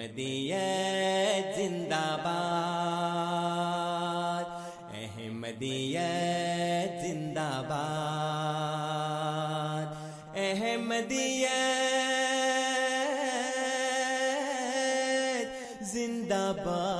احمدیت زندہ باد۔ احمدیت زندہ باد۔ احمدیت زندہ باد۔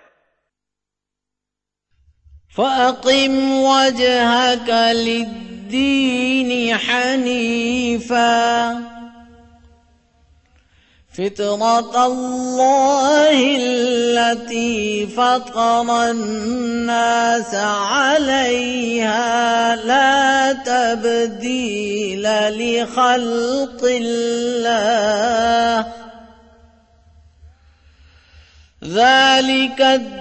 فأقم وجهك للدين حنيفا فطرة الله التي فطر الناس عليها لا تبديل لخلق الله ذلك الدين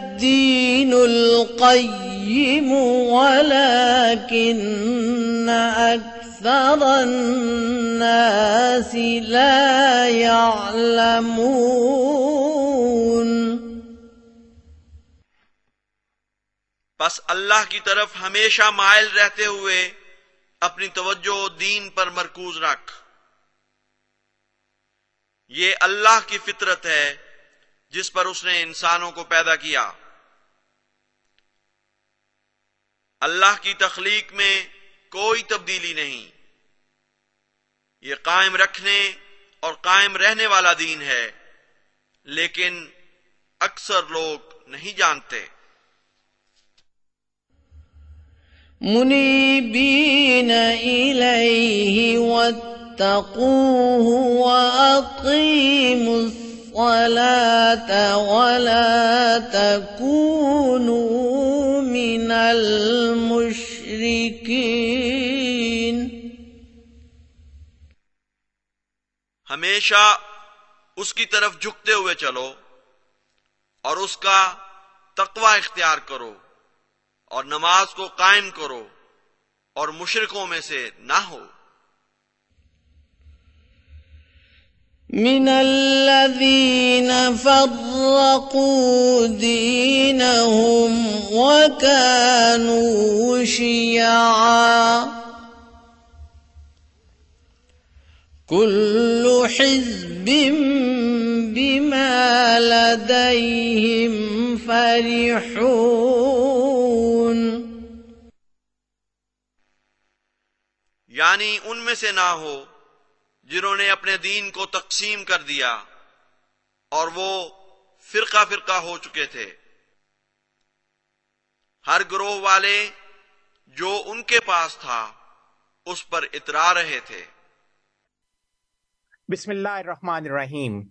القيم ولكن أكثر الناس لا يعلمون. بس اللہ کی طرف ہمیشہ مائل رہتے ہوئے اپنی توجہ دین پر مرکوز رکھ۔ یہ اللہ کی فطرت ہے جس پر اس نے انسانوں کو پیدا کیا۔ اللہ کی تخلیق میں کوئی تبدیلی نہیں۔ یہ قائم رکھنے اور قائم رہنے والا دین ہے، لیکن اکثر لوگ نہیں جانتے۔ منيبين إليه واتقوه وأقيموا الصلاة ولا تكونوا من المشرکین۔ ہمیشہ اس کی طرف جھکتے ہوئے چلو اور اس کا تقوی اختیار کرو اور نماز کو قائم کرو اور مشرکوں میں سے نہ ہو۔ من الذين فرقوا دينهم وكانوا شيعا. كل حزب بما لديهم فرحون. یعنی ان میں سے نہ ہو جنہوں نے اپنے دین کو تقسیم کر دیا اور وہ فرقہ فرقہ ہو چکے تھے۔ ہر گروہ والے جو ان کے پاس تھا، اس پر اترا رہے تھے۔ بسم اللہ الرحمن الرحیم۔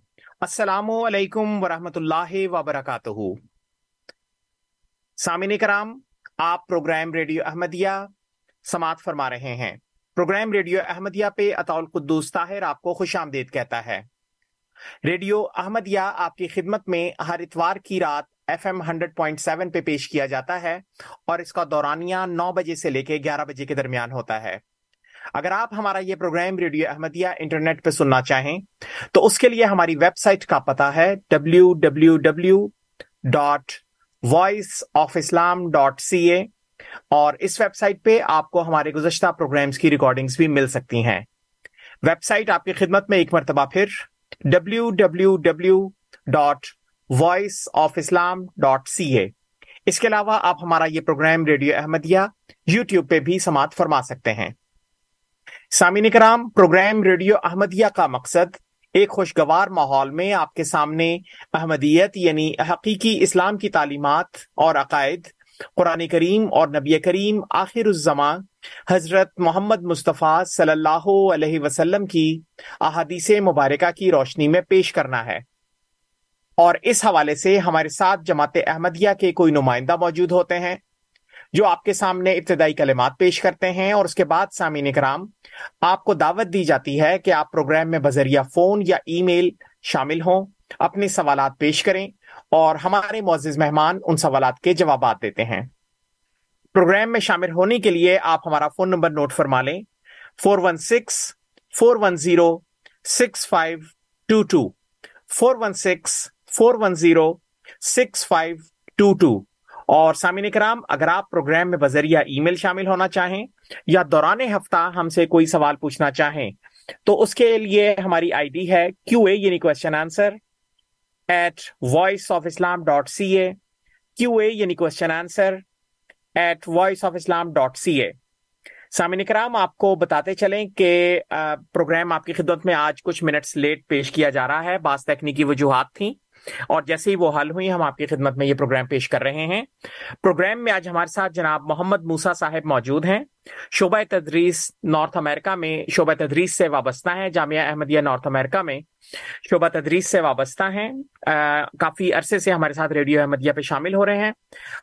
السلام علیکم ورحمۃ اللہ وبرکاتہ۔ سامعین کرام، آپ پروگرام ریڈیو احمدیہ سماعت فرما رہے ہیں۔ پروگرام ریڈیو احمدیہ پہ اطول قدوس طاہر آپ کو خوش آمدید کہتا ہے۔ ریڈیو احمدیہ آپ کی خدمت میں ہر اتوار کی رات F M hundred point seven پہ پیش کیا جاتا ہے اور اس کا دورانیہ نو بجے سے لے کے گیارہ بجے کے درمیان ہوتا ہے۔ اگر آپ ہمارا یہ پروگرام ریڈیو احمدیہ انٹرنیٹ پہ سننا چاہیں تو اس کے لیے ہماری ویب سائٹ کا پتا ہے W W W dot voice of Islam dot C A اور اس ویب سائٹ پہ آپ کو ہمارے گزشتہ پروگرامز کی ریکارڈنگز بھی مل سکتی ہیں۔ ویب سائٹ آپ کی خدمت میں ایک مرتبہ پھر W W W dot voice of Islam dot C A اس کے علاوہ آپ ہمارا یہ پروگرام ریڈیو احمدیہ یوٹیوب پہ بھی سماعت فرما سکتے ہیں۔ سامعین کرام، پروگرام ریڈیو احمدیہ کا مقصد ایک خوشگوار ماحول میں آپ کے سامنے احمدیت یعنی حقیقی اسلام کی تعلیمات اور عقائد قرآن کریم اور نبی کریم آخر الزماں حضرت محمد مصطفیٰ صلی اللہ علیہ وسلم کی احادیث مبارکہ کی روشنی میں پیش کرنا ہے۔ اور اس حوالے سے ہمارے ساتھ جماعت احمدیہ کے کوئی نمائندہ موجود ہوتے ہیں جو آپ کے سامنے ابتدائی کلمات پیش کرتے ہیں اور اس کے بعد سامعین کرام آپ کو دعوت دی جاتی ہے کہ آپ پروگرام میں بذریعہ فون یا ای میل شامل ہوں، اپنے سوالات پیش کریں۔ اور ہمارے معزز مہمان ان سوالات کے جوابات دیتے ہیں۔ پروگرام میں شامل ہونے کے لیے آپ ہمارا فون نمبر نوٹ فرما لیں۔ Four one six, four one zero, six five two two. Four one six, four one zero, six five two two. اور سامعین کرام، اگر آپ پروگرام میں بذریعہ ای میل شامل ہونا چاہیں یا دوران ہفتہ ہم سے کوئی سوال پوچھنا چاہیں، تو اس کے لیے ہماری آئی ڈی ہے کیو اے یعنی question answer at voice of Islam dot C A Q A یعنی question answer at voice of Islam dot C A سامعین کرام آپ کو بتاتے چلیں کہ پروگرام آپ کی خدمت میں آج کچھ منٹس لیٹ پیش کیا جا رہا ہے بعض تکنیکی وجوہات تھیں اور جیسے ہی وہ حل ہوئی ہم آپ کی خدمت میں یہ پروگرام پیش کر رہے ہیں۔ پروگرام میں آج ہمارے ساتھ جناب محمد موسا صاحب موجود ہیں۔ شعبہ تدریس نارتھ امریکہ میں شعبہ تدریس سے وابستہ ہیں۔ جامعہ احمدیہ نارتھ امریکہ میں شعبہ تدریس سے وابستہ ہیں۔ آ, کافی عرصے سے ہمارے ساتھ ریڈیو احمدیہ پہ شامل ہو رہے ہیں۔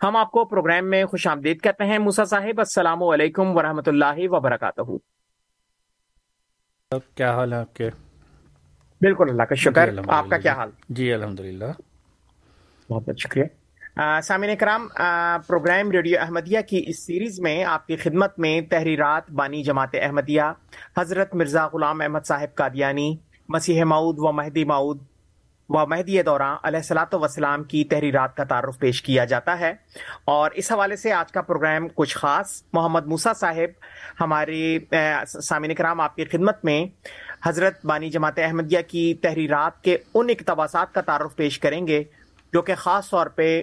ہم آپ کو پروگرام میں خوش آمدید کہتے ہیں۔ موسا صاحب السلام علیکم ورحمۃ اللہ وبرکاتہ۔ کیا حال ہے آپ کے؟ بالکل اللہ کا شکر۔ آپ کا کیا حال؟ جی الحمد للہ بہت بہت شکریہ۔ سامعین کرام پروگرام ریڈیو احمدیہ کی اس سیریز میں آپ کی خدمت میں تحریرات بانی جماعت احمدیہ حضرت مرزا غلام احمد صاحب قادیانی مسیح معود و مہدی معود و مہدی دوران علیہ السلاۃ وسلام کی تحریرات کا تعارف پیش کیا جاتا ہے۔ اور اس حوالے سے آج کا پروگرام کچھ خاص محمد موسا صاحب ہمارے سامعین کرام آپ کی خدمت میں حضرت بانی جماعت احمدیہ کی تحریرات کے ان اقتباسات کا تعارف پیش کریں گے، جو کہ خاص طور پہ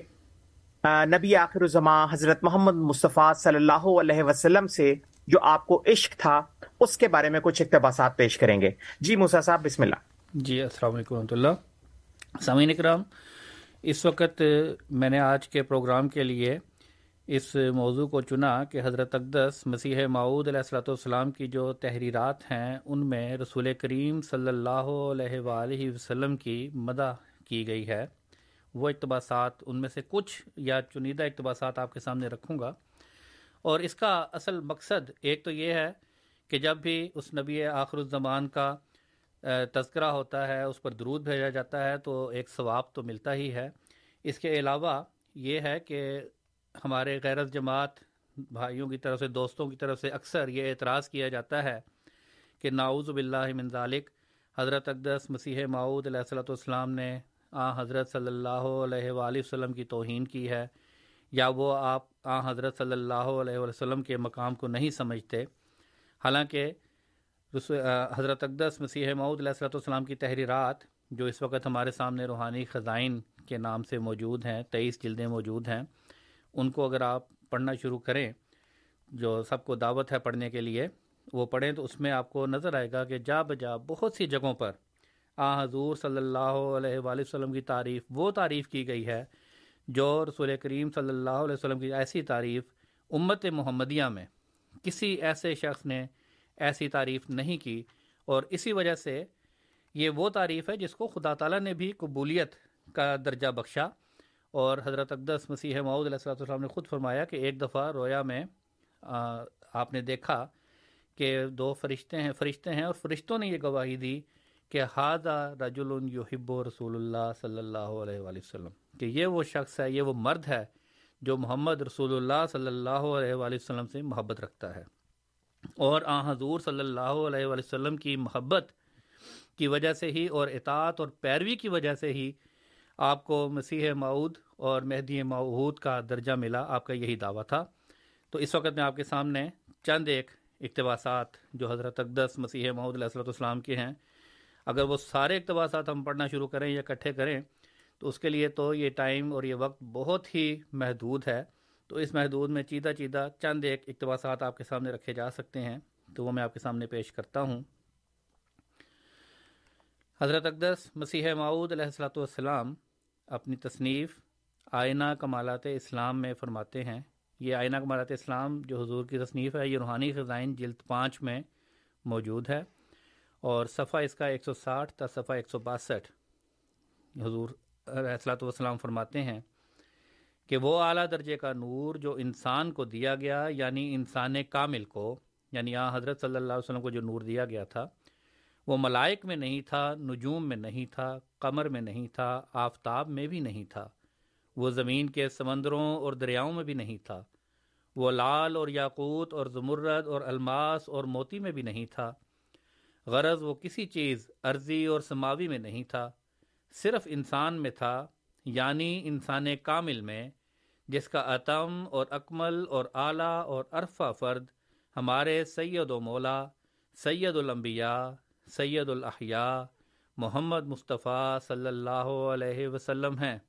نبی آخر الزماں حضرت محمد مصطفیٰ صلی اللہ علیہ وسلم سے جو آپ کو عشق تھا، اس کے بارے میں کچھ اقتباسات پیش کریں گے۔ جی موسا صاحب، بسم اللہ۔ جی السلام علیکم رحمۃ اللہ۔ سامعین اکرام، اس وقت میں نے آج کے پروگرام کے لیے اس موضوع کو چنا کہ حضرت اقدس مسیح معود علیہ السلۃ والسلام کی جو تحریرات ہیں، ان میں رسول کریم صلی اللہ علیہ وآلہ وسلم کی مدح کی گئی ہے۔ وہ اقتباسات، ان میں سے کچھ یا چنیدہ اقتباسات آپ کے سامنے رکھوں گا۔ اور اس کا اصل مقصد ایک تو یہ ہے کہ جب بھی اس نبی آخر الزمان کا تذکرہ ہوتا ہے، اس پر درود بھیجا جاتا ہے، تو ایک ثواب تو ملتا ہی ہے۔ اس کے علاوہ یہ ہے کہ ہمارے غیرت جماعت بھائیوں کی طرف سے، دوستوں کی طرف سے اکثر یہ اعتراض کیا جاتا ہے کہ ناؤز باللہ من ذالک، حضرت اقدس مسیح معود علیہ صلاۃ والسلام نے آ حضرت صلی اللہ علیہ وآلہ وسلم کی توہین کی ہے، یا وہ آپ آ حضرت صلی اللہ علیہ وسلم کے مقام کو نہیں سمجھتے۔ حالانکہ حضرت اقدس مسیح معود علیہ صلاۃ والسلام کی تحریرات، جو اس وقت ہمارے سامنے روحانی خزائن کے نام سے موجود ہیں، تیئیس جلدیں موجود ہیں ان کو اگر آپ پڑھنا شروع کریں، جو سب کو دعوت ہے پڑھنے کے لیے، وہ پڑھیں تو اس میں آپ کو نظر آئے گا کہ جا بجا بہت سی جگہوں پر آ حضور صلی اللہ علیہ وآلہ وسلم کی تعریف، وہ تعریف کی گئی ہے جو رسول کریم صلی اللہ علیہ وسلم کی ایسی تعریف امت محمدیہ میں کسی ایسے شخص نے ایسی تعریف نہیں کی اور اسی وجہ سے یہ وہ تعریف ہے جس کو خدا تعالیٰ نے بھی قبولیت کا درجہ بخشا۔ اور حضرت اقدس مسیح معود علیہ السلام نے خود فرمایا کہ ایک دفعہ رویا میں آپ نے دیکھا کہ دو فرشتے ہیں فرشتے ہیں اور فرشتوں نے یہ گواہی دی کہ ہادہ رج یحب و رسول اللہ صلی اللہ علیہ وآلہ وسلم، کہ یہ وہ شخص ہے، یہ وہ مرد ہے جو محمد رسول اللہ صلی اللہ علیہ وآلہ وسلم سے محبت رکھتا ہے۔ اور آ، حضور صلی اللہ علیہ وآلہ وسلم کی محبت کی وجہ سے ہی اور اطاعت اور پیروی کی وجہ سے ہی آپ کو مسیح معود اور مہدی معود کا درجہ ملا آپ کا یہی دعویٰ تھا۔ تو اس وقت میں آپ کے سامنے چند ایک اقتباسات جو حضرت اقدس مسیح محمود علیہ السلۃ والسلام کے ہیں۔ اگر وہ سارے اقتباسات ہم پڑھنا شروع کریں یا اکٹھے کریں، تو اس کے لیے تو یہ ٹائم اور یہ وقت بہت ہی محدود ہے۔ تو اس محدود میں چیدہ چیدہ چند ایک اقتباسات آپ کے سامنے رکھے جا سکتے ہیں۔ تو وہ میں آپ کے سامنے پیش کرتا ہوں۔ حضرت اقدس مسیح معود علیہ السلاۃ والسلام اپنی تصنیف آئینہ کمالات اسلام میں فرماتے ہیں۔ یہ آئینہ کمالات اسلام جو حضور کی تصنیف ہے، یہ روحانی خزائن جلد پانچ میں موجود ہے اور صفحہ اس کا ایک سو ساٹھ تا صفحہ ایک سو باسٹھ۔ حضور اصلاۃ والسلام فرماتے ہیں کہ وہ اعلیٰ درجے کا نور جو انسان کو دیا گیا یعنی انسان کامل کو یعنی یہاں حضرت صلی اللہ علیہ وسلم کو جو نور دیا گیا تھا، وہ ملائک میں نہیں تھا، نجوم میں نہیں تھا، قمر میں نہیں تھا، آفتاب میں بھی نہیں تھا۔ وہ زمین کے سمندروں اور دریاؤں میں بھی نہیں تھا۔ وہ لال اور یاقوت اور زمرد اور الماس اور موتی میں بھی نہیں تھا۔ غرض وہ کسی چیز عرضی اور سماوی میں نہیں تھا۔ صرف انسان میں تھا یعنی انسان کامل میں، جس کا عتم اور اکمل اور اعلیٰ اور عرفہ فرد ہمارے سید و مولا، سید الانبیاء، سید الاحیاء، محمد مصطفیٰ صلی اللہ علیہ وسلم ہیں۔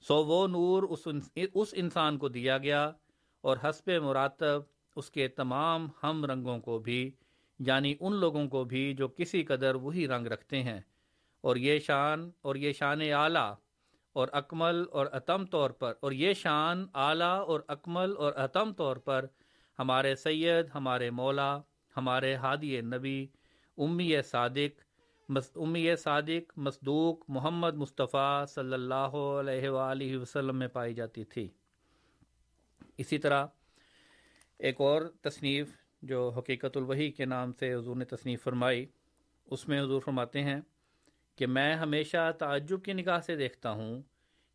سو وہ نور اس اس انسان کو دیا گیا اور حسب مراتب اس کے تمام ہم رنگوں کو بھی یعنی ان لوگوں کو بھی جو کسی قدر وہی رنگ رکھتے ہیں۔ اور یہ شان اور یہ شان اعلیٰ اور اکمل اور عتم طور پر اور یہ شان اعلیٰ اور اکمل اور عتم طور پر ہمارے سید، ہمارے مولا، ہمارے ہادی نبی، امی صادق امی صادق، مصدوق محمد مصطفیٰ صلی اللہ علیہ وآلہ وسلم میں پائی جاتی تھی۔ اسی طرح ایک اور تصنیف جو حقیقت الوحی کے نام سے حضور نے تصنیف فرمائی، اس میں حضور فرماتے ہیں کہ میں ہمیشہ تعجب کی نگاہ سے دیکھتا ہوں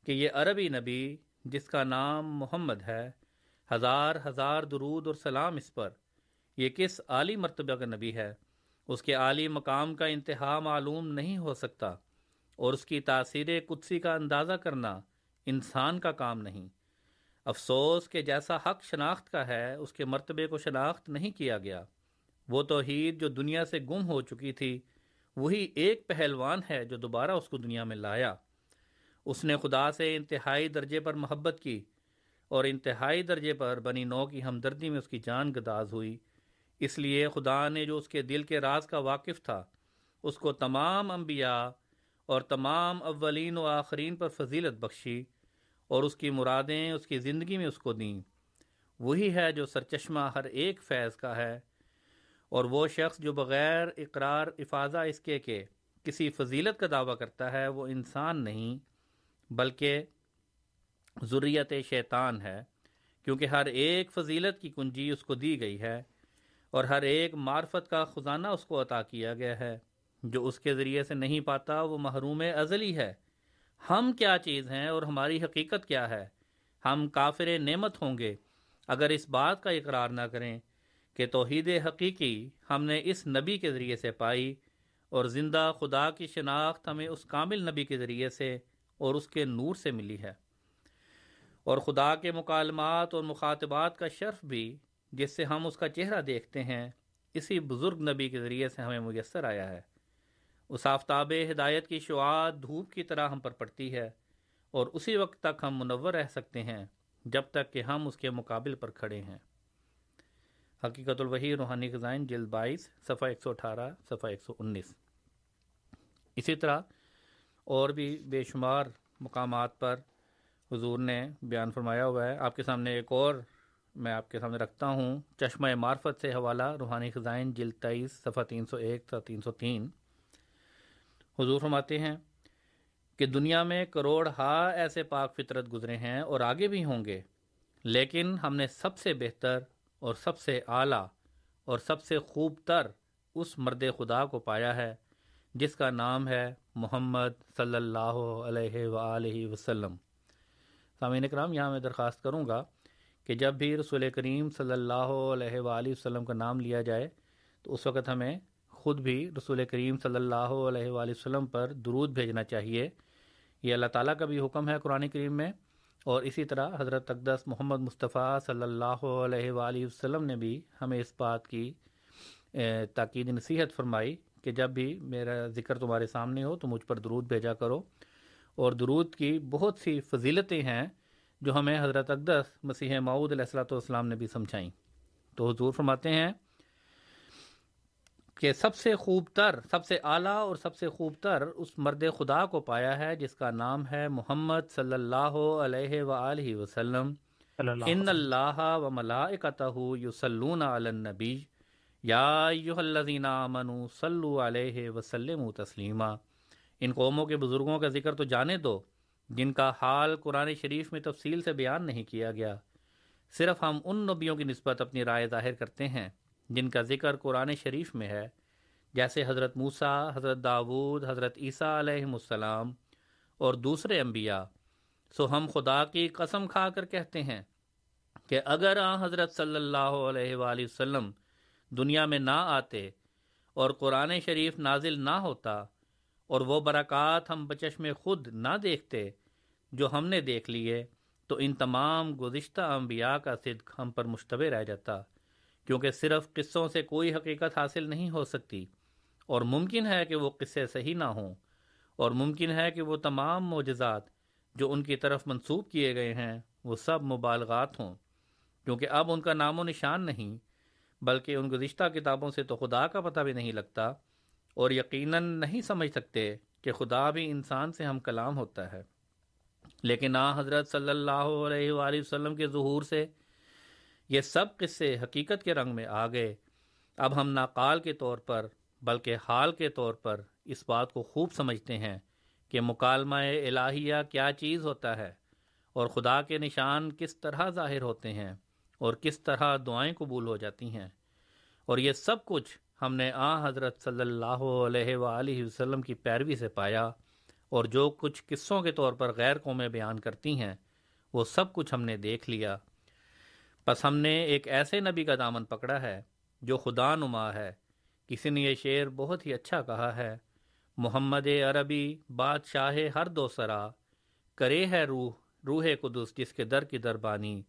کہ یہ عربی نبی جس کا نام محمد ہے، ہزار ہزار درود اور سلام اس پر، یہ کس عالی مرتبہ کا نبی ہے؟ اس کے عالی مقام کا انتہا معلوم نہیں ہو سکتا اور اس کی تاثیر قدسی کا اندازہ کرنا انسان کا کام نہیں۔ افسوس کہ جیسا حق شناخت کا ہے، اس کے مرتبے کو شناخت نہیں کیا گیا۔ وہ توحید جو دنیا سے گم ہو چکی تھی، وہی ایک پہلوان ہے جو دوبارہ اس کو دنیا میں لایا۔ اس نے خدا سے انتہائی درجے پر محبت کی اور انتہائی درجے پر بنی نو کی ہمدردی میں اس کی جان گداز ہوئی۔ اس لیے خدا نے جو اس کے دل کے راز کا واقف تھا، اس کو تمام انبیاء اور تمام اولین و آخرین پر فضیلت بخشی اور اس کی مرادیں، اس کی زندگی میں اس کو دیں۔ وہی ہے جو سرچشمہ ہر ایک فیض کا ہے اور وہ شخص جو بغیر اقرار افاظہ اس کے کہ کسی فضیلت کا دعویٰ کرتا ہے، وہ انسان نہیں، بلکہ ضروریت شیطان ہے، کیونکہ ہر ایک فضیلت کی کنجی اس کو دی گئی ہے۔ اور ہر ایک معرفت کا خزانہ اس کو عطا کیا گیا ہے۔ جو اس کے ذریعے سے نہیں پاتا، وہ محروم ازلی ہے۔ ہم کیا چیز ہیں اور ہماری حقیقت کیا ہے؟ ہم کافر نعمت ہوں گے۔ اگر اس بات کا اقرار نہ کریں کہ توحید حقیقی ہم نے اس نبی کے ذریعے سے پائی اور زندہ خدا کی شناخت ہمیں اس کامل نبی کے ذریعے سے اور اس کے نور سے ملی ہے۔ اور خدا کے مکالمات اور مخاطبات کا شرف بھی جس سے ہم اس کا چہرہ دیکھتے ہیں، اسی بزرگ نبی کے ذریعے سے ہمیں میسر آیا ہے۔ اس آفتاب ہدایت کی شعاعت دھوپ کی طرح ہم پر پڑتی ہے اور اسی وقت تک ہم منور رہ سکتے ہیں، جب تک کہ ہم اس کے مقابل پر کھڑے ہیں۔ حقیقت الوحی روحانی خزائن جلد بائیس، صفحہ ایک سو اٹھارہ، صفحہ ایک سو انیس۔ اسی طرح اور بھی بے شمار مقامات پر حضور نے بیان فرمایا ہوا ہے۔ آپ کے سامنے ایک اور میں آپ کے سامنے رکھتا ہوں چشمہ معرفت سے حوالہ روحانی خزائن جلد تیئیس، صفحہ تین سو ایک تین سو تین۔ حضور فرماتے ہیں کہ دنیا میں کروڑ ہا ایسے پاک فطرت گزرے ہیں اور آگے بھی ہوں گے، لیکن ہم نے سب سے بہتر اور سب سے اعلیٰ اور سب سے خوب تر اس مرد خدا کو پایا ہے، جس کا نام ہے محمد صلی اللہ علیہ و وسلم۔ سامعین کرام یہاں میں درخواست کروں گا کہ جب بھی رسول کریم صلی اللہ علیہ وآلہ وسلم کا نام لیا جائے، تو اس وقت ہمیں خود بھی رسول کریم صلی اللہ علیہ وآلہ وسلم پر درود بھیجنا چاہیے۔ یہ اللہ تعالیٰ کا بھی حکم ہے قرآن کریم میں۔ اور اسی طرح حضرت اقدس محمد مصطفیٰ صلی اللہ علیہ وآلہ وسلم نے بھی ہمیں اس بات کی تاکید، نصیحت فرمائی کہ جب بھی میرا ذکر تمہارے سامنے ہو تو مجھ پر درود بھیجا کرو۔ اور درود کی بہت سی فضیلتیں ہیں جو ہمیں حضرت اقدس مسیح معود علیہ السلاۃ والسلام نے بھی سمجھائیں۔ تو حضور فرماتے ہیں کہ سب سے خوب تر سب سے اعلیٰ اور سب سے خوب تر اس مرد خدا کو پایا ہے جس کا نام ہے محمد صلی اللہ علیہ و وسلم۔ ان اللہ و ملائکتہ یسلون علی النبی۔ یا ایہا الذین آمنوا صلو علیہ وسلم تسلیما۔ ان قوموں کے بزرگوں کا ذکر تو جانے دو۔ جن کا حال قرآن شریف میں تفصیل سے بیان نہیں کیا گیا۔ صرف ہم ان نبیوں کی نسبت اپنی رائے ظاہر کرتے ہیں جن کا ذکر قرآن شریف میں ہے، جیسے حضرت موسا حضرت داود، حضرت عیسیٰ علیہ السلام اور دوسرے انبیاء۔ سو ہم خدا کی قسم کھا کر کہتے ہیں کہ اگر آ حضرت صلی اللہ علیہ وآلہ وسلم دنیا میں نہ آتے اور قرآن شریف نازل نہ ہوتا اور وہ برکات ہم بچش میں خود نہ دیکھتے جو ہم نے دیکھ لیے، تو ان تمام گزشتہ انبیاء کا صدق ہم پر مشتبہ رہ جاتا، کیونکہ صرف قصوں سے کوئی حقیقت حاصل نہیں ہو سکتی۔ اور ممکن ہے کہ وہ قصے صحیح نہ ہوں، اور ممکن ہے کہ وہ تمام معجزات جو ان کی طرف منسوب کیے گئے ہیں، وہ سب مبالغات ہوں، کیونکہ اب ان کا نام و نشان نہیں، بلکہ ان گزشتہ کتابوں سے تو خدا کا پتہ بھی نہیں لگتا۔ اور یقیناً نہیں سمجھ سکتے کہ خدا بھی انسان سے ہم کلام ہوتا ہے۔ لیکن آ حضرت صلی اللہ علیہ وآلہ وسلم کے ظہور سے یہ سب قصے حقیقت کے رنگ میں آ گئے۔ اب ہم ناقال کے طور پر، بلکہ حال کے طور پر اس بات کو خوب سمجھتے ہیں کہ مکالمہ الہیہ کیا چیز ہوتا ہے اور خدا کے نشان کس طرح ظاہر ہوتے ہیں اور کس طرح دعائیں قبول ہو جاتی ہیں۔ اور یہ سب کچھ ہم نے آ حضرت صلی اللہ علیہ وآلہ وسلم کی پیروی سے پایا اور جو کچھ قصوں کے طور پر غیر قومیں بیان کرتی ہیں، وہ سب کچھ ہم نے دیکھ لیا۔ بس ہم نے ایک ایسے نبی کا دامن پکڑا ہے جو خدا نما ہے۔ کسی نے یہ شعر بہت ہی اچھا کہا ہے، محمد عربی بادشاہ ہر دو سرا، کرے ہے روح روح قدس جس کے در کی دربانی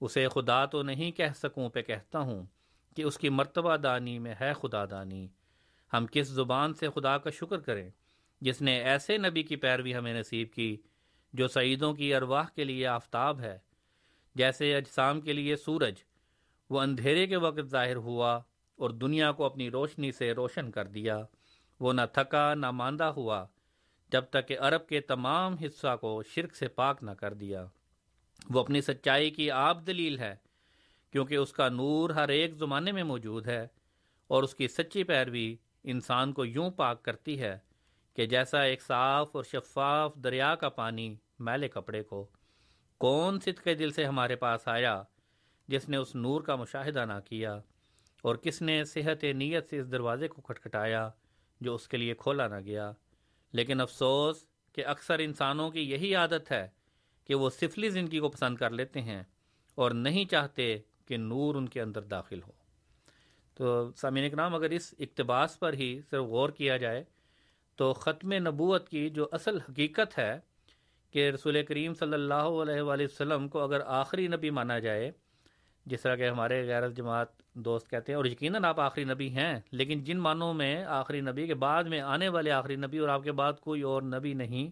اسے خدا تو نہیں کہہ سکوں پہ کہتا ہوں۔ کہ اس کی مرتبہ دانی میں ہے خدا دانی۔ ہم کس زبان سے خدا کا شکر کریں؟ جس نے ایسے نبی کی پیروی ہمیں نصیب کی، جو سعیدوں کی ارواح کے لیے آفتاب ہے۔ جیسے اجسام کے لیے سورج، وہ اندھیرے کے وقت ظاہر ہوا اور دنیا کو اپنی روشنی سے روشن کر دیا۔ وہ نہ تھکا، نہ ماندہ ہوا، جب تک کہ عرب کے تمام حصہ کو شرک سے پاک نہ کر دیا۔ وہ اپنی سچائی کی آپ دلیل ہے۔ کیونکہ اس کا نور ہر ایک زمانے میں موجود ہے اور اس کی سچی پیروی انسان کو یوں پاک کرتی ہے کہ جیسا ایک صاف اور شفاف دریا کا پانی میلے کپڑے کو، کون ست کے دل سے ہمارے پاس آیا جس نے اس نور کا مشاہدہ نہ کیا اور کس نے صحت نیت سے اس دروازے کو کھٹکھٹایا جو اس کے لیے کھولا نہ گیا؟ لیکن افسوس کہ اکثر انسانوں کی یہی عادت ہے کہ وہ سفلی زندگی کو پسند کر لیتے ہیں اور نہیں چاہتے کہ نور ان کے اندر داخل ہو تو سامعین اکرام، اگر اس اقتباس پر ہی صرف غور کیا جائے، تو ختم نبوت کی جو اصل حقیقت ہے کہ رسول کریم صلی اللہ علیہ وآلہ وسلم کو اگر آخری نبی مانا جائے، جس طرح کہ ہمارے غیر جماعت دوست کہتے ہیں، اور یقیناً آپ آخری نبی ہیں، لیکن جن معنوں میں آخری نبی کے بعد میں آنے والے آخری نبی اور آپ کے بعد کوئی اور نبی نہیں،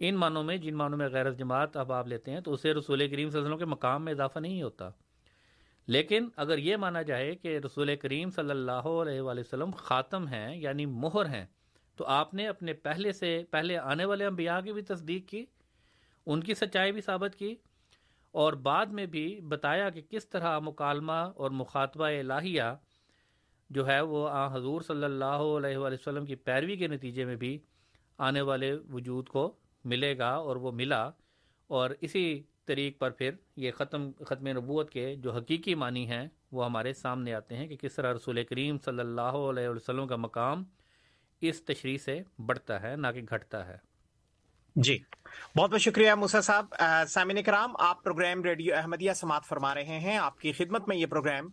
ان معنوں میں، جن معنوں میں غیر جماعت اب آپ لیتے ہیں، تو اسے رسول کریم صلی اللہ علیہ وسلم کے مقام میں اضافہ نہیں ہوتا۔ لیکن اگر یہ مانا جائے کہ رسول کریم صلی اللہ علیہ وآلہ وسلم خاتم ہیں یعنی مہر ہیں، تو آپ نے اپنے پہلے سے پہلے آنے والے انبیاء کی بھی تصدیق کی، ان کی سچائی بھی ثابت کی، اور بعد میں بھی بتایا کہ کس طرح مکالمہ اور مخاطبہ الہیہ جو ہے وہ آ حضور صلی اللہ علیہ وآلہ وسلم کی پیروی کے نتیجے میں بھی آنے والے وجود کو ملے گا اور وہ ملا، اور اسی طریق پر پھر یہ ختم ختم نبوت کے جو حقیقی معنی ہیں، وہ ہمارے سامنے آتے ہیں کہ کس طرح رسول کریم صلی اللہ علیہ وسلم کا مقام اس تشریح سے بڑھتا ہے، نہ کہ گھٹتا ہے۔ جی بہت بہت شکریہ موسا صاحب۔ سامعین کرام، آپ پروگرام ریڈیو احمدیہ سماعت فرما رہے ہیں۔ آپ کی خدمت میں یہ پروگرام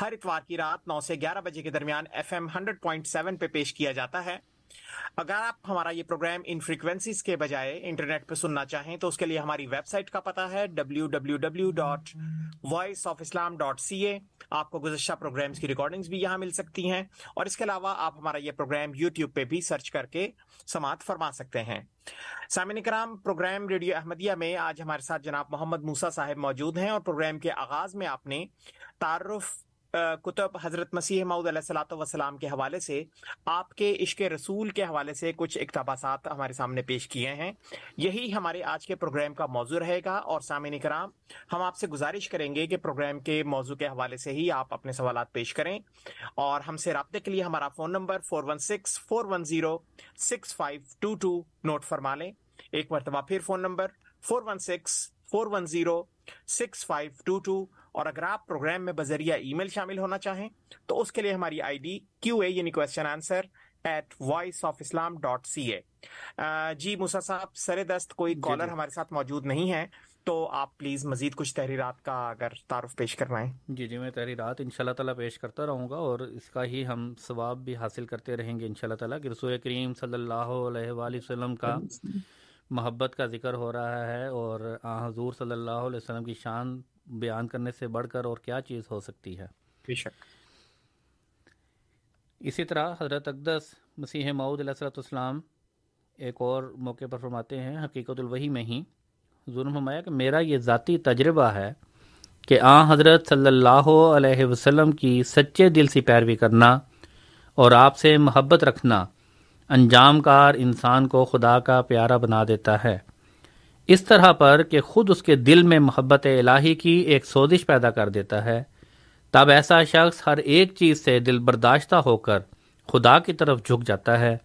ہر اتوار کی رات نو سے گیارہ بجے کے درمیان F M hundred point seven پہ پیش کیا جاتا ہے۔ اگر آپ ہمارا یہ پروگرام ان فریکوینسیز کے بجائے انٹرنیٹ پہ سننا چاہیں تو اس کے لیے ہماری ویب سائٹ کا پتا ہے W W W dot voice of Islam dot C A آپ کو گزشتہ پروگرامز کی ریکارڈنگز بھی یہاں مل سکتی ہیں۔ اور اس کے علاوہ آپ ہمارا یہ پروگرام یوٹیوب پہ بھی سرچ کر کے سماعت فرما سکتے ہیں۔ سامعین کرام پروگرام ریڈیو احمدیہ میں آج ہمارے ساتھ جناب محمد موسا صاحب موجود ہیں اور پروگرام کے آغاز میں آپ نے تعارف کتب حضرت مسیح معود علیہ السلاۃ وسلام کے حوالے سے آپ کے عشق رسول کے حوالے سے کچھ اقتباسات ہمارے سامنے پیش کیے ہیں۔ یہی ہمارے آج کے پروگرام کا موضوع رہے گا اور سامعین کرام، ہم آپ سے گزارش کریں گے کہ پروگرام کے موضوع کے حوالے سے ہی آپ اپنے سوالات پیش کریں اور ہم سے رابطے کے لیے ہمارا phone number four one six four one zero six five two two note فرما لیں۔ ایک مرتبہ پھر phone number four one six four one zero six five two two اور اگر آپ پروگرام میں بذریعہ ای میل شامل ہونا چاہیں تو اس کے لیے ہماری آئی ڈی کیو اے یعنی question answer at voice of Islam dot C A جی موسا صاحب سر دست کوئی کالر ہمارے ساتھ موجود نہیں ہے تو آپ پلیز مزید کچھ تحریرات کا اگر تعارف پیش کروائیں۔ جی جی میں تحریرات ان شاء اللہ تعالیٰ پیش کرتا رہوں گا اور اس کا ہی ہم ثواب بھی حاصل کرتے رہیں گے ان شاء اللہ تعالیٰ کہ رسول کریم صلی اللہ علیہ وآلہ وسلم کا محبت کا ذکر ہو رہا ہے اور حضور صلی اللہ علیہ وسلم کی شان بیان کرنے سے بڑھ کر اور کیا چیز ہو سکتی ہے۔ بے شک۔ اسی طرح حضرت اقدس مسیح معود علیہ السلۃ والسلام ایک اور موقع پر فرماتے ہیں حقیقت الوحی میں ہی۔ ظلم فرمایا کہ میرا یہ ذاتی تجربہ ہے کہ آ حضرت صلی اللہ علیہ وسلم کی سچے دل سے پیروی کرنا اور آپ سے محبت رکھنا انجام کار انسان کو خدا کا پیارا بنا دیتا ہے۔ اس طرح پر کہ خود اس کے دل میں محبت الہی کی ایک سوزش پیدا کر دیتا ہے۔ تب ایسا شخص ہر ایک چیز سے دل برداشتہ ہو کر خدا کی طرف جھک جاتا ہے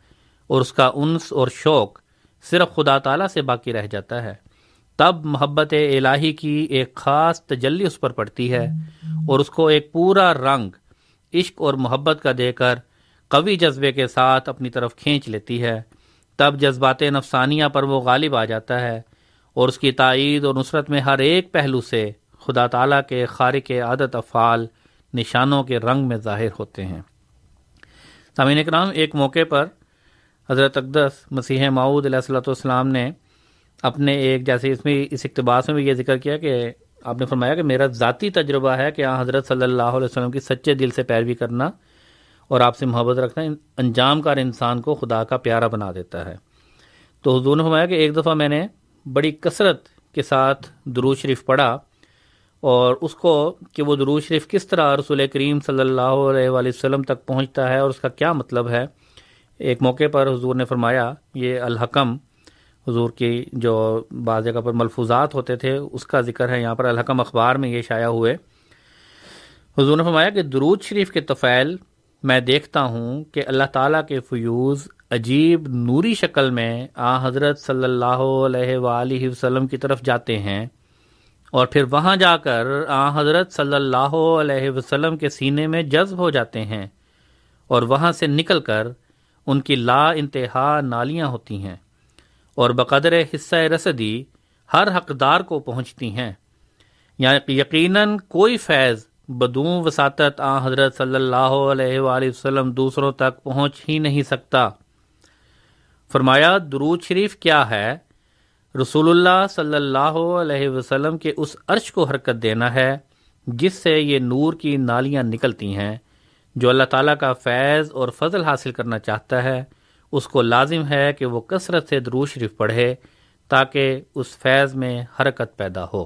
اور اس کا انس اور شوق صرف خدا تعالیٰ سے باقی رہ جاتا ہے۔ تب محبت الہی کی ایک خاص تجلی اس پر پڑتی ہے اور اس کو ایک پورا رنگ، عشق اور محبت کا دے کر قوی جذبے کے ساتھ اپنی طرف کھینچ لیتی ہے۔ تب جذبات نفسانیہ پر وہ غالب آ جاتا ہے۔ اور اس کی تائید اور نصرت میں ہر ایک پہلو سے خدا تعالیٰ کے خارق عادت افعال نشانوں کے رنگ میں ظاہر ہوتے ہیں۔ سامعین اکرام، ایک موقع پر حضرت اقدس مسیح معود علیہ السلۃ والسلام نے اپنے ایک جیسے اس میں اس اقتباس میں بھی یہ ذکر کیا کہ آپ نے فرمایا کہ میرا ذاتی تجربہ ہے کہ حضرت صلی اللہ علیہ وسلم کی سچے دل سے پیروی کرنا اور آپ سے محبت رکھنا انجام کار انسان کو خدا کا پیارا بنا دیتا ہے۔ تو حضور نے فرمایا کہ ایک دفعہ میں نے بڑی کثرت کے ساتھ درو شریف پڑھا اور اس کو کہ وہ درو شریف کس طرح رسول کریم صلی اللہ علیہ وآلہ وسلم تک پہنچتا ہے اور اس کا کیا مطلب ہے؟ ایک موقع پر حضور نے فرمایا، یہ الحکم، حضور کی جو بعض جگہ پر ملفوظات ہوتے تھے، اس کا ذکر ہے۔ یہاں پر الحکم اخبار میں یہ شائع ہوئے۔ حضور نے فرمایا کہ درود شریف کے طفیل، میں دیکھتا ہوں کہ اللہ تعالیٰ کے فیوز عجیب نوری شکل میں آ حضرت صلی اللہ علیہ وآلہ وسلم کی طرف جاتے ہیں اور پھر وہاں جا کر آ حضرت صلی اللہ علیہ وسلم کے سینے میں جذب ہو جاتے ہیں اور وہاں سے نکل کر ان کی لا انتہا نالیاں ہوتی ہیں اور بقدر حصہ رسدی ہر حقدار کو پہنچتی ہیں۔ یعنی یقیناً کوئی فیض بدوں وساطت آ حضرت صلی اللہ علیہ وآلہ وسلم دوسروں تک پہنچ ہی نہیں سکتا۔ فرمایا، درود شریف کیا ہے؟ رسول اللہ صلی اللہ علیہ وسلم کے اس عرش کو حرکت دینا ہے، جس سے یہ نور کی نالیاں نکلتی ہیں۔ جو اللہ تعالیٰ کا فیض اور فضل حاصل کرنا چاہتا ہے، اس کو لازم ہے کہ وہ کثرت سے درود شریف پڑھے، تاکہ اس فیض میں حرکت پیدا ہو۔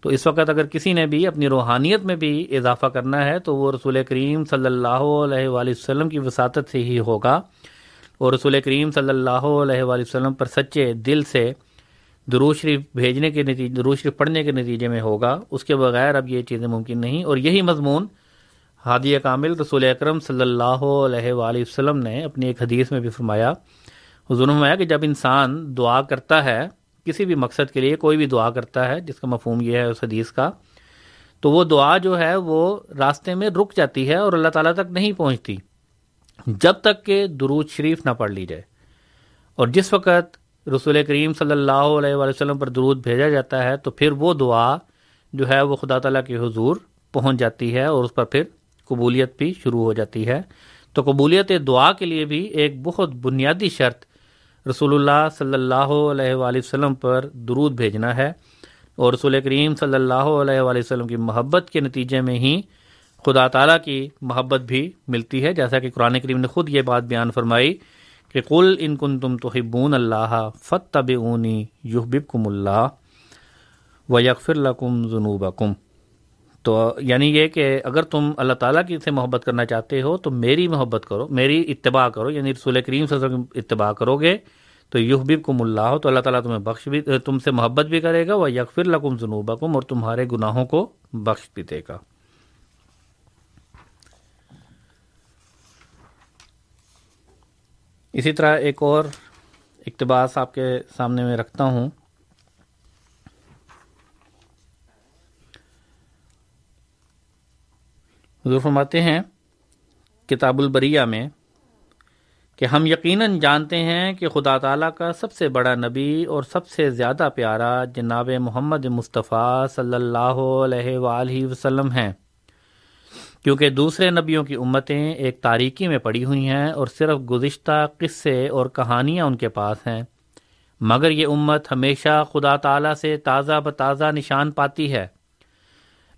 تو اس وقت اگر کسی نے بھی اپنی روحانیت میں بھی اضافہ کرنا ہے، تو وہ رسول کریم صلی اللہ علیہ وآلہ وسلم کی وساطت سے ہی ہوگا۔ اور رسول کریم صلی اللہ علیہ وآلہ وسلم پر سچے دل سے درو شریف بھیجنے کے نتیجے درو شریف پڑھنے کے نتیجے میں ہوگا۔ اس کے بغیر اب یہ چیزیں ممکن نہیں۔ اور یہی مضمون ہادی کامل رسول اکرم صلی اللہ علیہ وآلہ وسلم نے اپنی ایک حدیث میں بھی فرمایا۔ حضور نے فرمایا کہ جب انسان دعا کرتا ہے، کسی بھی مقصد کے لیے کوئی بھی دعا کرتا ہے، جس کا مفہوم یہ ہے اس حدیث کا، تو وہ دعا جو ہے وہ راستے میں رک جاتی ہے اور اللہ تعالیٰ تک نہیں پہنچتی۔ جب تک کہ درود شریف نہ پڑھ لی جائے۔ اور جس وقت رسول کریم صلی اللہ علیہ وآلہ وسلم پر درود بھیجا جاتا ہے، تو پھر وہ دعا جو ہے وہ خدا تعالیٰ کے حضور پہنچ جاتی ہے اور اس پر پھر قبولیت بھی شروع ہو جاتی ہے۔ تو قبولیت دعا کے لیے بھی ایک بہت بنیادی شرط رسول اللہ صلی اللہ علیہ وآلہ وسلم پر درود بھیجنا ہے۔ اور رسول کریم صلی اللہ علیہ وآلہ وسلم کی محبت کے نتیجے میں ہی خدا تعالیٰ کی محبت بھی ملتی ہے، جیسا کہ قرآن کریم نے خود یہ بات بیان فرمائی کہ کل ان کن تم تو حبون اللہ فت طب اونی یحبب کم اللہ و یکفر القم جنوب تو یعنی یہ کہ اگر تم اللہ تعالیٰ کی سے محبت کرنا چاہتے ہو تو میری محبت کرو، میری اتباع کرو یعنی رسول کریم صلی اللہ علیہ وسلم اتباع کرو گے تو یحبب کم اللہ ہو تو اللہ تعالیٰ تمہیں بخش بھی، تم سے محبت بھی کرے گا وہ یکفر لکم جنوب اور تمہارے گناہوں کو بخش بھی دے گا۔ اسی طرح ایک اور اقتباس آپ کے سامنے میں رکھتا ہوں۔ حضور فرماتے ہیں کتاب البریہ میں کہ ہم یقیناً جانتے ہیں کہ خدا تعالیٰ کا سب سے بڑا نبی اور سب سے زیادہ پیارا جناب محمد مصطفیٰ صلی اللہ علیہ وآلہ وسلم ہیں۔ کیونکہ دوسرے نبیوں کی امتیں ایک تاریکی میں پڑی ہوئی ہیں اور صرف گزشتہ قصے اور کہانیاں ان کے پاس ہیں۔ مگر یہ امت ہمیشہ خدا تعالیٰ سے تازہ بتازہ نشان پاتی ہے۔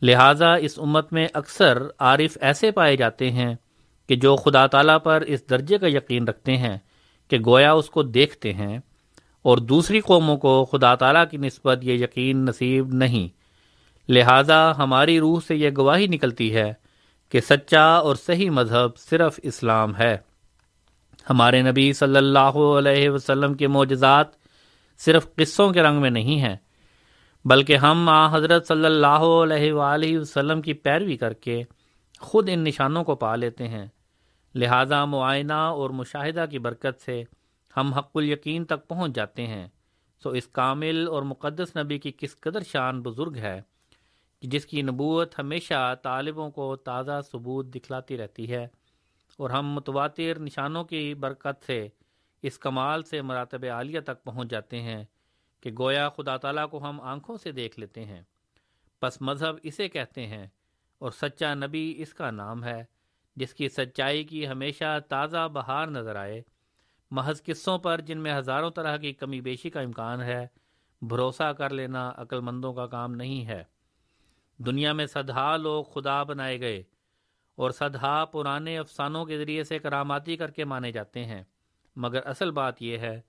لہٰذا اس امت میں اکثر عارف ایسے پائے جاتے ہیں کہ جو خدا تعالیٰ پر اس درجے کا یقین رکھتے ہیں کہ گویا اس کو دیکھتے ہیں اور دوسری قوموں کو خدا تعالیٰ کی نسبت یہ یقین نصیب نہیں۔ لہٰذا ہماری روح سے یہ گواہی نکلتی ہے کہ سچا اور صحیح مذہب صرف اسلام ہے۔ ہمارے نبی صلی اللہ علیہ وسلم کے معجزات صرف قصوں کے رنگ میں نہیں ہیں، بلکہ ہم آ حضرت صلی اللہ علیہ وآلہ وسلم کی پیروی کر کے خود ان نشانوں کو پا لیتے ہیں۔ لہذا معائنہ اور مشاہدہ کی برکت سے ہم حق الیقین تک پہنچ جاتے ہیں۔ سو اس کامل اور مقدس نبی کی کس قدر شان بزرگ ہے۔ جس کی نبوت ہمیشہ طالبوں کو تازہ ثبوت دکھلاتی رہتی ہے اور ہم متواتر نشانوں کی برکت سے اس کمال سے مراتب عالیہ تک پہنچ جاتے ہیں کہ گویا خدا تعالیٰ کو ہم آنکھوں سے دیکھ لیتے ہیں۔ پس مذہب اسے کہتے ہیں اور سچا نبی اس کا نام ہے، جس کی سچائی کی ہمیشہ تازہ بہار نظر آئے۔ محض قصوں پر جن میں ہزاروں طرح کی کمی بیشی کا امکان ہے، بھروسہ کر لینا عقل مندوں کا کام نہیں ہے۔ دنیا میں سدھا لوگ خدا بنائے گئے اور سدھا پرانے افسانوں کے ذریعے سے کراماتی کر کے مانے جاتے ہیں۔ مگر اصل بات یہ ہے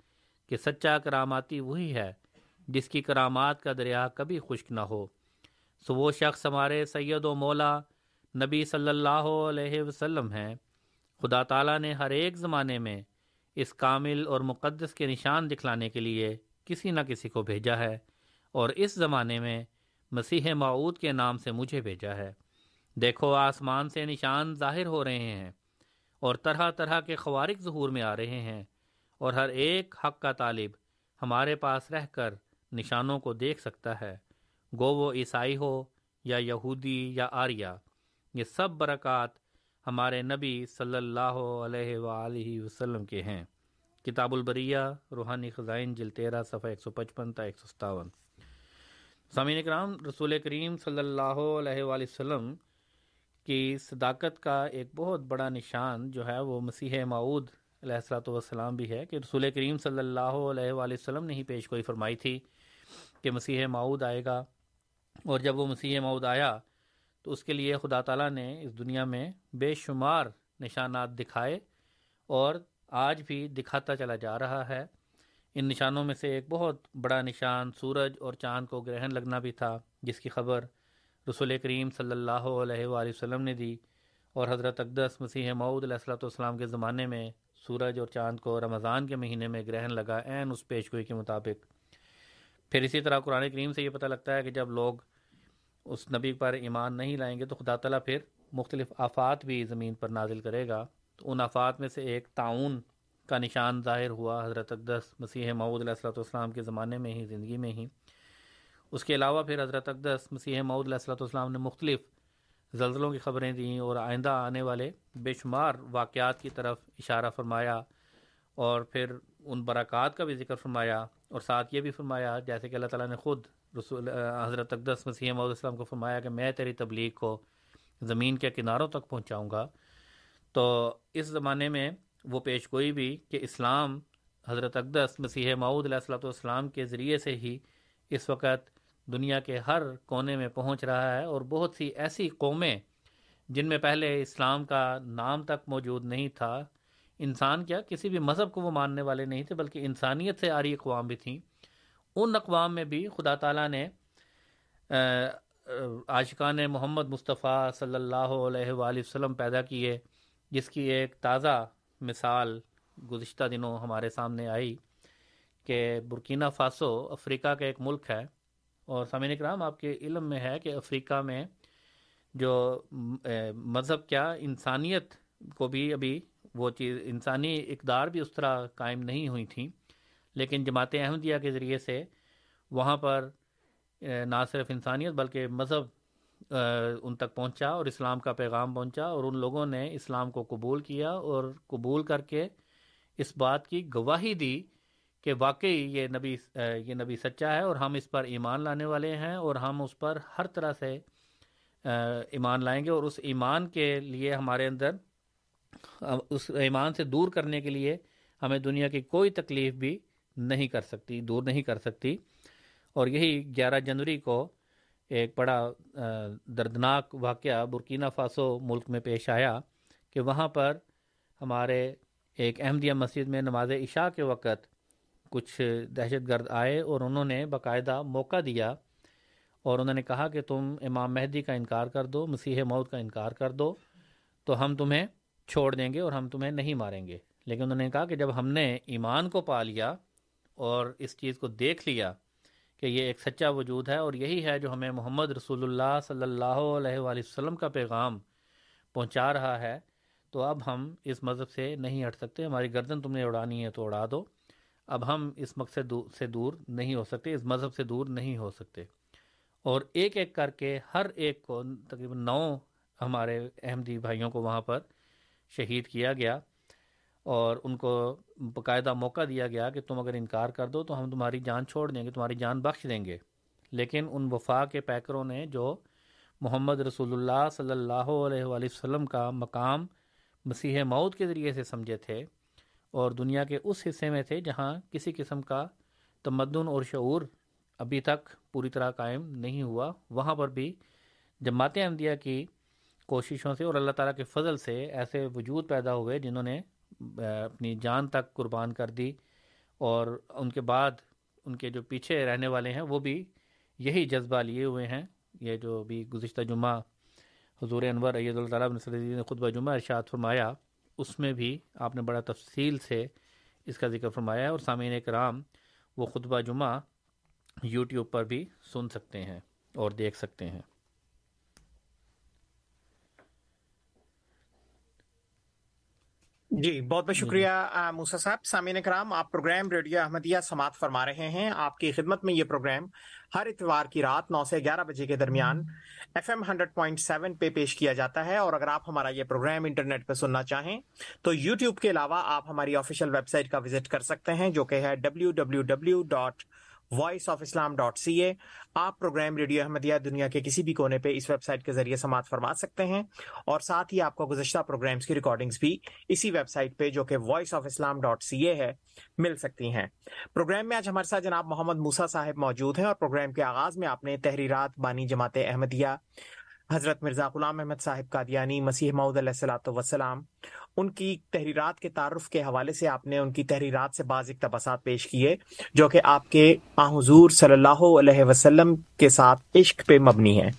کہ سچا کراماتی وہی ہے جس کی کرامات کا دریا کبھی خشک نہ ہو۔ سو وہ شخص ہمارے سید و مولا نبی صلی اللہ علیہ وسلم ہیں۔ خدا تعالیٰ نے ہر ایک زمانے میں اس کامل اور مقدس کے نشان دکھلانے کے لیے کسی نہ کسی کو بھیجا ہے اور اس زمانے میں مسیح معود کے نام سے مجھے بھیجا ہے۔ دیکھو، آسمان سے نشان ظاہر ہو رہے ہیں اور طرح طرح کے خوارق ظہور میں آ رہے ہیں اور ہر ایک حق کا طالب ہمارے پاس رہ کر نشانوں کو دیکھ سکتا ہے۔ گو وہ عیسائی ہو یا یہودی یا آریہ، یہ سب برکات ہمارے نبی صلی اللہ علیہ وآلہ وسلم کے ہیں۔ کتاب البریہ، روحانی خزائن جل تیرہ، صفحہ ایک سو پچپن تا ایک سو ستاون۔ سامعین اکرام، رسول کریم صلی اللہ علیہ وآلہ وسلم کی صداقت کا ایک بہت بڑا نشان جو ہے وہ مسیح معود علیہ السلاۃ والسلام بھی ہے کہ رسول کریم صلی اللہ علیہ وآلہ وسلم نے ہی پیش گوئی فرمائی تھی کہ مسیح معود آئے گا اور جب وہ مسیح معود آیا تو اس کے لیے خدا تعالیٰ نے اس دنیا میں بے شمار نشانات دکھائے اور آج بھی دکھاتا چلا جا رہا ہے۔ ان نشانوں میں سے ایک بہت بڑا نشان سورج اور چاند کو گرہن لگنا بھی تھا، جس کی خبر رسول کریم صلی اللہ علیہ وآلہ وسلم نے دی اور حضرت اقدس مسیح معود علیہ السلۃ والسلام کے زمانے میں سورج اور چاند کو رمضان کے مہینے میں گرہن لگا عین اس پیش گوئی کے مطابق۔ پھر اسی طرح قرآن کریم سے یہ پتہ لگتا ہے کہ جب لوگ اس نبی پر ایمان نہیں لائیں گے تو خدا تعالیٰ پھر مختلف آفات بھی زمین پر نازل کرے گا۔ تو ان آفات میں سے ایک تعاون کا نشان ظاہر ہوا حضرت اقدس مسیح معود علیہ السلۃ والسلام کے زمانے میں ہی، زندگی میں ہی۔ اس کے علاوہ پھر حضرت اقدس مسیح معود علیہ السلۃ والسلام نے مختلف زلزلوں کی خبریں دیں اور آئندہ آنے والے بے شمار واقعات کی طرف اشارہ فرمایا اور پھر ان برکات کا بھی ذکر فرمایا اور ساتھ یہ بھی فرمایا، جیسے کہ اللہ تعالیٰ نے خود رسول، حضرت اقدس مسیح محدود السلام کو فرمایا کہ میں تیری تبلیغ کو زمین کے کناروں تک پہنچاؤں گا۔ تو اس زمانے میں وہ پیش گوئی بھی کہ اسلام حضرت اقدس مسیح معود علیہ السلۃ والسلام کے ذریعے سے ہی اس وقت دنیا کے ہر کونے میں پہنچ رہا ہے اور بہت سی ایسی قومیں جن میں پہلے اسلام کا نام تک موجود نہیں تھا۔ انسان کیا کسی بھی مذہب کو وہ ماننے والے نہیں تھے بلکہ انسانیت سے آری اقوام بھی تھیں۔ ان اقوام میں بھی خدا تعالیٰ نے عاشقان محمد مصطفیٰ صلی اللہ علیہ وآلہ وسلم پیدا کیے، جس کی ایک تازہ مثال گزشتہ دنوں ہمارے سامنے آئی کہ برکینہ فاسو افریقہ کا ایک ملک ہے اور سامعین اکرام، آپ کے علم میں ہے کہ افریقہ میں جو مذہب کیا انسانیت کو بھی ابھی وہ چیز، انسانی اقدار بھی اس طرح قائم نہیں ہوئی تھیں، لیکن جماعت احمدیہ کے ذریعے سے وہاں پر نہ صرف انسانیت بلکہ مذہب ان تک پہنچا اور اسلام کا پیغام پہنچا اور ان لوگوں نے اسلام کو قبول کیا اور قبول کر کے اس بات کی گواہی دی کہ واقعی یہ نبی یہ نبی سچا ہے اور ہم اس پر ایمان لانے والے ہیں اور ہم اس پر ہر طرح سے ایمان لائیں گے اور اس ایمان کے لیے ہمارے اندر اس ایمان سے دور کرنے کے لیے ہمیں دنیا کی کوئی تکلیف بھی نہیں کر سکتی، دور نہیں کر سکتی۔ اور یہی گیارہ جنوری کو ایک بڑا دردناک واقعہ برکینہ فاسو ملک میں پیش آیا کہ وہاں پر ہمارے ایک احمدیہ مسجد میں نماز عشاء کے وقت کچھ دہشت گرد آئے اور انہوں نے باقاعدہ موقع دیا اور انہوں نے کہا کہ تم امام مہدی کا انکار کر دو، مسیح موت کا انکار کر دو، تو ہم تمہیں چھوڑ دیں گے اور ہم تمہیں نہیں ماریں گے۔ لیکن انہوں نے کہا کہ جب ہم نے ایمان کو پا لیا اور اس چیز کو دیکھ لیا کہ یہ ایک سچا وجود ہے اور یہی ہے جو ہمیں محمد رسول اللہ صلی اللہ علیہ وآلہ وسلم کا پیغام پہنچا رہا ہے۔ تو اب ہم اس مذہب سے نہیں ہٹ سکتے، ہماری گردن تم نے اڑانی ہے تو اڑا دو۔ اب ہم اس مقصد سے دور نہیں ہو سکتے، اس مذہب سے دور نہیں ہو سکتے۔ اور ایک ایک کر کے ہر ایک کو تقریباً نو ہمارے احمدی بھائیوں کو وہاں پر شہید کیا گیا۔ اور ان کو باقاعدہ موقع دیا گیا کہ تم اگر انکار کر دو تو ہم تمہاری جان چھوڑ دیں گے، تمہاری جان بخش دیں گے۔ لیکن ان وفا کے پیکروں نے جو محمد رسول اللہ صلی اللہ علیہ وآلہ وسلم کا مقام مسیح مود کے ذریعے سے سمجھے تھے اور دنیا کے اس حصے میں تھے جہاں کسی قسم کا تمدن اور شعور ابھی تک پوری طرح قائم نہیں ہوا، وہاں پر بھی جماعت احمدیہ کی کوششوں سے اور اللہ تعالیٰ کے فضل سے ایسے وجود پیدا ہوئے جنہوں نے اپنی جان تک قربان کر دی اور ان کے بعد ان کے جو پیچھے رہنے والے ہیں، وہ بھی یہی جذبہ لیے ہوئے ہیں۔ یہ جو بھی گزشتہ جمعہ حضور انور عید اللہ تعالیٰ نے خطبہ جمعہ ارشاد فرمایا، اس میں بھی آپ نے بڑا تفصیل سے اس کا ذکر فرمایا ہے اور سامعین کرام وہ خطبہ جمعہ یوٹیوب پر بھی سن سکتے ہیں اور دیکھ سکتے ہیں۔ جی بہت بہت شکریہ موسا صاحب۔ سامعین کرام آپ پروگرام ریڈیو احمدیہ سماعت فرما رہے ہیں۔ آپ کی خدمت میں یہ پروگرام ہر اتوار کی رات نو سے گیارہ بجے کے درمیان F M hundred point seven پہ پیش کیا جاتا ہے۔ اور اگر آپ ہمارا یہ پروگرام انٹرنیٹ پہ سننا چاہیں تو یوٹیوب کے علاوہ آپ ہماری آفیشیل ویب سائٹ کا وزٹ کر سکتے ہیں جو کہ ہے W W W dot voice of Islam dot C A آپ پروگرام ریڈیو احمدیہ دنیا کے کسی بھی کونے پہ اس ویب سائٹ کے ذریعے سماعت فرما سکتے ہیں اور ساتھ ہی آپ کو گزشتہ پروگرامس کی ریکارڈنگس بھی اسی ویب سائٹ پہ جو کہ voice of Islam dot C A ہے، مل سکتی ہیں۔ پروگرام میں آج ہمارے ساتھ جناب محمد موسا صاحب موجود ہیں اور پروگرام کے آغاز میں آپ نے تحریرات بانی جماعت احمدیہ حضرت مرزا غلام احمد صاحب قادیانی مسیح معود علیہ السلاۃ وسلام ان کی تحریرات کے تعارف کے حوالے سے آپ نے ان کی تحریرات سے بعض اقتباسات پیش کیے، جو کہ آپ کے حضور صلی اللہ علیہ وسلم کے ساتھ عشق پہ مبنی ہیں۔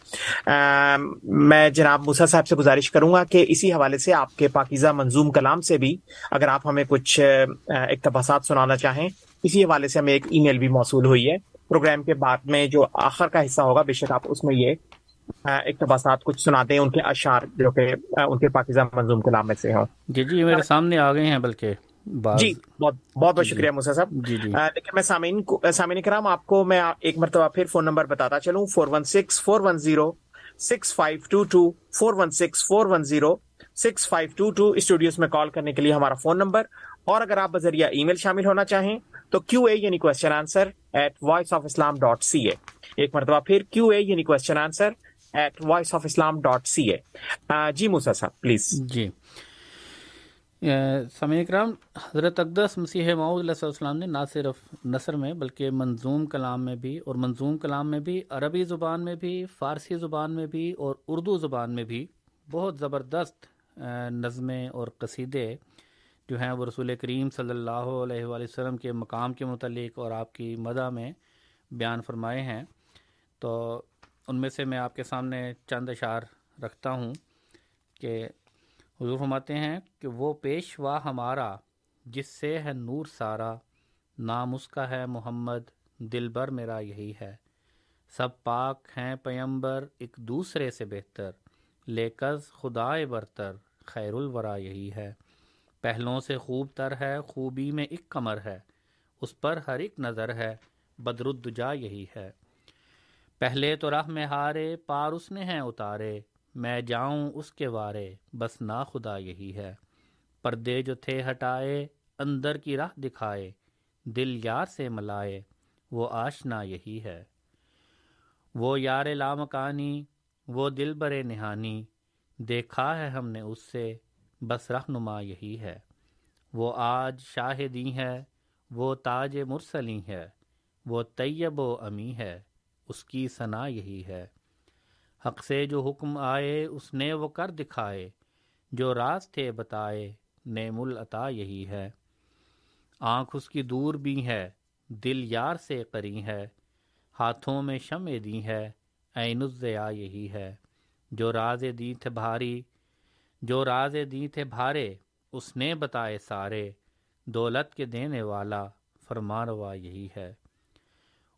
میں جناب موسیٰ صاحب سے گزارش کروں گا کہ اسی حوالے سے آپ کے پاکیزہ منظوم کلام سے بھی اگر آپ ہمیں کچھ اقتباسات سنانا چاہیں، اسی حوالے سے ہمیں ایک ای میل بھی موصول ہوئی ہے۔ پروگرام کے بعد میں جو آخر کا حصہ ہوگا، بے شک آپ اس میں یہ اقتباسات کچھ سناتے ہیں ان کے اشعار جو کہ ان کے پاکستہ منظوم کلام میں سے ہوں۔ جی جی میرے سامنے آ گئے ہیں بلکہ جی بہت بہت بہت شکریہ موسا صاحب۔ جی جی۔ لیکن میں سامعین سامعین کرام آپ کو میں ایک مرتبہ پھر فون نمبر بتاتا چلوں۔ Four one six four one zero six five two two four one six four one zero six five two two studios میں کال کرنے کے لیے ہمارا فون نمبر۔ اور اگر آپ بذریعہ ای میل شامل ہونا چاہیں تو کیو اے یعنی question answer at voice of Islam dot C A ایک مرتبہ پھر کیو اے یعنی question answer at voice of Islam dot C A G. Uh, Moosa صاحب پلیز جی سمع کرام حضرت اقدس مسیح معود علیہ السلام نے نہ صرف نثر میں بلکہ منظوم کلام میں بھی اور منظوم کلام میں بھی، عربی زبان میں بھی، فارسی زبان میں بھی اور اردو زبان میں بھی بہت زبردست uh, نظمیں اور قصیدے جو ہیں وہ رسول کریم صلی اللہ علیہ وآلہ وسلم کے مقام کے متعلق اور آپ کی مدع میں بیان فرمائے ہیں۔ تو ان میں سے میں آپ کے سامنے چند اشعار رکھتا ہوں کہ حضور فرماتے ہیں کہ وہ پیشوا ہمارا جس سے ہے نور سارا، نام اس کا ہے محمد، دل بر میرا یہی ہے۔ سب پاک ہیں پیمبر، ایک دوسرے سے بہتر لیکز خدائے برتر، خیر الورا یہی ہے۔ پہلوں سے خوب تر ہے، خوبی میں ایک کمر ہے، اس پر ہر ایک نظر ہے بدردجا یہی ہے۔ پہلے تو راہ میں ہارے، پار اس نے ہیں اتارے۔ میں جاؤں اس کے وارے، بس نا خدا یہی ہے۔ پردے جو تھے ہٹائے، اندر کی راہ دکھائے، دل یار سے ملائے، وہ آشنا یہی ہے۔ وہ یار لامکانی، وہ دل برے نہانی۔ دیکھا ہے ہم نے اس سے، بس رہنما یہی ہے۔ وہ آج شاہدی ہے وہ تاج مرسلی ہے وہ طیب و امی ہے۔ اس کی ثنا یہی ہے۔ حق سے جو حکم آئے، اس نے وہ کر دکھائے۔ جو راز تھے بتائے، نعم العطا یہی ہے۔ آنکھ اس کی دور بھی ہے، دل یار سے قری ہے۔ ہاتھوں میں شمع دی ہے، عین الزیا یہی ہے۔ جو راز دی تھے بھاری، جو راز دی تھے بھارے، اس نے بتائے سارے۔ دولت کے دینے والا فرمانوا یہی ہے۔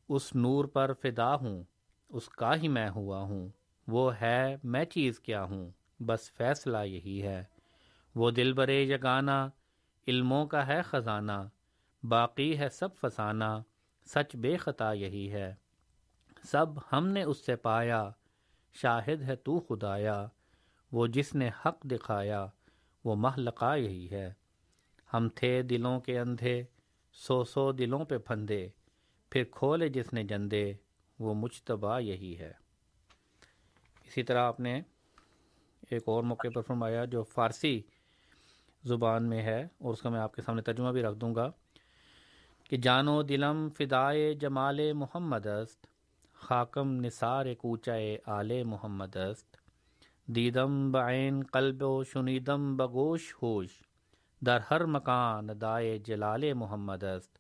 اس نور پر فدا ہوں، اس کا ہی میں ہوا ہوں، وہ ہے میں چیز کیا ہوں، بس فیصلہ یہی ہے۔ وہ دل برے یگانا علموں کا ہے خزانہ، باقی ہے سب فسانہ، سچ بے خطا یہی ہے۔ سب ہم نے اس سے پایا، شاہد ہے تو خدایا، وہ جس نے حق دکھایا، وہ محلقہ یہی ہے۔ ہم تھے دلوں کے اندھے، سو سو دلوں پہ پھندے۔ پھر کھولے جس نے جندے، وہ مجتبہ یہی ہے۔ اسی طرح آپ نے ایک اور موقع پر فرمایا جو فارسی زبان میں ہے، اور اس کا میں آپ کے سامنے ترجمہ بھی رکھ دوں گا کہ جانو دلم فدائے جمال محمد است، خاکم نثار کوچائے آل محمد است۔ دیدم بعین قلب و شنیدم بگوش ہوش، در ہر مکان دائے جلال محمد است۔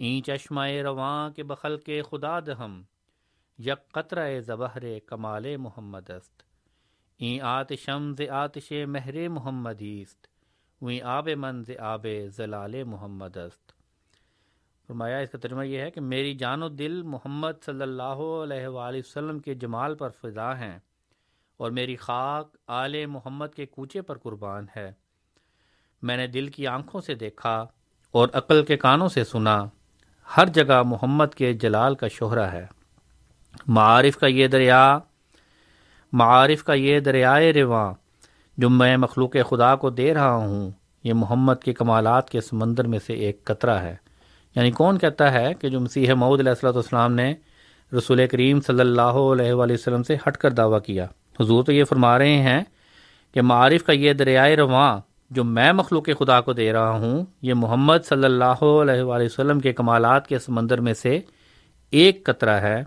این چشمہ رواں کے بخل کے خدا دہم، یک قطرہ زبہر کمال محمد است۔ این آتشم ز آتش مہر محمد است وہیں آب من ز آب زلال محمد است۔ فرمایا، اس کا ترجمہ یہ ہے کہ میری جان و دل محمد صلی اللہ علیہ وآلہ وسلم کے جمال پر فضا ہیں اور میری خاک آل محمد کے کوچے پر قربان ہے۔ میں نے دل کی آنکھوں سے دیکھا اور عقل کے کانوں سے سنا۔ ہر جگہ محمد کے جلال کا شہرہ ہے۔ معارف کا یہ دریا، معارف کا یہ دریائے رواں جو میں مخلوق خدا کو دے رہا ہوں، یہ محمد کے کمالات کے سمندر میں سے ایک قطرہ ہے۔ یعنی کون کہتا ہے کہ جو مسیح معود علیہ السلۃ والسلام نے رسول کریم صلی اللہ علیہ وآلہ وسلم سے ہٹ کر دعویٰ کیا۔ حضور تو یہ فرما رہے ہیں کہ معارف کا یہ دریائے رواں جو میں مخلوق خدا کو دے رہا ہوں، یہ محمد صلی اللہ علیہ وآلہ وسلم کے کمالات کے سمندر میں سے ایک قطرہ ہے۔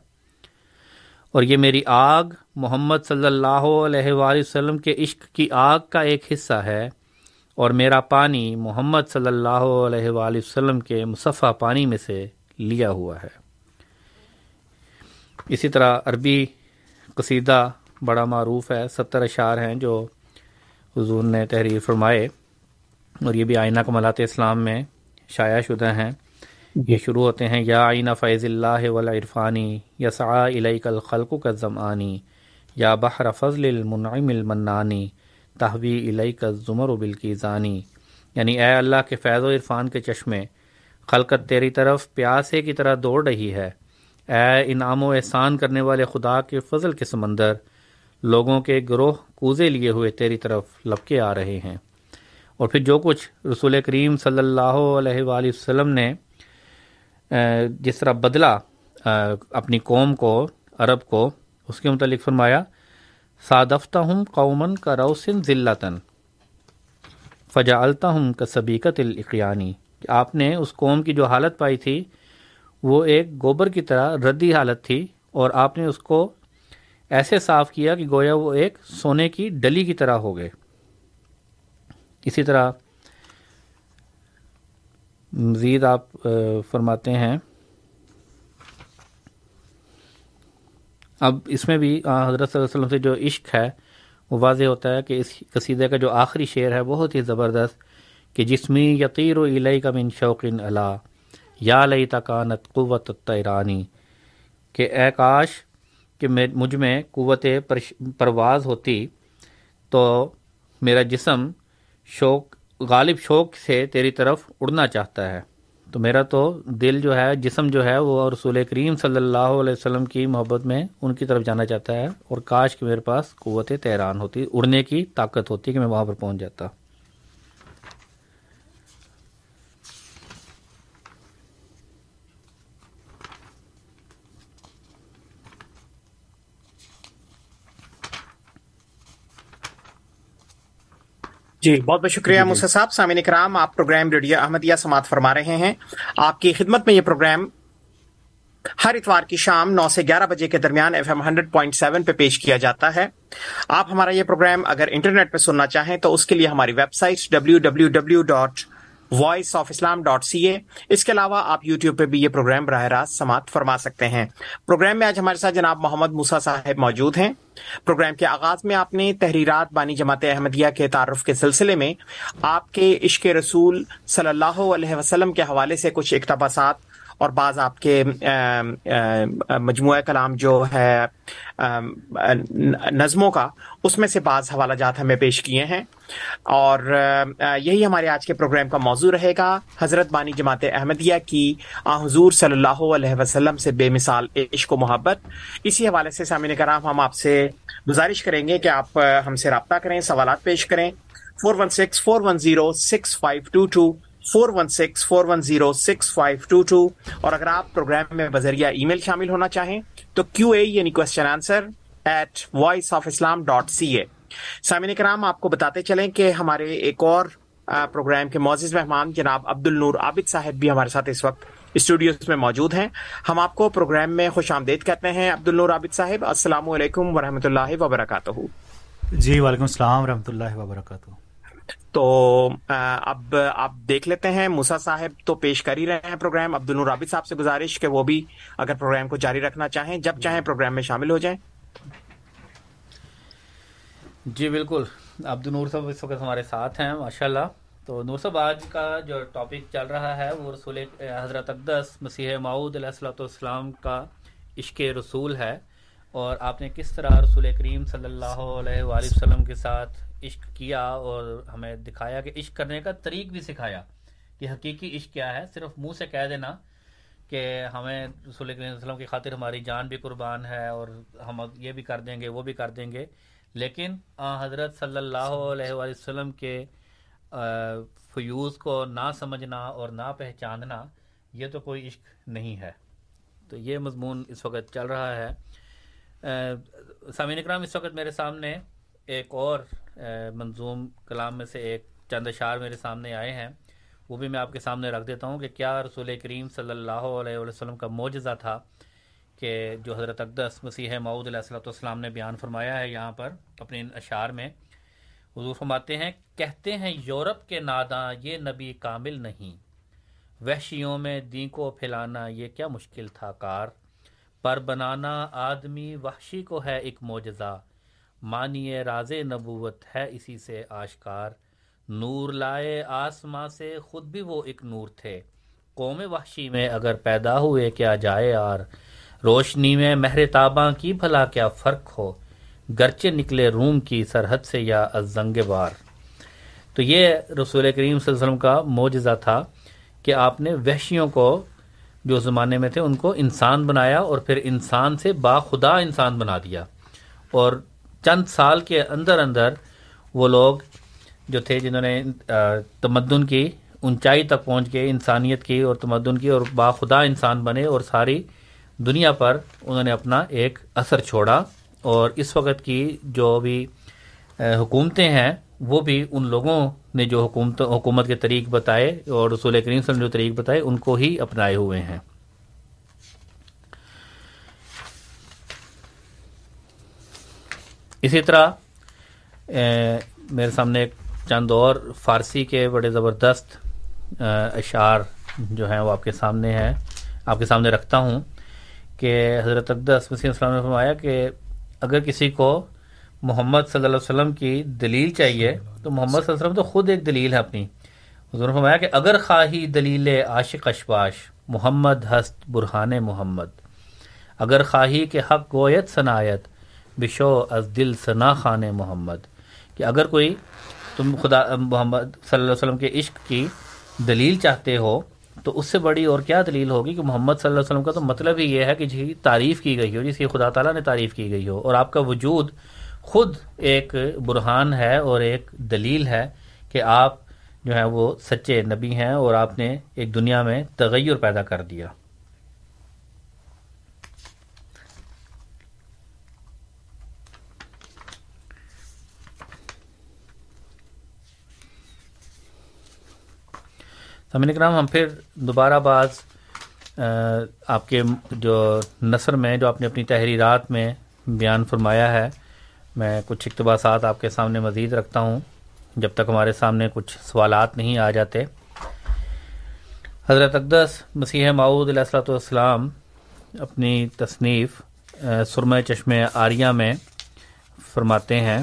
اور یہ میری آگ محمد صلی اللہ علیہ وآلہ وسلم کے عشق کی آگ کا ایک حصہ ہے۔ اور میرا پانی محمد صلی اللہ علیہ وآلہ وسلم کے مصفہ پانی میں سے لیا ہوا ہے۔ اسی طرح عربی قصیدہ بڑا معروف ہے، ستر اشعار ہیں جو حضور نے تحریر فرمائے اور یہ بھی آئینہ کمالات اسلام میں شائع شدہ ہیں۔ یہ شروع ہوتے ہیں، یا آئینہ فیض اللہ عرفانی یا سعا علیہ الخلق کا زمانی یا بحر فضل المنعم المنانی تحوی علیہ کا ظمر و بلکی یعنی اے اللہ کے فیض و عرفان کے چشمے، خلقت تیری طرف پیاسے کی طرح دوڑ رہی ہے۔ اے انعام و احسان کرنے والے خدا کے فضل کے سمندر لوگوں کے گروہ کوزے لیے ہوئے تیری طرف لپکے آ رہے ہیں۔ اور پھر جو کچھ رسول کریم صلی اللہ علیہ وآلہ وسلم نے جس طرح بدلا اپنی قوم کو، عرب کو، اس کے متعلق فرمایا صادفتہ ہوں قومن کا روسن ذلتاً فجا التا ہوں کا سبیکت القیانی آپ نے اس قوم کی جو حالت پائی تھی، وہ ایک گوبر کی طرح ردی حالت تھی، اور آپ نے اس کو ایسے صاف کیا کہ گویا وہ ایک سونے کی ڈلی کی طرح ہو گئے۔ اسی طرح مزید آپ فرماتے ہیں۔ اب اس میں بھی حضرت صلی اللہ علیہ وسلم سے جو عشق ہے، وہ واضح ہوتا ہے کہ اس قصیدے کا جو آخری شعر ہے، بہت ہی زبردست کہ جسمی یقیر و علیہ کا من شوقین اللہ یا لئی تکانت قوت تیرانی کہ اے کاش کہ مجھ میں قوت پرواز ہوتی تو میرا جسم شوق غالب شوق سے تیری طرف اڑنا چاہتا ہے۔ تو میرا تو دل جو ہے، جسم جو ہے، وہ رسول کریم صلی اللہ علیہ وسلم کی محبت میں ان کی طرف جانا چاہتا ہے اور کاش کہ میرے پاس قوت تیران ہوتی، اڑنے کی طاقت ہوتی کہ میں وہاں پر پہنچ جاتا۔ جی بہت بہت شکریہ جی، جی۔ صاحب سامعین کرام آپ پروگرام ریڈیو احمدیہ سماعت فرما رہے ہیں آپ کی خدمت میں یہ پروگرام ہر اتوار کی شام نو سے گیارہ بجے کے درمیان F M hundred point seven پہ پیش کیا جاتا ہے آپ ہمارا یہ پروگرام اگر انٹرنیٹ پہ سننا چاہیں تو اس کے لیے ہماری web site W W W dot voice of Islam dot C A اس کے علاوہ آپ یوٹیوب پہ بھی یہ پروگرام براہ راست سماعت فرما سکتے ہیں۔ پروگرام میں آج ہمارے ساتھ جناب محمد موسا صاحب موجود ہیں۔ پروگرام کے آغاز میں آپ نے تحریرات بانی جماعت احمدیہ کے تعارف کے سلسلے میں آپ کے عشق رسول صلی اللہ علیہ وسلم کے حوالے سے کچھ اقتباسات اور بعض آپ کے مجموعہ کلام جو ہے نظموں کا، اس میں سے بعض حوالہ جات ہمیں پیش کیے ہیں۔ اور یہی ہمارے آج کے پروگرام کا موضوع رہے گا۔ حضرت بانی جماعت احمدیہ کی حضور صلی اللہ علیہ وسلم سے بے مثال عشق و محبت۔ اسی حوالے سے سامعین کرام، ہم آپ سے گزارش کریں گے کہ آپ ہم سے رابطہ کریں، سوالات پیش کریں۔ Four one six, four one zero, six five two two. Four one six, four one zero, six five two two اور اگر آپ پروگرام میں بذریعہ ای میل شامل ہونا چاہیں تو کیو اے یعنی question answer at voice of Islam dot C A سامعین کرام، آپ کو بتاتے چلیں کہ ہمارے ایک اور پروگرام کے معزز مہمان جناب عبد النور عابد صاحب بھی ہمارے ساتھ اس وقت اسٹوڈیو میں موجود ہیں۔ ہم آپ کو پروگرام میں خوش آمدید کہتے ہیں عبد النور عابد صاحب، السلام علیکم ورحمۃ اللہ وبرکاتہ۔ جی وعلیکم السلام و اللہ وبرکاتہ۔ تو اب، آپ دیکھ لیتے ہیں موسا صاحب تو پیش کر ہی رہے ہیں پروگرام۔ عبد الرابط صاحب سے گزارش کہ وہ بھی اگر پروگرام کو جاری رکھنا چاہیں، جب چاہیں پروگرام میں شامل ہو جائیں۔ جی بالکل۔ عبد النور صاحب اس وقت ہمارے ساتھ ہیں ماشاء اللہ تو نور صاحب، آج کا جو ٹاپک چل رہا ہے، وہ رسول حضرت اقدس، مسیح معود علیہ السلۃ والسلام کا عشق رسول ہے۔ اور آپ نے کس طرح رسول کریم صلی اللہ علیہ وآلہ وسلم کے ساتھ عشق کیا اور ہمیں دکھایا کہ عشق کرنے کا طریق بھی سکھایا کہ حقیقی عشق کیا ہے، صرف منہ سے کہہ دینا کہ ہمیں رسول علیہ وسلم کی خاطر ہماری جان بھی قربان ہے اور ہم یہ بھی کر دیں گے، وہ بھی کر دیں گے۔ لیکن آ، حضرت صلی اللہ علیہ وآلہ وسلم کے فیوز کو نہ سمجھنا اور نہ پہچاننا، یہ تو کوئی عشق نہیں ہے۔ تو یہ مضمون اس وقت چل رہا ہے۔ سامعین اکرام، اس وقت میرے سامنے ایک اور منظوم کلام میں سے ایک چند اشعار میرے سامنے آئے ہیں۔ وہ بھی میں آپ کے سامنے رکھ دیتا ہوں کہ کیا رسول کریم صلی اللہ علیہ وسلم کا معجزہ تھا کہ جو حضرت اقدس مسیح معود علیہ السلۃ والسلام نے بیان فرمایا ہے یہاں پر اپنے اشعار میں۔ حضور فرماتے ہیں، کہتے ہیں، یورپ کے ناداں، یہ نبی کامل نہیں۔ وحشیوں میں دین کو پھیلانا، یہ کیا مشکل تھا کار۔ پر بنانا آدمی وحشی کو ہے ایک معجزہ۔ مانیے راز نبوت ہے اسی سے آشکار۔ نور لائے آسماں سے، خود بھی وہ ایک نور تھے۔ قوم وحشی میں اگر پیدا ہوئے کیا جائے آر۔ روشنی میں مہر تاباں کی بھلا کیا فرق ہو۔ گرچے نکلے روم کی سرحد سے یا ازنگ بار۔ تو یہ رسول کریم صلی اللہ علیہ وسلم کا معجزہ تھا کہ آپ نے وحشیوں کو جو زمانے میں تھے ان کو انسان بنایا اور پھر انسان سے باخدا انسان بنا دیا۔ اور چند سال کے اندر اندر وہ لوگ جو تھے جنہوں نے تمدن کی، اونچائی تک پہنچ گئے انسانیت کی اور تمدن کی اور باخدا انسان بنے اور ساری دنیا پر انہوں نے اپنا ایک اثر چھوڑا اور اس وقت کی جو بھی حکومتیں ہیں وہ بھی ان لوگوں نے جو حکومت حکومت کے طریق بتائے اور رسول کریم صلی اللہ علیہ وسلم جو طریق بتائے ان کو ہی اپنائے ہوئے ہیں۔ اسی طرح میرے سامنے ایک چند اور فارسی کے بڑے زبردست اشعار جو ہیں وہ آپ کے سامنے ہیں۔ آپ کے سامنے رکھتا ہوں کہ حضرت اقدس مسیح السلام نے فرمایا کہ اگر کسی کو محمد صلی اللہ علیہ وسلم کی دلیل چاہیے، تو محمد صلی اللہ علیہ وسلم تو خود ایک دلیل ہے اپنی۔ حضور نے فرمایا کہ اگر خواہی دلیل عاشق اشباش محمد ہست برہان محمد۔ اگر خواہی کہ حق گویت صنایت بشو از دل ثنا خان محمد، کہ اگر کوئی تم خدا محمد صلی اللہ علیہ وسلم کے عشق کی دلیل چاہتے ہو، تو اس سے بڑی اور کیا دلیل ہوگی کہ محمد صلی اللہ علیہ وسلم کا تو مطلب ہی یہ ہے کہ جس کی تعریف کی گئی ہو، جس کی خدا تعالیٰ نے تعریف کی گئی ہو، اور آپ کا وجود خود ایک برہان ہے اور ایک دلیل ہے کہ آپ جو ہے وہ سچے نبی ہیں اور آپ نے ایک دنیا میں تغیر پیدا کر دیا۔ سمن کرام، ہم پھر دوبارہ بعض آپ کے جو نثر میں، جو آپ نے اپنی تحریرات میں بیان فرمایا ہے، میں کچھ اقتباسات آپ کے سامنے مزید رکھتا ہوں، جب تک ہمارے سامنے کچھ سوالات نہیں آ جاتے۔ حضرت اقدس مسیح معود علیہ السلۃ والسلام اپنی تصنیف سرمہ چشم آریہ میں فرماتے ہیں۔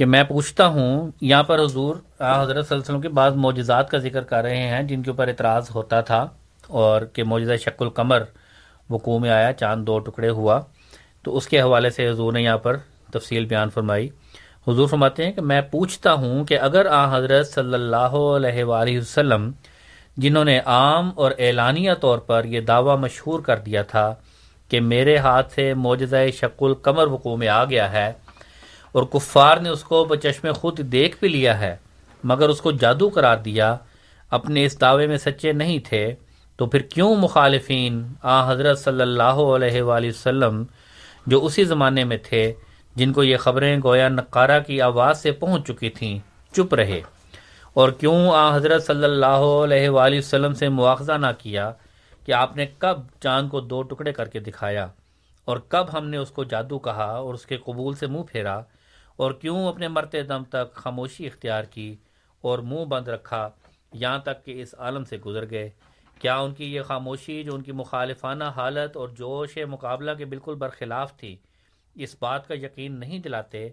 کہ میں پوچھتا ہوں، یہاں پر حضور حضرت صلی اللہ علیہ وسلم کے بعض معجزات کا ذکر کر رہے ہیں، جن کے اوپر اعتراض ہوتا تھا اور کہ معجزہ شک القمر وقوع میں آیا، چاند دو ٹکڑے ہوا۔ تو اس کے حوالے سے حضور نے یہاں پر تفصیل بیان فرمائی۔ حضور فرماتے ہیں کہ میں پوچھتا ہوں کہ اگر آ حضرت صلی اللہ علیہ وآلہ وسلم، جنہوں نے عام اور اعلانیہ طور پر یہ دعویٰ مشہور کر دیا تھا کہ میرے ہاتھ سے معجزہ شک القمر وقوع میں آ گیا ہے اور کفار نے اس کو بچشم خود دیکھ بھی لیا ہے، مگر اس کو جادو قرار دیا۔ اپنے اس دعوے میں سچے نہیں تھے، تو پھر کیوں مخالفین آ حضرت صلی اللہ علیہ وآلہ وسلم جو اسی زمانے میں تھے، جن کو یہ خبریں گویا نقارہ کی آواز سے پہنچ چکی تھیں، چپ رہے۔ اور کیوں آ حضرت صلی اللہ علیہ وآلہ وسلم سے مواخذہ نہ کیا کہ آپ نے کب چاند کو دو ٹکڑے کر کے دکھایا، اور کب ہم نے اس کو جادو کہا اور اس کے قبول سے منہ پھیرا۔ اور کیوں اپنے مرتے دم تک خاموشی اختیار کی اور منہ بند رکھا یہاں تک کہ اس عالم سے گزر گئے؟ کیا ان کی یہ خاموشی جو ان کی مخالفانہ حالت اور جوش مقابلہ کے بالکل برخلاف تھی، اس بات کا یقین نہیں دلاتے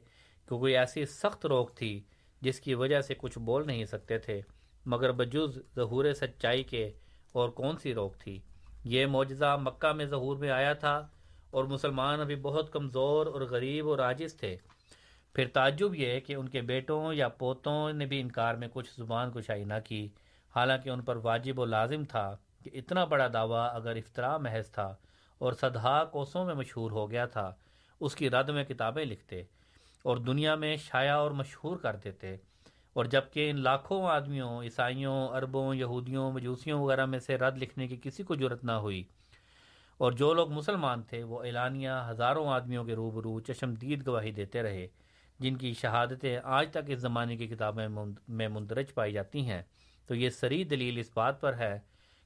کہ کوئی ایسی سخت روک تھی جس کی وجہ سے کچھ بول نہیں سکتے تھے، مگر بجز ظہور سچائی کے اور کون سی روک تھی؟ یہ معجزہ مکہ میں ظہور میں آیا تھا اور مسلمان ابھی بہت کمزور اور غریب اور عاجز تھے۔ پھر تعجب یہ کہ ان کے بیٹوں یا پوتوں نے بھی انکار میں کچھ زبان کشائی نہ کی۔ حالانکہ ان پر واجب و لازم تھا کہ اتنا بڑا دعویٰ اگر افطرا محض تھا اور صدحا کوسوں میں مشہور ہو گیا تھا، اس کی رد میں کتابیں لکھتے اور دنیا میں شائع اور مشہور کر دیتے۔ اور جبکہ ان لاکھوں آدمیوں، عیسائیوں، عربوں، یہودیوں، مجوسیوں وغیرہ میں سے رد لکھنے کی کسی کو ضرورت نہ ہوئی۔ اور جو لوگ مسلمان تھے، وہ اعلانیہ ہزاروں آدمیوں کے روبرو چشمدید گواہی دیتے رہے۔ جن کی شہادتیں آج تک اس زمانے کی کتابیں میں مندرج پائی جاتی ہیں، تو یہ سری دلیل اس بات پر ہے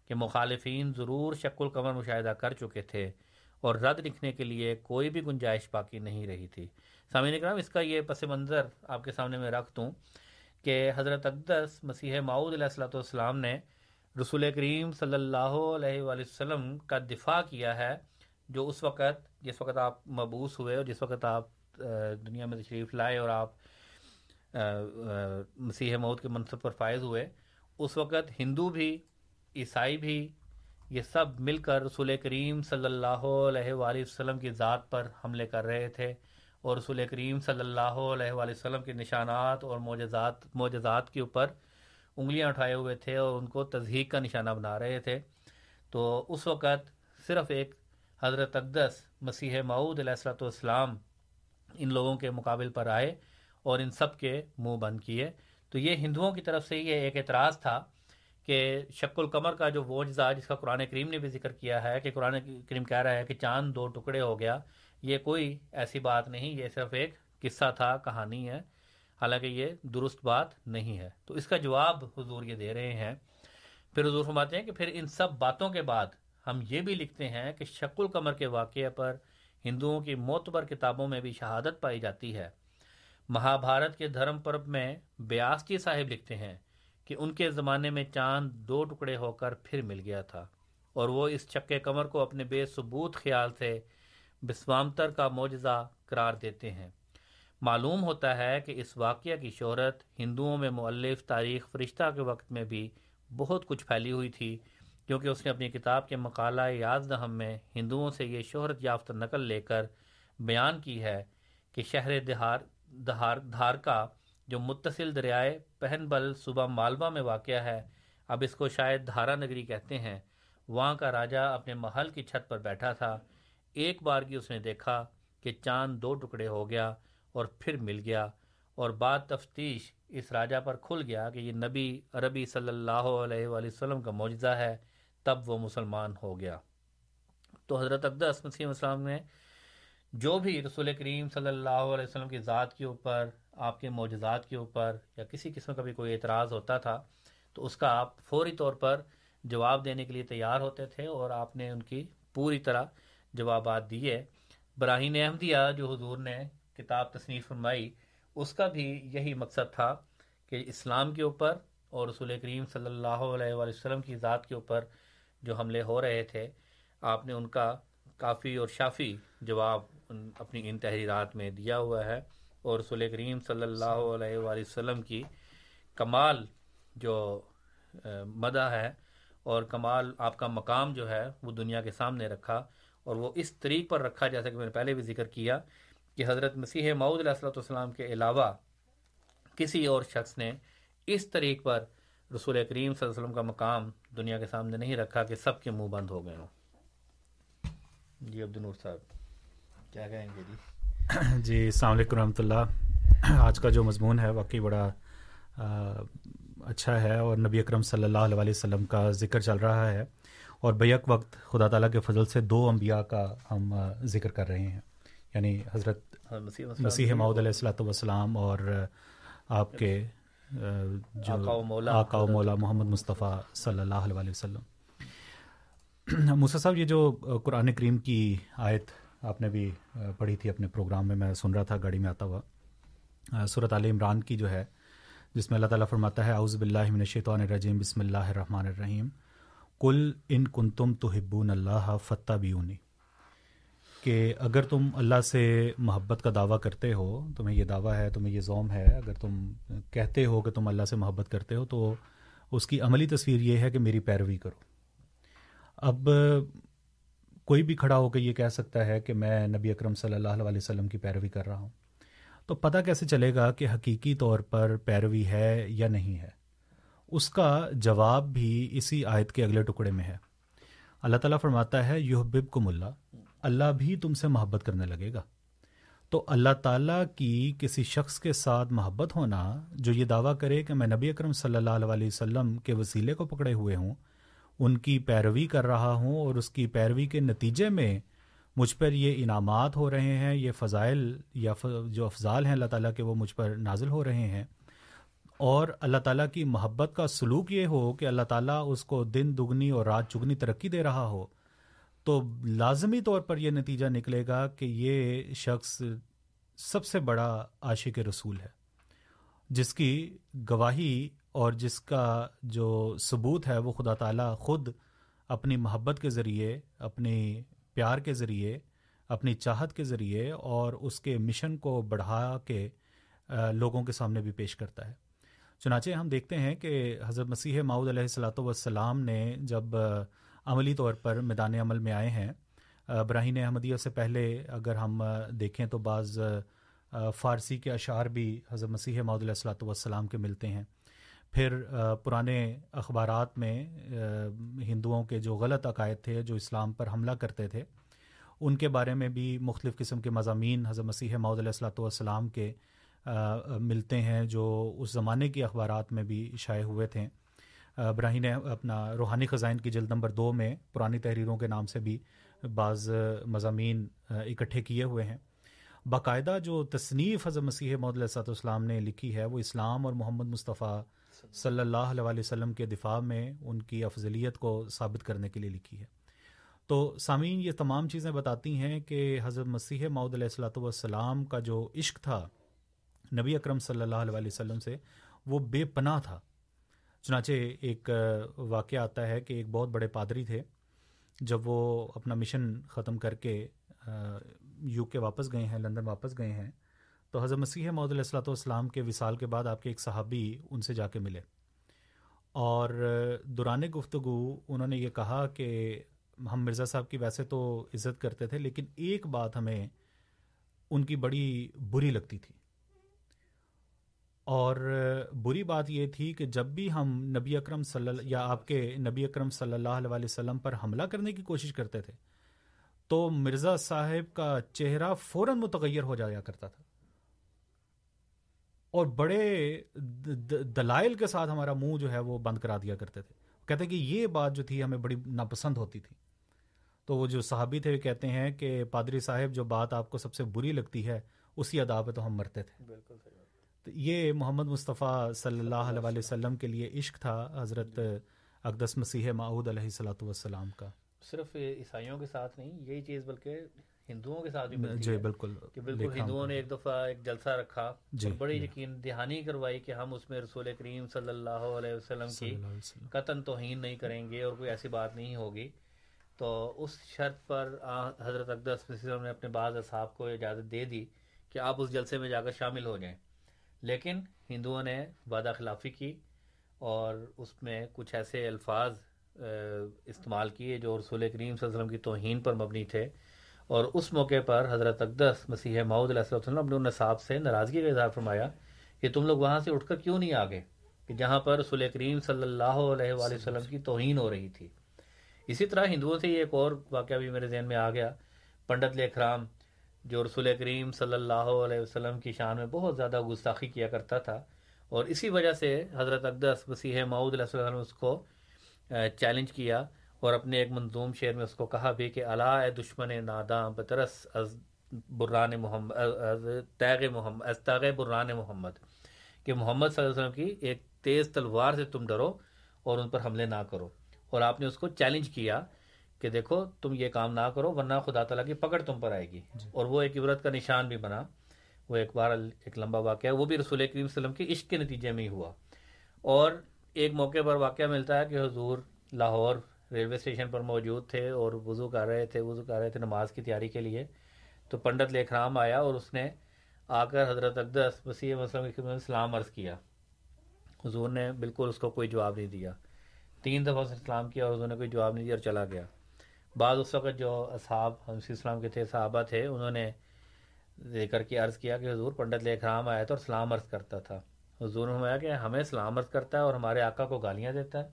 کہ مخالفین ضرور شک القمر مشاہدہ کر چکے تھے اور رد لکھنے کے لیے کوئی بھی گنجائش باقی نہیں رہی تھی۔ سامعین کرام اس کا یہ پس منظر آپ کے سامنے میں رکھ دوں کہ حضرت اقدس مسیح معود علیہ السلۃ والسلام نے رسول کریم صلی اللہ علیہ وآلہ وسلم کا دفاع کیا ہے جو اس وقت جس وقت آپ مبوس ہوئے اور جس وقت آپ دنیا میں تشریف لائے اور آپ مسیح مود کے منصب پر فائز ہوئے، اس وقت ہندو بھی، عیسائی بھی، یہ سب مل کر رسول کریم صلی اللہ علیہ وآلہ وسلم کی ذات پر حملے کر رہے تھے اور رسول کریم صلی اللہ علیہ وآلہ وسلم کے نشانات اور معجزات معجزات کے اوپر انگلیاں اٹھائے ہوئے تھے اور ان کو تضحیق کا نشانہ بنا رہے تھے۔ تو اس وقت صرف ایک حضرت اقدس مسیح معود علیہ السلۃ والسلام ان لوگوں کے مقابل پر آئے اور ان سب کے منہ بند کیے۔ تو یہ ہندوؤں کی طرف سے یہ ایک اعتراض تھا کہ شک القمر کا جو ووجزہ جس کا قرآن کریم نے بھی ذکر کیا ہے کہ قرآن کریم کہہ رہا ہے کہ چاند دو ٹکڑے ہو گیا، یہ کوئی ایسی بات نہیں، یہ صرف ایک قصہ تھا، کہانی ہے۔ حالانکہ یہ درست بات نہیں ہے۔ تو اس کا جواب حضور یہ دے رہے ہیں۔ پھر حضور فرماتے ہیں کہ پھر ان سب باتوں کے بعد ہم یہ بھی لکھتے ہیں کہ شک القمر کے واقعے پر ہندوؤں کی معتبر کتابوں میں بھی شہادت پائی جاتی ہے۔ مہا بھارت کے دھرم پرب میں بیاس جی صاحب لکھتے ہیں کہ ان کے زمانے میں چاند دو ٹکڑے ہو کر پھر مل گیا تھا اور وہ اس چکے کمر کو اپنے بے ثبوت خیال سے بسوامتر کا معجزہ قرار دیتے ہیں۔ معلوم ہوتا ہے کہ اس واقعہ کی شہرت ہندوؤں میں مؤلف تاریخ فرشتہ کے وقت میں بھی بہت کچھ پھیلی ہوئی تھی کیونکہ اس نے اپنی کتاب کے مقالہ یاز دہم میں ہندوؤں سے یہ شہرت یافتہ نقل لے کر بیان کی ہے کہ شہر دہار دھار دھار کا جو متصل دریائے پہن بل صوبہ مالبہ میں واقع ہے، اب اس کو شاید دھارا نگری کہتے ہیں۔ وہاں کا راجہ اپنے محل کی چھت پر بیٹھا تھا۔ ایک بار کی اس نے دیکھا کہ چاند دو ٹکڑے ہو گیا اور پھر مل گیا اور بعد تفتیش اس راجہ پر کھل گیا کہ یہ نبی عربی صلی اللہ علیہ وآلہ وسلم کا معجزہ ہے۔ تب وہ مسلمان ہو گیا۔ تو حضرت اقدس مسیم السلام نے جو بھی رسول کریم صلی اللہ علیہ وسلم کی ذات کے اوپر، آپ کے معجزات کے اوپر یا کسی قسم کا بھی کوئی اعتراض ہوتا تھا، تو اس کا آپ فوری طور پر جواب دینے کے لیے تیار ہوتے تھے اور آپ نے ان کی پوری طرح جوابات دیے براہین احمدیہ جو حضور نے کتاب تصنیف فرمائی، اس کا بھی یہی مقصد تھا کہ اسلام کے اوپر اور رسول کریم صلی اللہ علیہ وسلم کی ذات کے اوپر جو حملے ہو رہے تھے، آپ نے ان کا کافی اور شافی جواب اپنی ان تحریرات میں دیا ہوا ہے اور رسول کریم صلی اللہ علیہ وآلہ وسلم کی کمال جو مدہ ہے اور کمال آپ کا مقام جو ہے وہ دنیا کے سامنے رکھا اور وہ اس طریق پر رکھا جیسا کہ میں نے پہلے بھی ذکر کیا کہ حضرت مسیح معود علیہ السلۃ والسلام کے علاوہ کسی اور شخص نے اس طریق پر رسول کریم صلی اللہ علیہ وسلم کا مقام دنیا کے سامنے نہیں رکھا کہ سب کے منہ بند ہو گئے ہوں۔ جی عبد النور صاحب کیا کہیں گے جی؟ جی السلام علیکم رحمۃ اللہ۔ آج کا جو مضمون ہے واقعی بڑا اچھا ہے اور نبی اکرم صلی اللہ علیہ وسلم کا ذکر چل رہا ہے اور بیک وقت خدا تعالیٰ کے فضل سے دو انبیاء کا ہم ذکر کر رہے ہیں۔ یعنی حضرت ہاں، مسیح محدود علیہ السلاۃ والسلام اور آپ کے جو آقا و مولا محمد مصطفیٰ صلی اللہ علیہ وسلم۔ موسیٰ صاحب یہ جو قرآن کریم کی آیت آپ نے بھی پڑھی تھی اپنے پروگرام میں میں سن رہا تھا گاڑی میں آتا ہوا۔ صورت عال عمران کی جو ہے جس میں اللہ تعالیٰ فرماتا ہے اعوذ باللہ من الشیطان الرجیم بسم اللہ الرحمن الرحیم۔ کل ان کن تم تو ہبون اللہ فتح بیونی کہ اگر تم اللہ سے محبت کا دعویٰ کرتے ہو، تمہیں یہ دعویٰ ہے، تمہیں یہ زوم ہے، اگر تم کہتے ہو کہ تم اللہ سے محبت کرتے ہو، تو اس کی عملی تصویر یہ ہے کہ میری پیروی کرو۔ اب کوئی بھی کھڑا ہو کے یہ کہہ سکتا ہے کہ میں نبی اکرم صلی اللہ علیہ وسلم کی پیروی کر رہا ہوں، تو پتہ کیسے چلے گا کہ حقیقی طور پر پیروی ہے یا نہیں ہے۔ اس کا جواب بھی اسی آیت کے اگلے ٹکڑے میں ہے۔ اللہ تعالیٰ فرماتا ہے یحبب کو ملا اللہ بھی تم سے محبت کرنے لگے گا۔ تو اللہ تعالیٰ کی کسی شخص کے ساتھ محبت ہونا جو یہ دعویٰ کرے کہ میں نبی اکرم صلی اللہ علیہ وسلم کے وسیلے کو پکڑے ہوئے ہوں، ان کی پیروی کر رہا ہوں اور اس کی پیروی کے نتیجے میں مجھ پر یہ انعامات ہو رہے ہیں، یہ فضائل یا جو افضال ہیں اللہ تعالیٰ کے، وہ مجھ پر نازل ہو رہے ہیں۔ اور اللہ تعالیٰ کی محبت کا سلوک یہ ہو کہ اللہ تعالیٰ اس کو دن دگنی اور رات چگنی ترقی دے رہا ہو۔ تو لازمی طور پر یہ نتیجہ نکلے گا کہ یہ شخص سب سے بڑا عاشق رسول ہے، جس کی گواہی اور جس کا جو ثبوت ہے، وہ خدا تعالیٰ خود اپنی محبت کے ذریعے، اپنی پیار کے ذریعے، اپنی چاہت کے ذریعے اور اس کے مشن کو بڑھا کے لوگوں کے سامنے بھی پیش کرتا ہے۔ چنانچہ ہم دیکھتے ہیں کہ حضرت مسیح ماؤد علیہ السلاۃ والسلام نے جب عملی طور پر میدان عمل میں آئے ہیں۔ براہین احمدیہ سے پہلے اگر ہم دیکھیں تو بعض فارسی کے اشعار بھی حضرت مسیح ماؤد علیہ السلاۃ والسلام کے ملتے ہیں۔ پھر پرانے اخبارات میں ہندوؤں کے جو غلط عقائد تھے، جو اسلام پر حملہ کرتے تھے، ان کے بارے میں بھی مختلف قسم کے مضامین حضرت مسیح ماؤد علیہ السلاۃ والسلام کے ملتے ہیں، جو اس زمانے کی اخبارات میں بھی شائع ہوئے تھے۔ براہی نے اپنا روحانی خزائن کی جلد نمبر دو میں پرانی تحریروں کے نام سے بھی بعض مضامین اکٹھے کیے ہوئے ہیں۔ باقاعدہ جو تصنیف حضرت مسیح محدود السلاۃ والسلام نے لکھی ہے، وہ اسلام اور محمد مصطفیٰ صلی اللہ علیہ وسلم کے دفاع میں ان کی افضلیت کو ثابت کرنے کے لیے لکھی ہے۔ تو سامعین، یہ تمام چیزیں بتاتی ہیں کہ حضرت مسیح معود علیہ السلاۃ والسلام کا جو عشق تھا نبی اکرم صلی اللہ علیہ وسلم سے، وہ بے پناہ تھا۔ چنانچہ ایک واقعہ آتا ہے کہ ایک بہت بڑے پادری تھے جب وہ اپنا مشن ختم کر کے یو کے واپس گئے ہیں، لندن واپس گئے ہیں، تو حضرت مسیح محدود علیہ السلاۃ والسلام کے وصال کے بعد آپ کے ایک صحابی ان سے جا کے ملے۔ اور دوران گفتگو انہوں نے یہ کہا کہ ہم مرزا صاحب کی ویسے تو عزت کرتے تھے، لیکن ایک بات ہمیں ان کی بڑی بری لگتی تھی۔ اور بری بات یہ تھی کہ جب بھی ہم نبی اکرم صلی اللہ یا آپ کے نبی اکرم صلی اللہ علیہ وسلم پر حملہ کرنے کی کوشش کرتے تھے، تو مرزا صاحب کا چہرہ فوراً متغیر ہو جایا کرتا تھا۔ اور بڑے دلائل کے ساتھ ہمارا منہ جو ہے وہ بند کرا دیا کرتے تھے۔ کہتے کہ یہ بات جو تھی ہمیں بڑی ناپسند ہوتی تھی۔ تو وہ جو صحابی تھے وہ کہتے ہیں کہ پادری صاحب جو بات آپ کو سب سے بری لگتی ہے، اسی ادا پہ تو ہم مرتے تھے۔ بالکل تو یہ محمد مصطفیٰ صلی اللہ علیہ وسلم کے لیے عشق تھا حضرت اقدس مسیح معود علیہ السلاۃ والسلام کا۔ صرف عیسائیوں کے ساتھ نہیں یہی چیز بلکہ ہندوؤں کے ساتھ بھی جی بالکل۔ کہ بالکل ہندوؤں نے ایک دفعہ ایک جلسہ رکھا جی۔ بڑی یقین دہانی کروائی کہ ہم اس میں رسول کریم صلی اللہ علیہ وسلم کی قطن توہین نہیں کریں گے اور کوئی ایسی بات نہیں ہوگی۔ تو اس شرط پر حضرت اقدس نے اپنے بعض اصحاب کو اجازت دے دی کہ آپ اس جلسے میں جا کر شامل ہو جائیں۔ لیکن ہندوؤں نے وعدہ خلافی کی اور اس میں کچھ ایسے الفاظ استعمال کیے جو رسول کریم صلی اللہ علیہ وسلم کی توہین پر مبنی تھے۔ اور اس موقع پر حضرت اقدس مسیح معود علیہ وسلم نے نصاب سے ناراضگی کا اظہار فرمایا کہ تم لوگ وہاں سے اٹھ کر کیوں نہیں آگے؟ کہ جہاں پر رسول کریم صلی اللہ علیہ وآلہ وسلم کی توہین ہو رہی تھی۔ اسی طرح ہندوؤں سے یہ ایک اور واقعہ بھی میرے ذہن میں آ گیا۔ پنڈت لیکھ رام جو رسول کریم صلی اللہ علیہ وسلم کی شان میں بہت زیادہ گستاخی کیا کرتا تھا اور اسی وجہ سے حضرت اقدس مسیح معود علیہ وسلم نے اس کو چیلنج کیا اور اپنے ایک منظوم شعر میں اس کو کہا بھی کہ اللہ دشمن ناداں بترس از بران محمد تیغ محمد، از تیغ بران محمد، کہ محمد صلی اللہ علیہ وسلم کی ایک تیز تلوار سے تم ڈرو اور ان پر حملے نہ کرو۔ اور آپ نے اس کو چیلنج کیا کہ دیکھو تم یہ کام نہ کرو ورنہ خدا تعالیٰ کی پکڑ تم پر آئے گی۔ جی۔ اور وہ ایک عبرت کا نشان بھی بنا۔ وہ ایک بار ایک لمبا واقعہ وہ بھی رسول کریم وسلم کے عشق کے نتیجے میں ہی ہوا۔ اور ایک موقع پر واقعہ ملتا ہے کہ حضور لاہور ریلوے اسٹیشن پر موجود تھے اور وضو کر رہے تھے وضو کر رہے تھے نماز کی تیاری کے لیے۔ تو پنڈت لیکھرام آیا اور اس نے آ کر حضرت اقدس وسیع وسلم کی اسلام عرض کیا۔ حضور نے بالکل اس کو کوئی جواب نہیں دیا۔ تین دفعہ اسے اسلام کیا اور حضور نے کوئی جواب نہیں دیا اور چلا گیا۔ بعض اس وقت جو اصحاب حمسی اسلام کے تھے، صحابہ تھے، انہوں نے لے کر کے عرض کیا کہ حضور پنڈت لے خرام آیا تھا اور سلام عرض کرتا تھا۔ حضور نے فرمایا کہ ہمیں سلام عرض کرتا ہے اور ہمارے آقا کو گالیاں دیتا ہے۔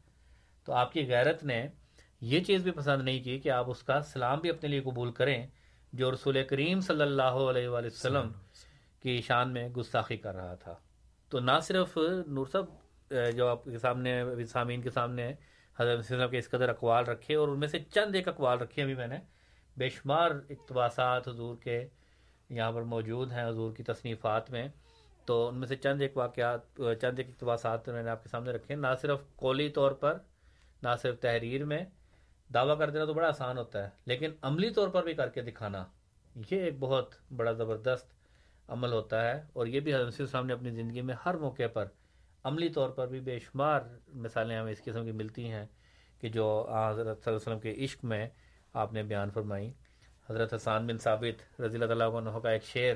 تو آپ کی غیرت نے یہ چیز بھی پسند نہیں کی کہ آپ اس کا سلام بھی اپنے لیے قبول کریں، جو رسول کریم صلی اللہ علیہ وآلہ وسلم کی شان میں گستاخی کر رہا تھا۔ تو نہ صرف نور صاحب، جو آپ کے سامنے سامعین کے سامنے حضرت وسلم کے اس قدر اقوال رکھے اور ان میں سے چند ایک اقوال رکھے ابھی میں نے۔ بے شمار اقتباسات حضور کے یہاں پر موجود ہیں، حضور کی تصنیفات میں۔ تو ان میں سے چند ایک واقعات، چند ایک اقتباسات میں نے آپ کے سامنے رکھے ہیں۔ نہ صرف قولی طور پر، نہ صرف تحریر میں۔ دعویٰ کر دینا تو بڑا آسان ہوتا ہے، لیکن عملی طور پر بھی کر کے دکھانا، یہ ایک بہت بڑا زبردست عمل ہوتا ہے۔ اور یہ بھی حضرت السلام نے اپنی زندگی میں ہر موقع پر عملی طور پر بھی بے شمار مثالیں ہمیں اس قسم کی ملتی ہیں کہ جو حضرت صلی اللہ علیہ وسلم کے عشق میں آپ نے بیان فرمائی۔ حضرت حسان بن ثابت رضی اللہ تعالیٰ عنہ کا ایک شعر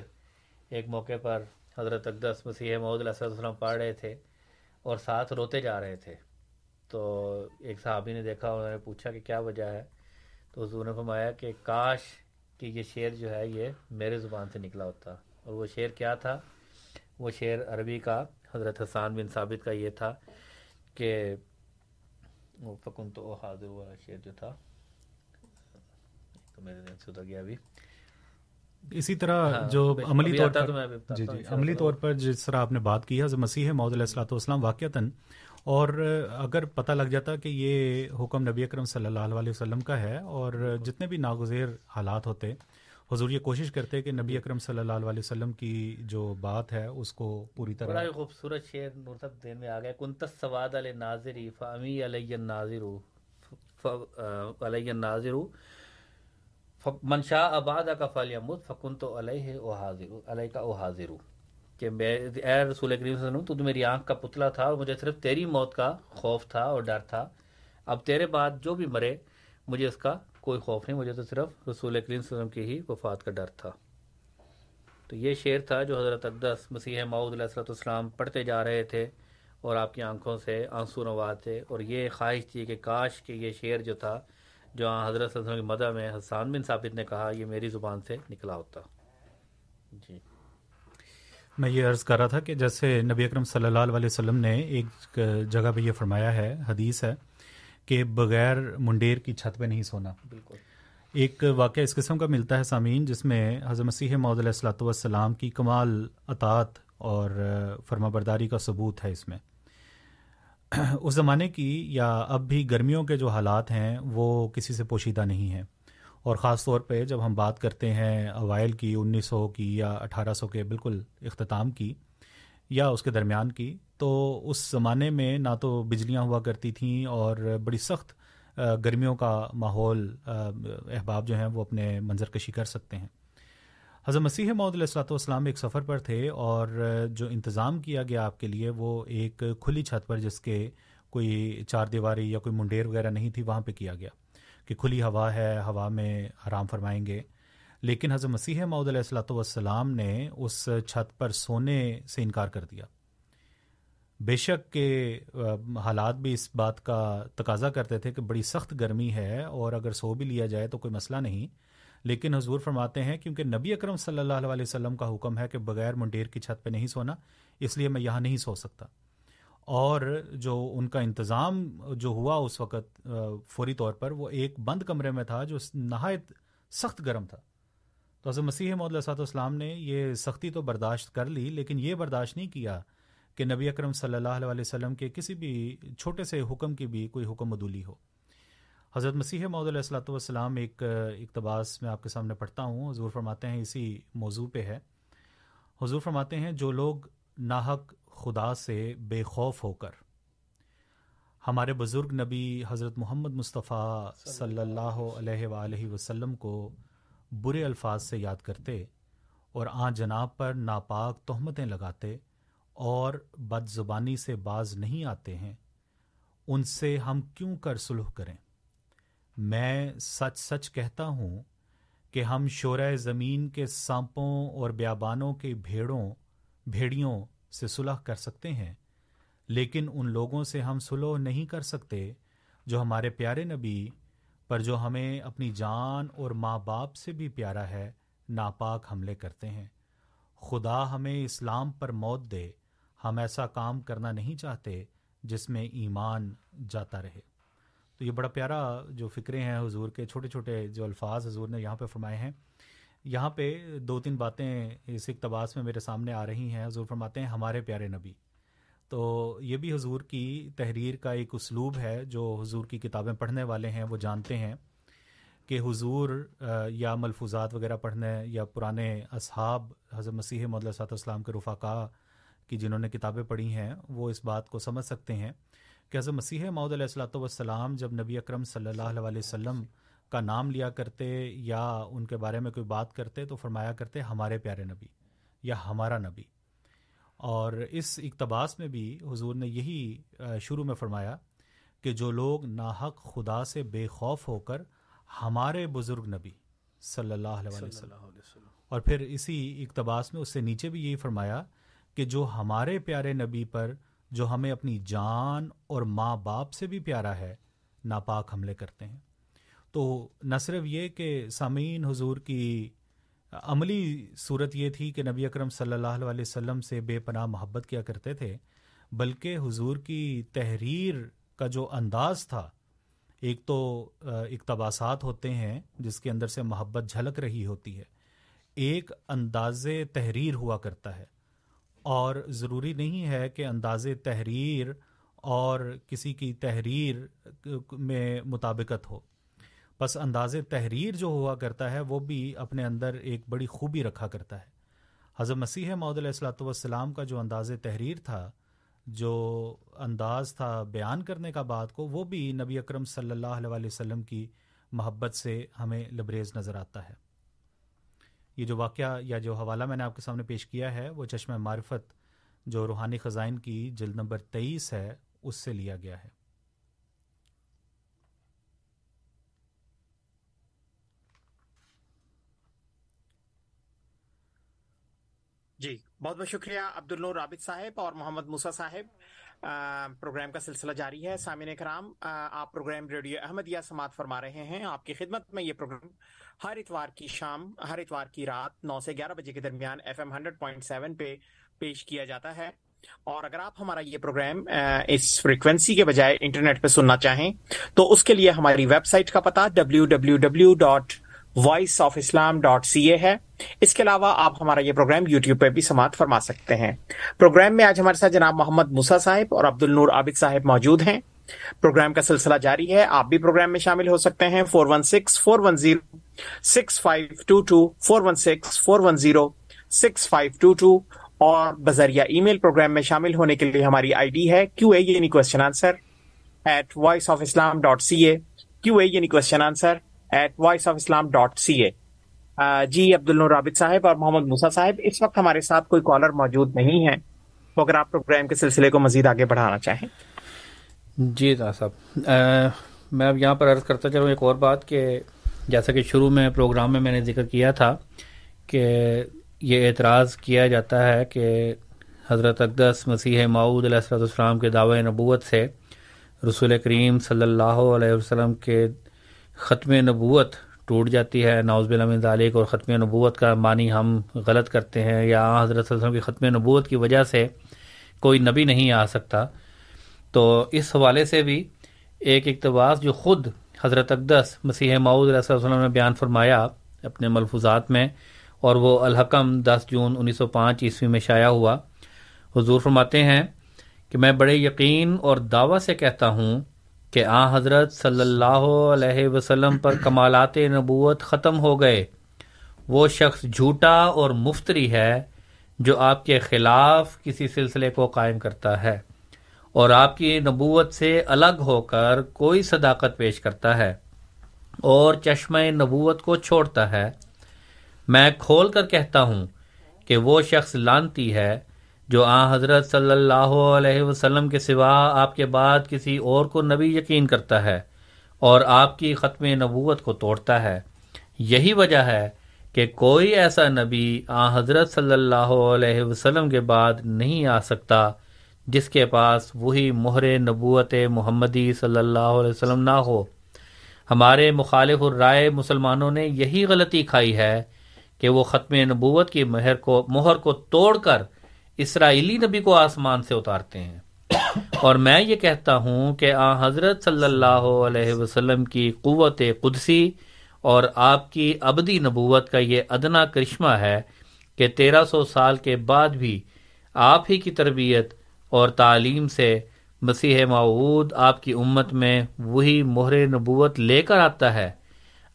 ایک موقع پر حضرت اقدس مسیح محمود علیہ وسلم پڑھ رہے تھے اور ساتھ روتے جا رہے تھے۔ تو ایک صحابی نے دیکھا، انہوں نے پوچھا کہ کیا وجہ ہے؟ تو حضور نے فرمایا کہ کاش کہ یہ شعر جو ہے، یہ میرے زبان سے نکلا ہوتا۔ اور وہ شعر کیا تھا؟ وہ شعر عربی کا حضرت حسان بن ثابت کا یہ تھا کہ وہ فکن تو حاضر ہوا شعر جو تھا تو میرے دن سے اتر گیا ابھی۔ اسی طرح ہاں، جو عملی طور پر جی جی عملی طور پر جس طرح آپ نے بات کی حضرت مسیح معود علیہ السلاۃ والسلام واقعتاً۔ اور اگر پتہ لگ جاتا کہ یہ حکم نبی اکرم صلی اللہ علیہ وسلم کا ہے اور جتنے بھی ناگزیر حالات ہوتے حضور یہ کوشش کرتے کہ نبی اکرم صلی اللہ علیہ وسلم کی جو بات ہے اس کو پوری بڑا طرح ہی خوبصورت شعر صاحب دین میں آ گیا کنت سواد علی ناظری فامی علی الناظر علی الناظر من شاء اباد کا فلیمت فکن تو علیہ او حاضر علیہ کا او حاضر کہ میں اے رسول کریم صلی اللہ علیہ وسلم تو میری آنکھ کا پتلا تھا اور مجھے صرف تیری موت کا خوف تھا اور ڈر تھا۔ اب تیرے بعد جو بھی مرے مجھے اس کا کوئی خوف نہیں، مجھے تو صرف رسول کریم صلی اللہ علیہ وسلم کی ہی وفات کا ڈر تھا۔ تو یہ شعر تھا جو حضرت اقدس مسیح معود علیہ السلۃ والسلام پڑھتے جا رہے تھے اور آپ کی آنکھوں سے آنسو نوا تھے۔ اور یہ خواہش تھی کہ کاش کہ یہ شعر جو تھا، جو حضرت صلی اللہ علیہ وسلم کی مدہ میں حسان بن ثابت نے کہا، یہ میری زبان سے نکلا ہوتا۔ جی۔ میں یہ عرض کر رہا تھا کہ جیسے نبی اکرم صلی اللہ علیہ وسلم نے ایک جگہ پہ یہ فرمایا ہے، حدیث ہے کہ بغیر منڈیر کی چھت پہ نہیں سونا۔ بالکل۔ ایک واقعہ اس قسم کا ملتا ہے سامعین جس میں حضرت مسیح معود علیہ السلاۃ والسلام کی کمال اطاعت اور فرما برداری کا ثبوت ہے اس میں۔ اس زمانے کی یا اب بھی گرمیوں کے جو حالات ہیں وہ کسی سے پوشیدہ نہیں ہیں۔ اور خاص طور پہ جب ہم بات کرتے ہیں اوائل کی انیس سو کی یا اٹھارہ سو کے بالکل اختتام کی یا اس کے درمیان کی، تو اس زمانے میں نہ تو بجلیاں ہوا کرتی تھیں اور بڑی سخت گرمیوں کا ماحول احباب جو ہیں وہ اپنے منظر کشی کر سکتے ہیں۔ حضرت مسیح محدود علیہ السلاۃ والسلام ایک سفر پر تھے اور جو انتظام کیا گیا آپ کے لیے وہ ایک کھلی چھت پر جس کے کوئی چار دیواری یا کوئی منڈیر وغیرہ نہیں تھی، وہاں پہ کیا گیا کہ کھلی ہوا ہے، ہوا میں آرام فرمائیں گے۔ لیکن حضرت مسیح معود علیہ السلاۃ والسلام نے اس چھت پر سونے سے انکار کر دیا۔ بے شک کے حالات بھی اس بات کا تقاضا کرتے تھے کہ بڑی سخت گرمی ہے اور اگر سو بھی لیا جائے تو کوئی مسئلہ نہیں۔ لیکن حضور فرماتے ہیں کیونکہ نبی اکرم صلی اللہ علیہ وسلم کا حکم ہے کہ بغیر منڈیر کی چھت پہ نہیں سونا، اس لیے میں یہاں نہیں سو سکتا۔ اور جو ان کا انتظام جو ہوا اس وقت فوری طور پر وہ ایک بند کمرے میں تھا جو نہایت سخت گرم تھا۔ تو حضرت مسیح محدود صاحب اسلام نے یہ سختی تو برداشت کر لی، لیکن یہ برداشت نہیں کیا کہ نبی اکرم صلی اللہ علیہ وسلم کے کسی بھی چھوٹے سے حکم کی بھی کوئی حکم مدولی ہو۔ حضرت مسیح محدود علیہ السلۃ والسلام ایک اقتباس میں آپ کے سامنے پڑھتا ہوں، حضور فرماتے ہیں اسی موضوع پہ ہے۔ حضور فرماتے ہیں، جو لوگ ناحق خدا سے بے خوف ہو کر ہمارے بزرگ نبی حضرت محمد مصطفیٰ صلی اللہ علیہ وآلہ وسلم کو برے الفاظ سے یاد کرتے اور آ جناب پر ناپاک تہمتیں لگاتے اور بد زبانی سے باز نہیں آتے ہیں، ان سے ہم کیوں کر سلح کریں؟ میں سچ سچ کہتا ہوں کہ ہم شعرۂ زمین کے سانپوں اور بیابانوں کے بھیڑوں، بھیڑیوں سے صلح کر سکتے ہیں، لیکن ان لوگوں سے ہم صلح نہیں کر سکتے جو ہمارے پیارے نبی پر جو ہمیں اپنی جان اور ماں باپ سے بھی پیارا ہے، ناپاک حملے کرتے ہیں۔ خدا ہمیں اسلام پر موت دے، ہم ایسا کام کرنا نہیں چاہتے جس میں ایمان جاتا رہے۔ تو یہ بڑا پیارا جو فکرے ہیں حضور کے، چھوٹے چھوٹے جو الفاظ حضور نے یہاں پہ فرمائے ہیں۔ یہاں پہ دو تین باتیں اس اقتباس میں میرے سامنے آ رہی ہیں۔ حضور فرماتے ہیں، ہمارے پیارے نبی تو یہ بھی حضور کی تحریر کا ایک اسلوب ہے جو حضور کی کتابیں پڑھنے والے ہیں، وہ جانتے ہیں کہ حضور یا ملفوظات وغیرہ پڑھنے، یا پرانے اصحاب، حضرت مسیح محدود صاحب السلام کے رفاقہ کی جنہوں نے کتابیں پڑھی ہیں، وہ اس بات کو سمجھ سکتے ہیں کہ حضرت مسیح معود علیہ السلاۃ والسلام جب نبی اکرم صلی اللہ علیہ وسلم کا نام لیا کرتے، یا ان کے بارے میں کوئی بات کرتے، تو فرمایا کرتے، ہمارے پیارے نبی یا ہمارا نبی۔ اور اس اقتباس میں بھی حضور نے یہی شروع میں فرمایا کہ جو لوگ ناحق خدا سے بے خوف ہو کر ہمارے بزرگ نبی صلی اللہ علیہ وسلم۔ اور پھر اسی اقتباس میں اس سے نیچے بھی یہی فرمایا کہ جو ہمارے پیارے نبی پر جو ہمیں اپنی جان اور ماں باپ سے بھی پیارا ہے ناپاک حملے کرتے ہیں۔ تو نہ صرف یہ کہ سامعین حضور کی عملی صورت یہ تھی کہ نبی اکرم صلی اللہ علیہ وسلم سے بے پناہ محبت کیا کرتے تھے، بلکہ حضور کی تحریر کا جو انداز تھا، ایک تو اقتباسات ہوتے ہیں جس کے اندر سے محبت جھلک رہی ہوتی ہے، ایک انداز تحریر ہوا کرتا ہے، اور ضروری نہیں ہے کہ انداز تحریر اور کسی کی تحریر میں مطابقت ہو۔ بس انداز تحریر جو ہوا کرتا ہے، وہ بھی اپنے اندر ایک بڑی خوبی رکھا کرتا ہے۔ حضرت مسیح محدود علیہ السلاۃ والسلام کا جو انداز تحریر تھا، جو انداز تھا بیان کرنے کا بات کو، وہ بھی نبی اکرم صلی اللہ علیہ وسلم کی محبت سے ہمیں لبریز نظر آتا ہے۔ یہ جو واقعہ یا جو حوالہ میں نے آپ کے سامنے پیش کیا ہے، وہ چشمہ معرفت جو روحانی خزائن کی جلد نمبر تیئیس ہے، اس سے لیا گیا ہے۔ جی بہت بہت شکریہ عبد النور رابط صاحب اور محمد موسا صاحب۔ پروگرام کا سلسلہ جاری ہے۔ سامعین کرام آپ پروگرام ریڈیو احمدیہ سماعت فرما رہے ہیں۔ آپ کی خدمت میں یہ پروگرام ہر اتوار کی شام، ہر اتوار کی رات نو سے گیارہ بجے کے درمیان F M hundred point seven پہ پیش کیا جاتا ہے۔ اور اگر آپ ہمارا یہ پروگرام اس فریکوینسی کے بجائے انٹرنیٹ پہ سننا چاہیں، تو اس کے لیے ہماری ویب سائٹ کا پتا W W W dot voice of Islam dot C A ہے۔ اس کے علاوہ آپ ہمارا یہ پروگرام یوٹیوب پہ بھی سماعت فرما سکتے ہیں۔ پروگرام میں آج ہمارے ساتھ جناب محمد مسا صاحب اور عبد النور عابد صاحب موجود ہیں۔ پروگرام کا سلسلہ جاری ہے۔ آپ بھی پروگرام میں شامل ہو سکتے ہیں۔ Four one six four one zero six five two two four one six four one zero six five two two اور بذریعہ ای میل پروگرام میں شامل ہونے کے لیے ہماری آئی ڈی ہے۔ کیو اے یعنی question answer at voice of Islam dot C A Q A یعنی question answer at voice of Islam dot C A جی عبد الرابط صاحب اور محمد موسا صاحب، اس وقت ہمارے ساتھ کوئی کالر موجود نہیں ہے، تو اگر آپ پروگرام کے سلسلے کو مزید آگے بڑھانا چاہیں۔ جی صاحب۔ میں اب یہاں پر عرض کرتا چلوں ایک اور بات کہ جیسا کہ شروع میں پروگرام میں میں نے ذکر کیا تھا کہ یہ اعتراض کیا جاتا ہے کہ حضرت اقدس مسیح معود علیہ السلۃ السلام کے دعوی نبوت سے رسول کریم صلی اللہ علیہ وسلم کے ختم نبوت ٹوٹ جاتی ہے ناؤز بلام ذالق اور ختم نبوت کا معنی ہم غلط کرتے ہیں، یا حضرت صلی اللہ علیہ وسلم کی ختم نبوت کی وجہ سے کوئی نبی نہیں آ سکتا۔ تو اس حوالے سے بھی ایک اقتباس جو خود حضرت اقدس مسیح معود علیہ وسلم نے بیان فرمایا اپنے ملفوظات میں، اور وہ الحکم دس جون انیس سو پانچ عیسوی میں شائع ہوا۔ حضور فرماتے ہیں کہ میں بڑے یقین اور دعوی سے کہتا ہوں کہ آ حضرت صلی اللہ علیہ وسلم پر کمالات نبوت ختم ہو گئے۔ وہ شخص جھوٹا اور مفتری ہے جو آپ کے خلاف کسی سلسلے کو قائم کرتا ہے اور آپ کی نبوت سے الگ ہو کر کوئی صداقت پیش کرتا ہے اور چشمہ نبوت کو چھوڑتا ہے۔ میں کھول کر کہتا ہوں کہ وہ شخص لانتی ہے جو آ حضرت صلی اللہ علیہ وسلم کے سوا آپ کے بعد کسی اور کو نبی یقین کرتا ہے اور آپ کی ختم نبوت کو توڑتا ہے۔ یہی وجہ ہے کہ کوئی ایسا نبی آ حضرت صلی اللہ علیہ وسلم کے بعد نہیں آ سکتا جس کے پاس وہی مہر نبوت محمدی صلی اللہ علیہ وسلم نہ ہو۔ ہمارے مخالف الرائے مسلمانوں نے یہی غلطی کھائی ہے کہ وہ ختم نبوت کی مہر کو مہر کو توڑ کر اسرائیلی نبی کو آسمان سے اتارتے ہیں۔ اور میں یہ کہتا ہوں کہ آ حضرت صلی اللہ علیہ وسلم کی قوت قدسی اور آپ کی ابدی نبوت کا یہ ادنا کرشمہ ہے کہ تیرہ سو سال کے بعد بھی آپ ہی کی تربیت اور تعلیم سے مسیح معود آپ کی امت میں وہی مہر نبوت لے کر آتا ہے۔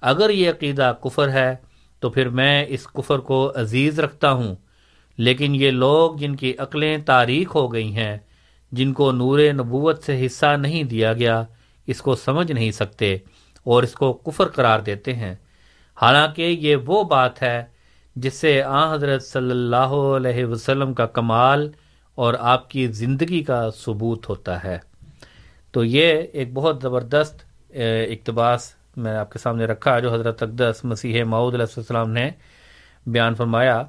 اگر یہ عقیدہ کفر ہے تو پھر میں اس کفر کو عزیز رکھتا ہوں۔ لیکن یہ لوگ جن کی عقلیں تاریخ ہو گئی ہیں، جن کو نور نبوت سے حصہ نہیں دیا گیا، اس کو سمجھ نہیں سکتے اور اس کو کفر قرار دیتے ہیں۔ حالانکہ یہ وہ بات ہے جس سے آ حضرت صلی اللہ علیہ وسلم کا کمال اور آپ کی زندگی کا ثبوت ہوتا ہے۔ تو یہ ایک بہت زبردست اقتباس میں آپ کے سامنے رکھا، جو حضرت اقدس مسیح معود علیہ السلام نے بیان فرمایا۔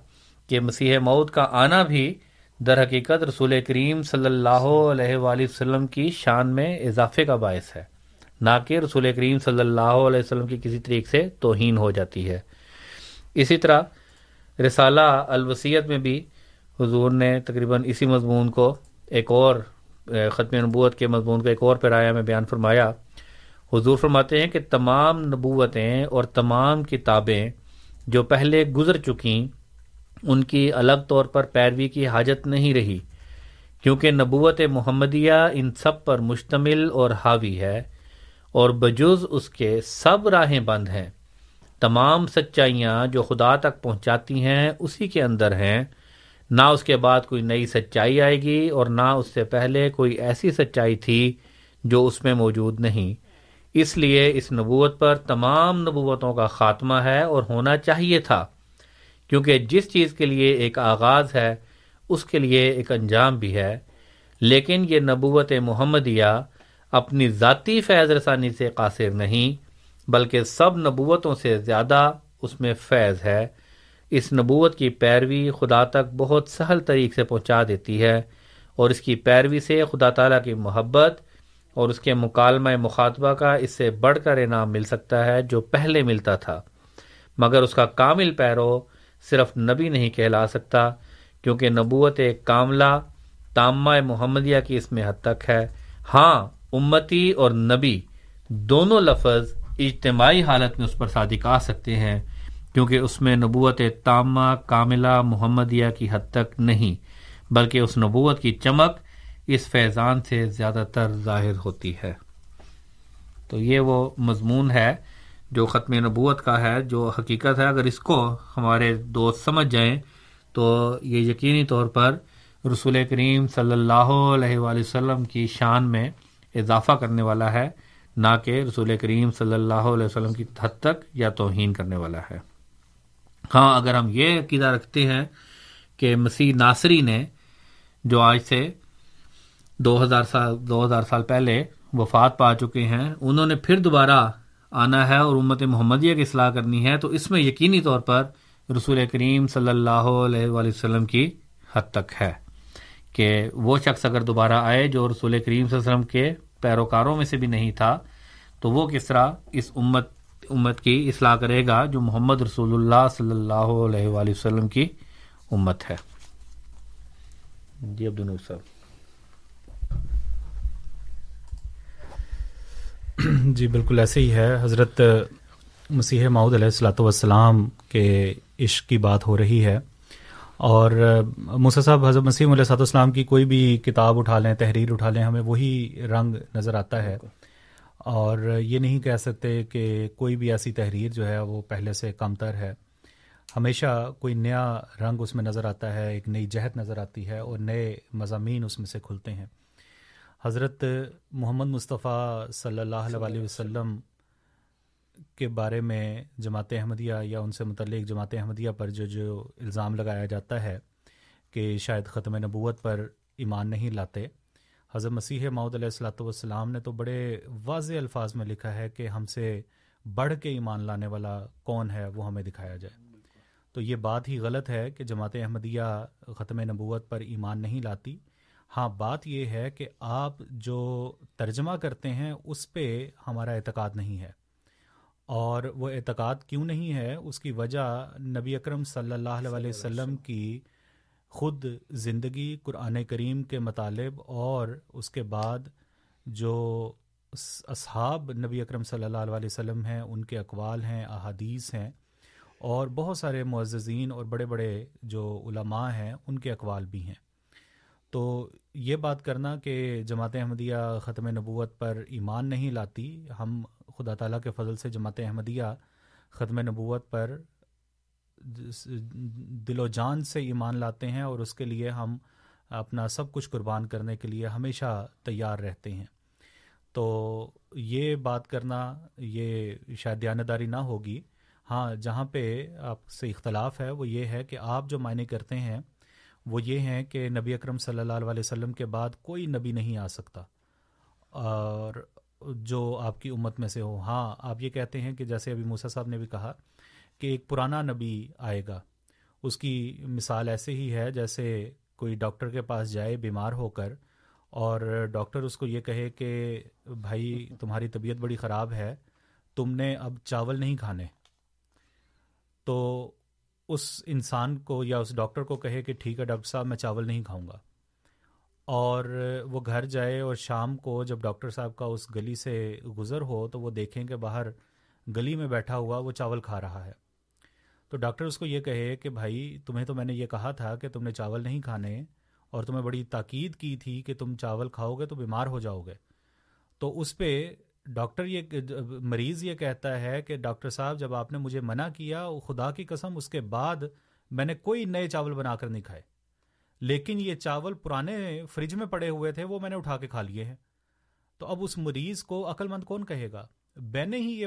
کہ مسیح معود کا آنا بھی در حقیقت رسول کریم صلی اللہ علیہ وآلہ وسلم کی شان میں اضافے کا باعث ہے، نہ کہ رسول کریم صلی اللہ علیہ وسلم کی کسی طریقے سے توہین ہو جاتی ہے۔ اسی طرح رسالہ الوسیت میں بھی حضور نے تقریباً اسی مضمون کو ایک اور ختم نبوت کے مضمون کو ایک اور پیرایا میں بیان فرمایا۔ حضور فرماتے ہیں کہ تمام نبوتیں اور تمام کتابیں جو پہلے گزر چکیں ان کی الگ طور پر پیروی کی حاجت نہیں رہی، کیونکہ نبوت محمدیہ ان سب پر مشتمل اور حاوی ہے اور بجز اس کے سب راہیں بند ہیں۔ تمام سچائیاں جو خدا تک پہنچاتی ہیں اسی کے اندر ہیں۔ نہ اس کے بعد کوئی نئی سچائی آئے گی اور نہ اس سے پہلے کوئی ایسی سچائی تھی جو اس میں موجود نہیں۔ اس لیے اس نبوت پر تمام نبوتوں کا خاتمہ ہے اور ہونا چاہیے تھا۔ کیونکہ جس چیز کے لیے ایک آغاز ہے، اس کے لیے ایک انجام بھی ہے۔ لیکن یہ نبوت محمدیہ اپنی ذاتی فیض رسانی سے قاصر نہیں، بلکہ سب نبوتوں سے زیادہ اس میں فیض ہے۔ اس نبوت کی پیروی خدا تک بہت سہل طریق سے پہنچا دیتی ہے، اور اس کی پیروی سے خدا تعالیٰ کی محبت اور اس کے مکالمہ مخاطبہ کا اس سے بڑھ کر انعام مل سکتا ہے جو پہلے ملتا تھا۔ مگر اس کا کامل پیرو صرف نبی نہیں کہلا سکتا، کیونکہ نبوت کاملہ، تامہ محمدیہ کی اس میں حد تک ہے۔ ہاں امتی اور نبی دونوں لفظ اجتماعی حالت میں اس پر صادق آ سکتے ہیں، کیونکہ اس میں نبوت تامہ کاملہ محمدیہ کی حد تک نہیں، بلکہ اس نبوت کی چمک اس فیضان سے زیادہ تر ظاہر ہوتی ہے۔ تو یہ وہ مضمون ہے جو ختم نبوت کا ہے، جو حقیقت ہے، اگر اس کو ہمارے دوست سمجھ جائیں تو یہ یقینی طور پر رسول کریم صلی اللہ علیہ وآلہ وسلم کی شان میں اضافہ کرنے والا ہے، نہ کہ رسول کریم صلی اللہ علیہ وسلم کی حد تک یا توہین کرنے والا ہے۔ ہاں اگر ہم یہ عقیدہ رکھتے ہیں کہ مسیح ناصری نے جو آج سے دو ہزار سال دو ہزار سال پہلے وفات پا چکے ہیں، انہوں نے پھر دوبارہ آنا ہے اور امت محمدیہ کی اصلاح کرنی ہے، تو اس میں یقینی طور پر رسول کریم صلی اللہ علیہ وآلہ وسلم کی حد تک ہے کہ وہ شخص اگر دوبارہ آئے جو رسول کریم صلی اللہ علیہ وسلم کے پیروکاروں میں سے بھی نہیں تھا، تو وہ کس طرح اس امت امت کی اصلاح کرے گا جو محمد رسول اللہ صلی اللہ علیہ وآلہ وسلم کی امت ہے۔ جی عبد صاحب۔ جی بالکل ایسے ہی ہے۔ حضرت مسیح معود علیہ السلاۃ والسلام کے عشق کی بات ہو رہی ہے۔ اور موسیٰ صاحب، حضرت مسیح علیہ صاحب السلام کی کوئی بھی کتاب اٹھا لیں، تحریر اٹھا لیں، ہمیں وہی رنگ نظر آتا ہے۔ اور یہ نہیں کہہ سکتے کہ کوئی بھی ایسی تحریر جو ہے وہ پہلے سے کم تر ہے۔ ہمیشہ کوئی نیا رنگ اس میں نظر آتا ہے، ایک نئی جہت نظر آتی ہے اور نئے مضامین اس میں سے کھلتے ہیں۔ حضرت محمد مصطفیٰ صلی اللہ علیہ وسلم کے بارے میں جماعت احمدیہ یا ان سے متعلق جماعت احمدیہ پر جو جو الزام لگایا جاتا ہے کہ شاید ختم نبوت پر ایمان نہیں لاتے، حضرت مسیح معود علیہ السلاۃ والسلام نے تو بڑے واضح الفاظ میں لکھا ہے کہ ہم سے بڑھ کے ایمان لانے والا کون ہے وہ ہمیں دکھایا جائے۔ تو یہ بات ہی غلط ہے کہ جماعت احمدیہ ختم نبوت پر ایمان نہیں لاتی ہاں بات یہ ہے کہ آپ جو ترجمہ کرتے ہیں اس پہ ہمارا اعتقاد نہیں ہے۔ اور وہ اعتقاد کیوں نہیں ہے؟ اس کی وجہ نبی اکرم صلی اللہ علیہ وسلم کی خود زندگی قرآن کریم کے مطالب اور اس کے بعد جو اصحاب نبی اکرم صلی اللہ علیہ وسلم ہیں ان کے اقوال ہیں احادیث ہیں اور بہت سارے معززین اور بڑے بڑے جو علماء ہیں ان کے اقوال بھی ہیں۔ تو یہ بات کرنا کہ جماعت احمدیہ ختم نبوت پر ایمان نہیں لاتی، ہم خدا تعالیٰ کے فضل سے جماعت احمدیہ ختم نبوت پر دل و جان سے ایمان لاتے ہیں اور اس کے لیے ہم اپنا سب کچھ قربان کرنے کے لیے ہمیشہ تیار رہتے ہیں۔ تو یہ بات کرنا، یہ شاید دیانتداری نہ ہوگی۔ ہاں جہاں پہ آپ سے اختلاف ہے، وہ یہ ہے کہ آپ جو معنی کرتے ہیں وہ یہ ہیں کہ نبی اکرم صلی اللہ علیہ وسلم کے بعد کوئی نبی نہیں آ سکتا۔ اور جو آپ کی امت میں سے ہو۔ ہاں آپ یہ کہتے ہیں کہ جیسے ابھی موسیٰ صاحب نے بھی کہا کہ ایک پرانا نبی آئے گا۔ اس کی مثال ایسے ہی ہے جیسے کوئی ڈاکٹر کے پاس جائے، بیمار ہو کر، اور ڈاکٹر اس کو یہ کہے کہ بھائی، تمہاری طبیعت بڑی خراب ہے، تم نے اب چاول نہیں کھانے۔ تو اس انسان کو یا اس ڈاکٹر کو کہے کہ ٹھیک ہے، ڈاکٹر صاحب، میں چاول نہیں کھاؤں گا۔ اور وہ گھر جائے اور شام کو جب ڈاکٹر صاحب کا اس گلی سے گزر ہو تو وہ دیکھیں کہ باہر گلی میں بیٹھا ہوا وہ چاول کھا رہا ہے۔ تو ڈاکٹر اس کو یہ کہے کہ بھائی، تمہیں تو میں نے یہ کہا تھا کہ تم نے چاول نہیں کھانے اور تمہیں بڑی تاکید کی تھی کہ تم چاول کھاؤ گے تو بیمار ہو جاؤ گے تو اس پہ ڈاکٹر یہ مریض یہ کہتا ہے کہ ڈاکٹر صاحب، جب آپ نے مجھے منع کیا خدا کی قسم، اس کے بعد میں نے کوئی نئے چاول بنا کر نہیں کھائے۔ لیکن یہ چاول پرانے فریج میں پڑے ہوئے تھے، وہ میں نے اٹھا کے کھا لیے ہیں۔ تو اب اس مریض کو عقل مند کون کہے گا؟ بین ہی یہ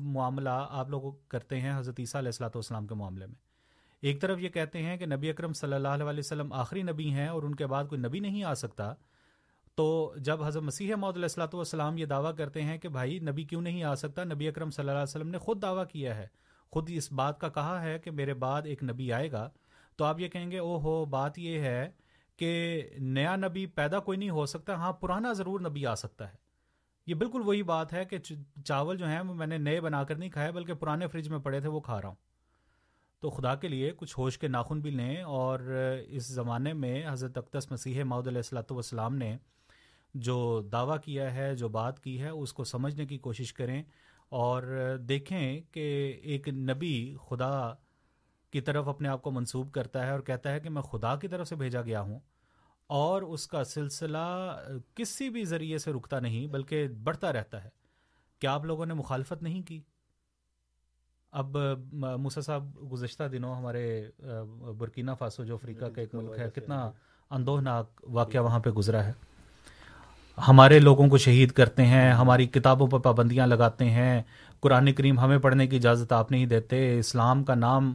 معاملہ آپ لوگ کرتے ہیں، حضرت عیسیٰ علیہ السلاۃ والسلام کے معاملے میں۔ ایک طرف یہ کہتے ہیں کہ نبی اکرم صلی اللہ علیہ وسلم آخری نبی ہیں اور ان کے بعد کوئی نبی نہیں آ سکتا۔ تو جب حضرت مسیح محدود علیہ السلاۃ والسلام یہ دعویٰ کرتے ہیں کہ بھائی نبی کیوں نہیں آ سکتا؟ نبی اکرم صلی اللہ علیہ وسلم نے خود دعویٰ کیا ہے۔ خود اس بات کا کہا ہے کہ میرے بعد ایک نبی آئے گا۔ تو آپ یہ کہیں گے او ہو بات یہ ہے کہ نیا نبی پیدا کوئی نہیں ہو سکتا ہاں پرانا ضرور نبی آ سکتا ہے۔ یہ بالکل وہی بات ہے کہ چاول جو ہیں میں نے نئے بنا کر نہیں کھائے، بلکہ پرانے فریج میں پڑے تھے، وہ کھا رہا ہوں۔ تو خدا کے لیے کچھ ہوش کے ناخن بھی لیں۔ اور اس زمانے میں حضرت اقدس مسیح ماؤد علیہ السلۃ والسلام نے جو دعویٰ کیا ہے، جو بات کی ہے، اس کو سمجھنے کی کوشش کریں اور دیکھیں کہ ایک نبی خدا کی طرف اپنے آپ کو منسوب کرتا ہے اور کہتا ہے کہ میں خدا کی طرف سے بھیجا گیا ہوں اور اس کا سلسلہ کسی بھی ذریعے سے رکتا نہیں بلکہ بڑھتا رہتا ہے۔ کیا آپ لوگوں نے مخالفت نہیں کی؟ اب موسا صاحب، گزشتہ دنوں ہمارے برکینہ فاسو، جو افریقہ کا ایک ملک ہے، کتنا اندوہناک واقعہ وہاں پہ گزرا ہے۔ ہمارے لوگوں کو شہید کرتے ہیں، ہماری کتابوں پر پابندیاں لگاتے ہیں۔ قرآن کریم ہمیں پڑھنے کی اجازت آپ نہیں دیتے۔ اسلام کا نام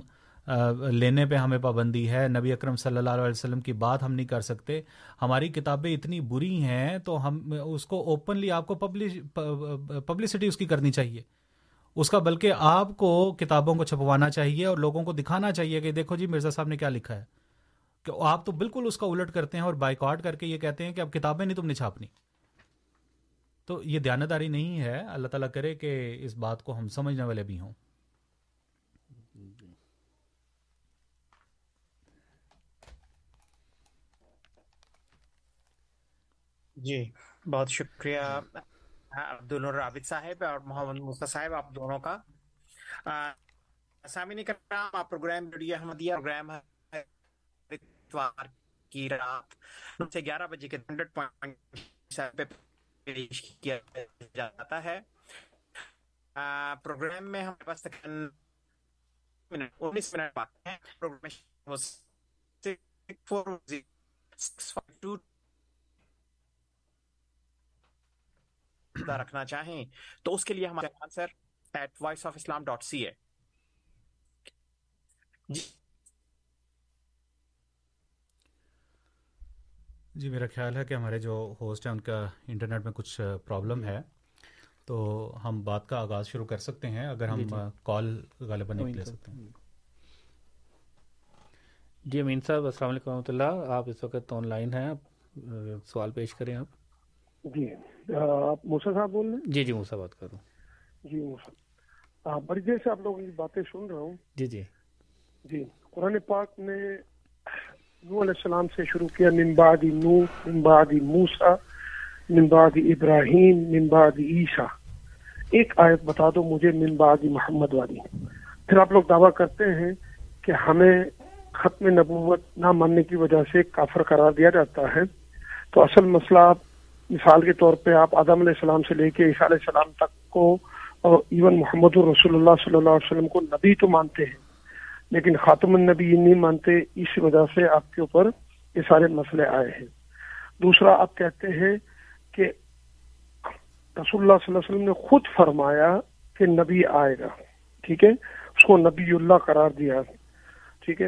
لینے پہ ہمیں پابندی ہے۔ نبی اکرم صلی اللہ علیہ وسلم کی بات ہم نہیں کر سکتے۔ ہماری کتابیں اتنی بری ہیں تو ہم، اس کو اوپنلی آپ کو پبلسٹی اس کی کرنی چاہیے۔ اس کا بلکہ آپ کو کتابوں کو چھپوانا چاہیے اور لوگوں کو دکھانا چاہیے کہ دیکھو جی مرزا صاحب نے کیا لکھا ہے۔ کہ آپ تو بالکل اس کا الٹ کرتے ہیں اور بائیکاٹ کر کے یہ کہتے ہیں کہ اب کتابیں نہیں تم نے چھاپنی۔ تو یہ دیانتداری نہیں ہے، اللہ تعالیٰ کرے کہ اس بات کو ہم سمجھنے والے بھی ہوں۔ جی بہت شکریہ عبد الرابط صاحب اور محمد مصطفیٰ صاحب، آپ دونوں کا۔ سامعین کرام، آپ پروگرام ریڈیو احمدیہ، پروگرام اتوار کی رات سے گیارہ بجے کے ہنڈریڈ پوائنٹ پہ پیش کیا جاتا ہے۔ پروگرام میں ہمارے پاس تقریباً انیس منٹ باقی ہیں۔ پروگرام رکھنا چاہیں۔ تو اس کے لیے ہمارے answer at voice of Islam dot C A. جی۔ میرا خیال ہے کہ ہمارے جو ہوسٹ ہیں ان کا انٹرنیٹ میں کچھ پرابلم ہے۔ تو ہم بات کا آغاز شروع کر سکتے ہیں اگر ہم کال غالباً لے سکتے ہیں۔ جی امین صاحب السلام علیکم و رحمۃ اللہ۔ آپ اس وقت آن لائن ہیں سوال پیش کریں آپ۔ جی آپ موسا صاحب بول رہے ہیں؟ جی جی موسا بات کر رہا ہوں۔ جی موسا۔ بڑی دیر سے آپ لوگوں کی باتیں سن رہا ہوں۔ جی جی۔ جی قرآن پاک نے نو علیہ السلام سے شروع کیا نمبادی نو نمبادی موسا نمبادی ابراہیم نمبادی عیسیٰ۔ ایک آیت بتا دو مجھے نمبادی محمد والی۔ پھر آپ لوگ دعویٰ کرتے ہیں کہ ہمیں ختم نبوت نہ ماننے کی وجہ سے کافر قرار دیا جاتا ہے۔ تو اصل مسئلہ آپ، مثال کے طور پہ آپ آدم علیہ السلام سے لے کے عیسیٰ علیہ السلام تک کو اور ایون محمد الرسول اللہ صلی اللہ علیہ وسلم کو نبی تو مانتے ہیں۔ لیکن خاتم النبی نہیں مانتے، اس وجہ سے آپ کے اوپر یہ سارے مسئلے آئے ہیں۔ دوسرا، آپ کہتے ہیں کہ رسول اللہ صلی اللہ علیہ وسلم نے خود فرمایا کہ نبی آئے گا۔ ٹھیک ہے؟ اس کو نبی اللہ قرار دیا۔ ٹھیک ہے؟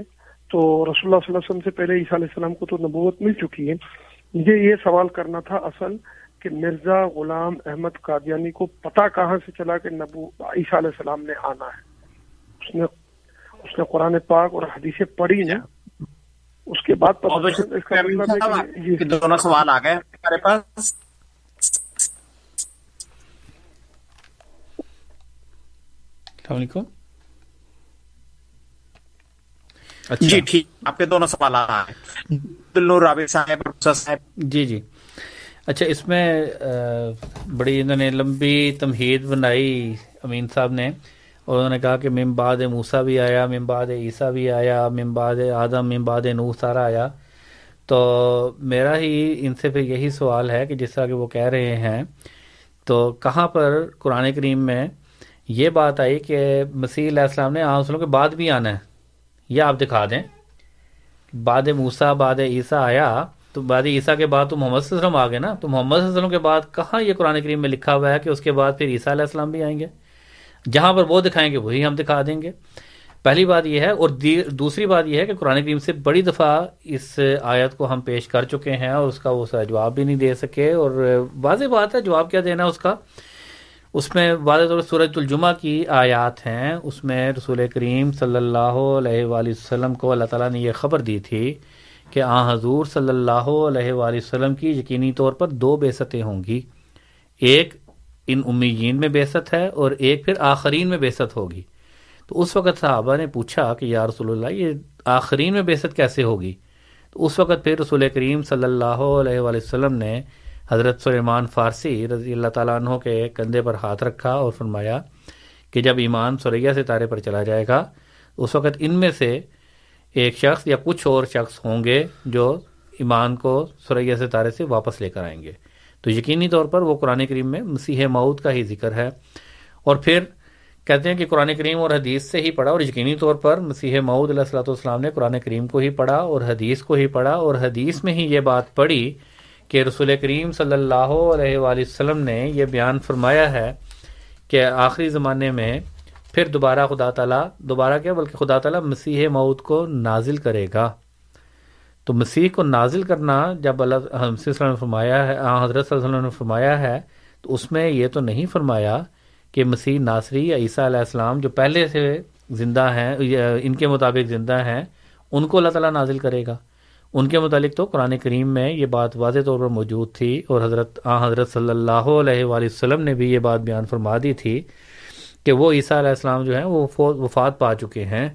تو رسول اللہ صلی اللہ علیہ وسلم سے پہلے عیسیٰ علیہ السلام کو تو نبوت مل چکی ہے۔ مجھے یہ سوال کرنا تھا اصل کہ مرزا غلام احمد قادیانی کو پتا کہاں سے چلا کہ نبو، عیسیٰ علیہ السلام نے آنا ہے؟ اس نے اس نے قرآن پاک اور حدیثیں پڑھی نا اس کے بعد مطلب دونوں سوال آ گئے ہمارے پاس۔ السلام علیکم۔ اچھا۔ جی ٹھیک۔ آپ کے دونوں سوال صاحب جی جی۔ اچھا اس میں بڑی انہوں نے لمبی تمہید بنائی امین صاحب نے۔ اور انہوں نے کہا کہ ممباد موسا بھی آیا ممباد عیسیٰ بھی آیا ممباد آدم ممباد نو سارا آیا۔ تو میرا ہی ان سے پھر یہی سوال ہے کہ جس طرح کہ وہ کہہ رہے ہیں، تو کہاں پر قرآن کریم میں یہ بات آئی کہ مسیح علیہ السلام نے عام کے بعد بھی آنا ہے؟ یہ آپ دکھا دیں۔ بعد موسا بعد عیسیٰ آیا، تو بعد عیسیٰ کے بعد تو محمد صلی اللہ علیہ وسلم آ گئے نا؟ تو محمد صلی اللہ علیہ وسلم کے بعد کہاں یہ قرآن کریم میں لکھا ہوا ہے کہ اس کے بعد پھر عیسیٰ علیہ السلام بھی آئیں گے؟ جہاں پر وہ دکھائیں گے وہی ہم دکھا دیں گے۔ پہلی بات یہ ہے اور دوسری بات یہ ہے کہ قرآن کریم سے بڑی دفعہ اس آیت کو ہم پیش کر چکے ہیں اور اس کا وہ جواب بھی نہیں دے سکے اور واضح بات ہے جواب کیا دینا اس کا۔ اس میں واضح طور سورج الجمہ کی آیات ہیں۔ اس میں رسول کریم صلی اللہ علیہ وآلہ وسلم کو اللہ تعالیٰ نے یہ خبر دی تھی کہ آ حضور صلی اللہ علیہ وآلہ وسلم کی یقینی طور پر دو بیستیں ہوں گی۔ ایک ان امیین میں بیست ہے اور ایک پھر آخرین میں بیست ہوگی۔ تو اس وقت صحابہ نے پوچھا کہ یا رسول اللہ، یہ آخرین میں بیست کیسے ہوگی؟ تو اس وقت پھر رسول کریم صلی اللہ علیہ وآلہ وسلم نے حضرت سلیمان فارسی رضی اللہ تعالیٰ عنہ کے کندھے پر ہاتھ رکھا اور فرمایا کہ جب ایمان سریا سے تارے پر چلا جائے گا، اس وقت ان میں سے ایک شخص یا کچھ اور شخص ہوں گے جو ایمان کو سریا سے تارے سے واپس لے کر آئیں گے۔ تو یقینی طور پر وہ قرآن کریم میں مسیح مود کا ہی ذکر ہے۔ اور پھر کہتے ہیں کہ قرآن کریم اور حدیث سے ہی پڑھا اور یقینی طور پر مسیح معود علیہ السلاۃ والسلام نے قرآن کریم کو ہی پڑھا اور حدیث کو ہی پڑھا اور حدیث میں ہی یہ بات پڑھی کہ رسول کریم صلی اللہ علیہ وآلہ وسلم نے یہ بیان فرمایا ہے کہ آخری زمانے میں پھر دوبارہ خدا تعالیٰ، دوبارہ کیا بلکہ خدا تعالیٰ مسیح معود کو نازل کرے گا۔ تو مسیح کو نازل کرنا جب اللہ وسلم نے فرمایا ہے حضرت صلی اللہ علیہ وسلم نے فرمایا ہے، تو اس میں یہ تو نہیں فرمایا کہ مسیح ناصری یا عیسیٰ علیہ السلام جو پہلے سے زندہ ہیں ان کے مطابق زندہ ہیں، ان کو اللہ تعالیٰ نازل کرے گا۔ ان کے متعلق تو قرآن کریم میں یہ بات واضح طور پر موجود تھی اور حضرت، آ، حضرت صلی اللہ علیہ وآلہ وسلم نے بھی یہ بات بیان فرما دی تھی کہ وہ عیسیٰ علیہ السلام جو ہیں، وہ وفات پا چکے ہیں۔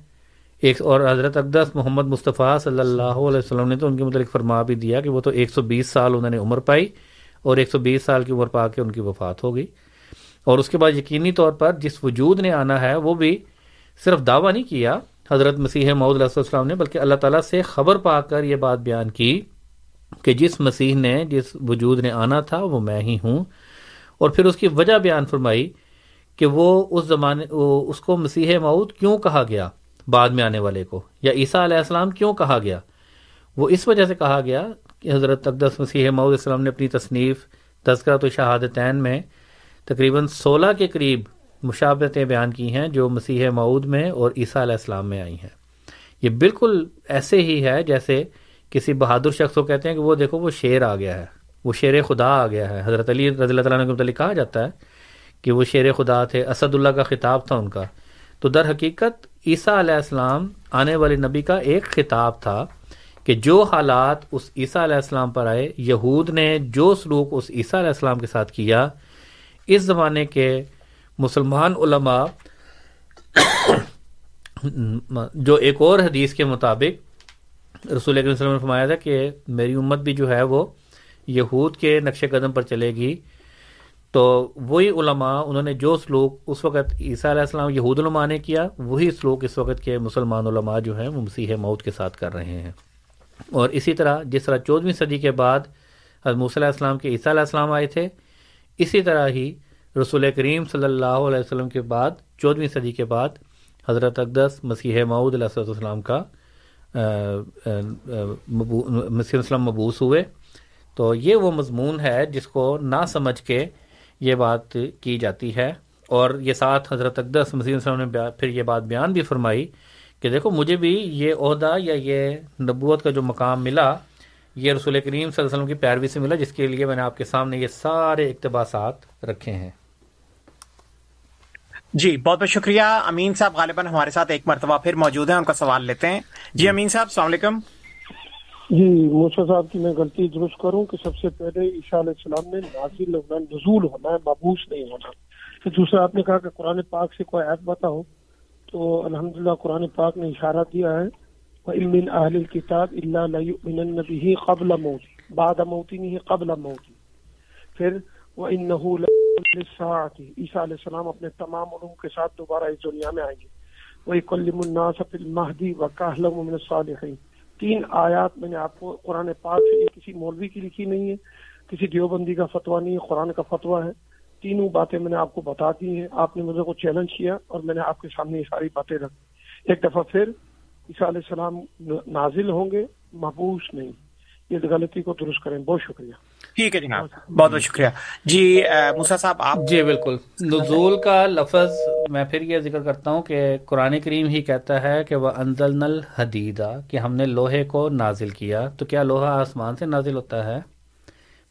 ایک اور حضرت اقدس محمد مصطفیٰ صلی اللہ علیہ وسلم نے تو ان کے متعلق فرما بھی دیا کہ وہ تو ایک سو بیس سال انہوں نے عمر پائی اور ایک سو بیس سال کی عمر پا کے ان کی وفات ہو گئی۔ اور اس کے بعد یقینی طور پر جس وجود نے آنا ہے وہ بھی صرف دعویٰ نہیں کیا حضرت مسیح محدود علیہ السلام نے، بلکہ اللہ تعالیٰ سے خبر پا کر یہ بات بیان کی کہ جس مسیح نے جس وجود نے آنا تھا وہ میں ہی ہوں۔ اور پھر اس کی وجہ بیان فرمائی کہ وہ اس زمانے اس کو مسیح معود کیوں کہا گیا؟ بعد میں آنے والے کو۔ یا عیسیٰ علیہ السلام کیوں کہا گیا؟ وہ اس وجہ سے کہا گیا کہ حضرت اقدس مسیح معود السلام نے اپنی تصنیف تذکرہ و شہادتین میں تقریباً سولہ کے قریب مشابتیں بیان کی ہیں جو مسیح معود میں اور عیسیٰ علیہ السلام میں آئی ہیں۔ یہ بالکل ایسے ہی ہے جیسے کسی بہادر شخص کو کہتے ہیں کہ وہ دیکھو، وہ شیر آ گیا ہے، وہ شیر خدا آ گیا ہے۔ حضرت علی رضی اللہ تعالیٰ کے متعلق کہا جاتا ہے کہ وہ شیر خدا تھے اسد اللہ کا خطاب تھا ان کا۔ تو در حقیقت عیسیٰ علیہ السلام آنے والے نبی کا ایک خطاب تھا کہ جو حالات اس عیسیٰ علیہ السلام پر آئے، یہود نے جو سلوک اس عیسیٰ علیہ السلام کے ساتھ کیا، اس زمانے کے مسلمان علماء، جو ایک اور حدیث کے مطابق رسول علیہ وسلم نے فرمایا تھا کہ میری امت بھی جو ہے وہ یہود کے نقش قدم پر چلے گی تو وہی علماء، انہوں نے جو سلوک اس وقت عیسیٰ علیہ السلام، یہود علماء نے کیا، وہی سلوک اس وقت کے مسلمان علماء جو ہیں، وہ مسیح موت کے ساتھ کر رہے ہیں۔ اور اسی طرح جس طرح چودہویں صدی کے بعد حضموس علیہ السلام کے عیسیٰ علیہ السلام آئے تھے، اسی طرح ہی رسول کریم صلی اللہ علیہ وسلم کے بعد، چودہویں صدی کے بعد حضرت اقدس مسیح معود علیہ السلام کا مسیح السلام مبوس ہوئے۔ تو یہ وہ مضمون ہے جس کو نہ سمجھ کے یہ بات کی جاتی ہے اور یہ ساتھ حضرت اقدس مسیح السلام نے پھر یہ بات بیان بھی فرمائی کہ دیکھو مجھے بھی یہ عہدہ یا یہ نبوت کا جو مقام ملا، یہ رسول کریم صلی اللہ علیہ وسلم کی پیروی سے ملا، جس کے لیے میں نے آپ کے سامنے یہ سارے اقتباسات رکھے ہیں۔ جی بہت بہت شکریہ۔ امین صاحب غالباً ہمارے ساتھ ایک مرتبہ پھر موجود ہیں، ان کا سوال لیتے ہیں۔ جی امین صاحب، السلام علیکم۔ جی موسا صاحب کی میں غلطی درست کروں کہ سب سے پہلے عیشا علیہ السلام نے نازل ہونا نزول ہونا ہے مبوس نہیں ہونا۔ پھر دوسرا، آپ نے کہا کہ قرآن پاک سے کوئی ایپ بتاؤ۔ تو الحمد للہ قرآن پاک نے اشارہ دیا ہے۔ امن اہل کتاب اللہ قبل موتی بعد موتی نہیں قبل موتی۔ پھر وہ ان عیسیٰ علیہ السلام اپنے تمام علوم کے ساتھ دوبارہ اس دنیا میں آئیں گے۔ وہی کلم الناس المہدی و کاہلم من الصالحین تین آیات میں نے آپ کو قرآن پاک سے کسی مولوی کی لکھی نہیں ہے، کسی دیوبندی کا فتویٰ نہیں ہے، قرآن کا فتویٰ ہے۔ تینوں باتیں میں نے آپ کو بتا دی ہیں۔ آپ نے مجھے کو چیلنج کیا اور میں نے آپ کے سامنے یہ ساری باتیں رکھ ایک دفعہ پھر عیسیٰ علیہ السلام نازل ہوں گے، محبوس نہیں۔ اس غلطی کو درست کریں۔ بہت شکریہ۔ ٹھیک ہے جناب بہت بہت شکریہ۔ جی موسا صاحب، آپ؟ جی بالکل۔ نزول کا لفظ میں پھر یہ ذکر کرتا ہوں کہ قرآن کریم ہی کہتا ہے کہ وہ انزل نل حدیدہ کہ ہم نے لوہے کو نازل کیا۔ تو کیا لوہا آسمان سے نازل ہوتا ہے؟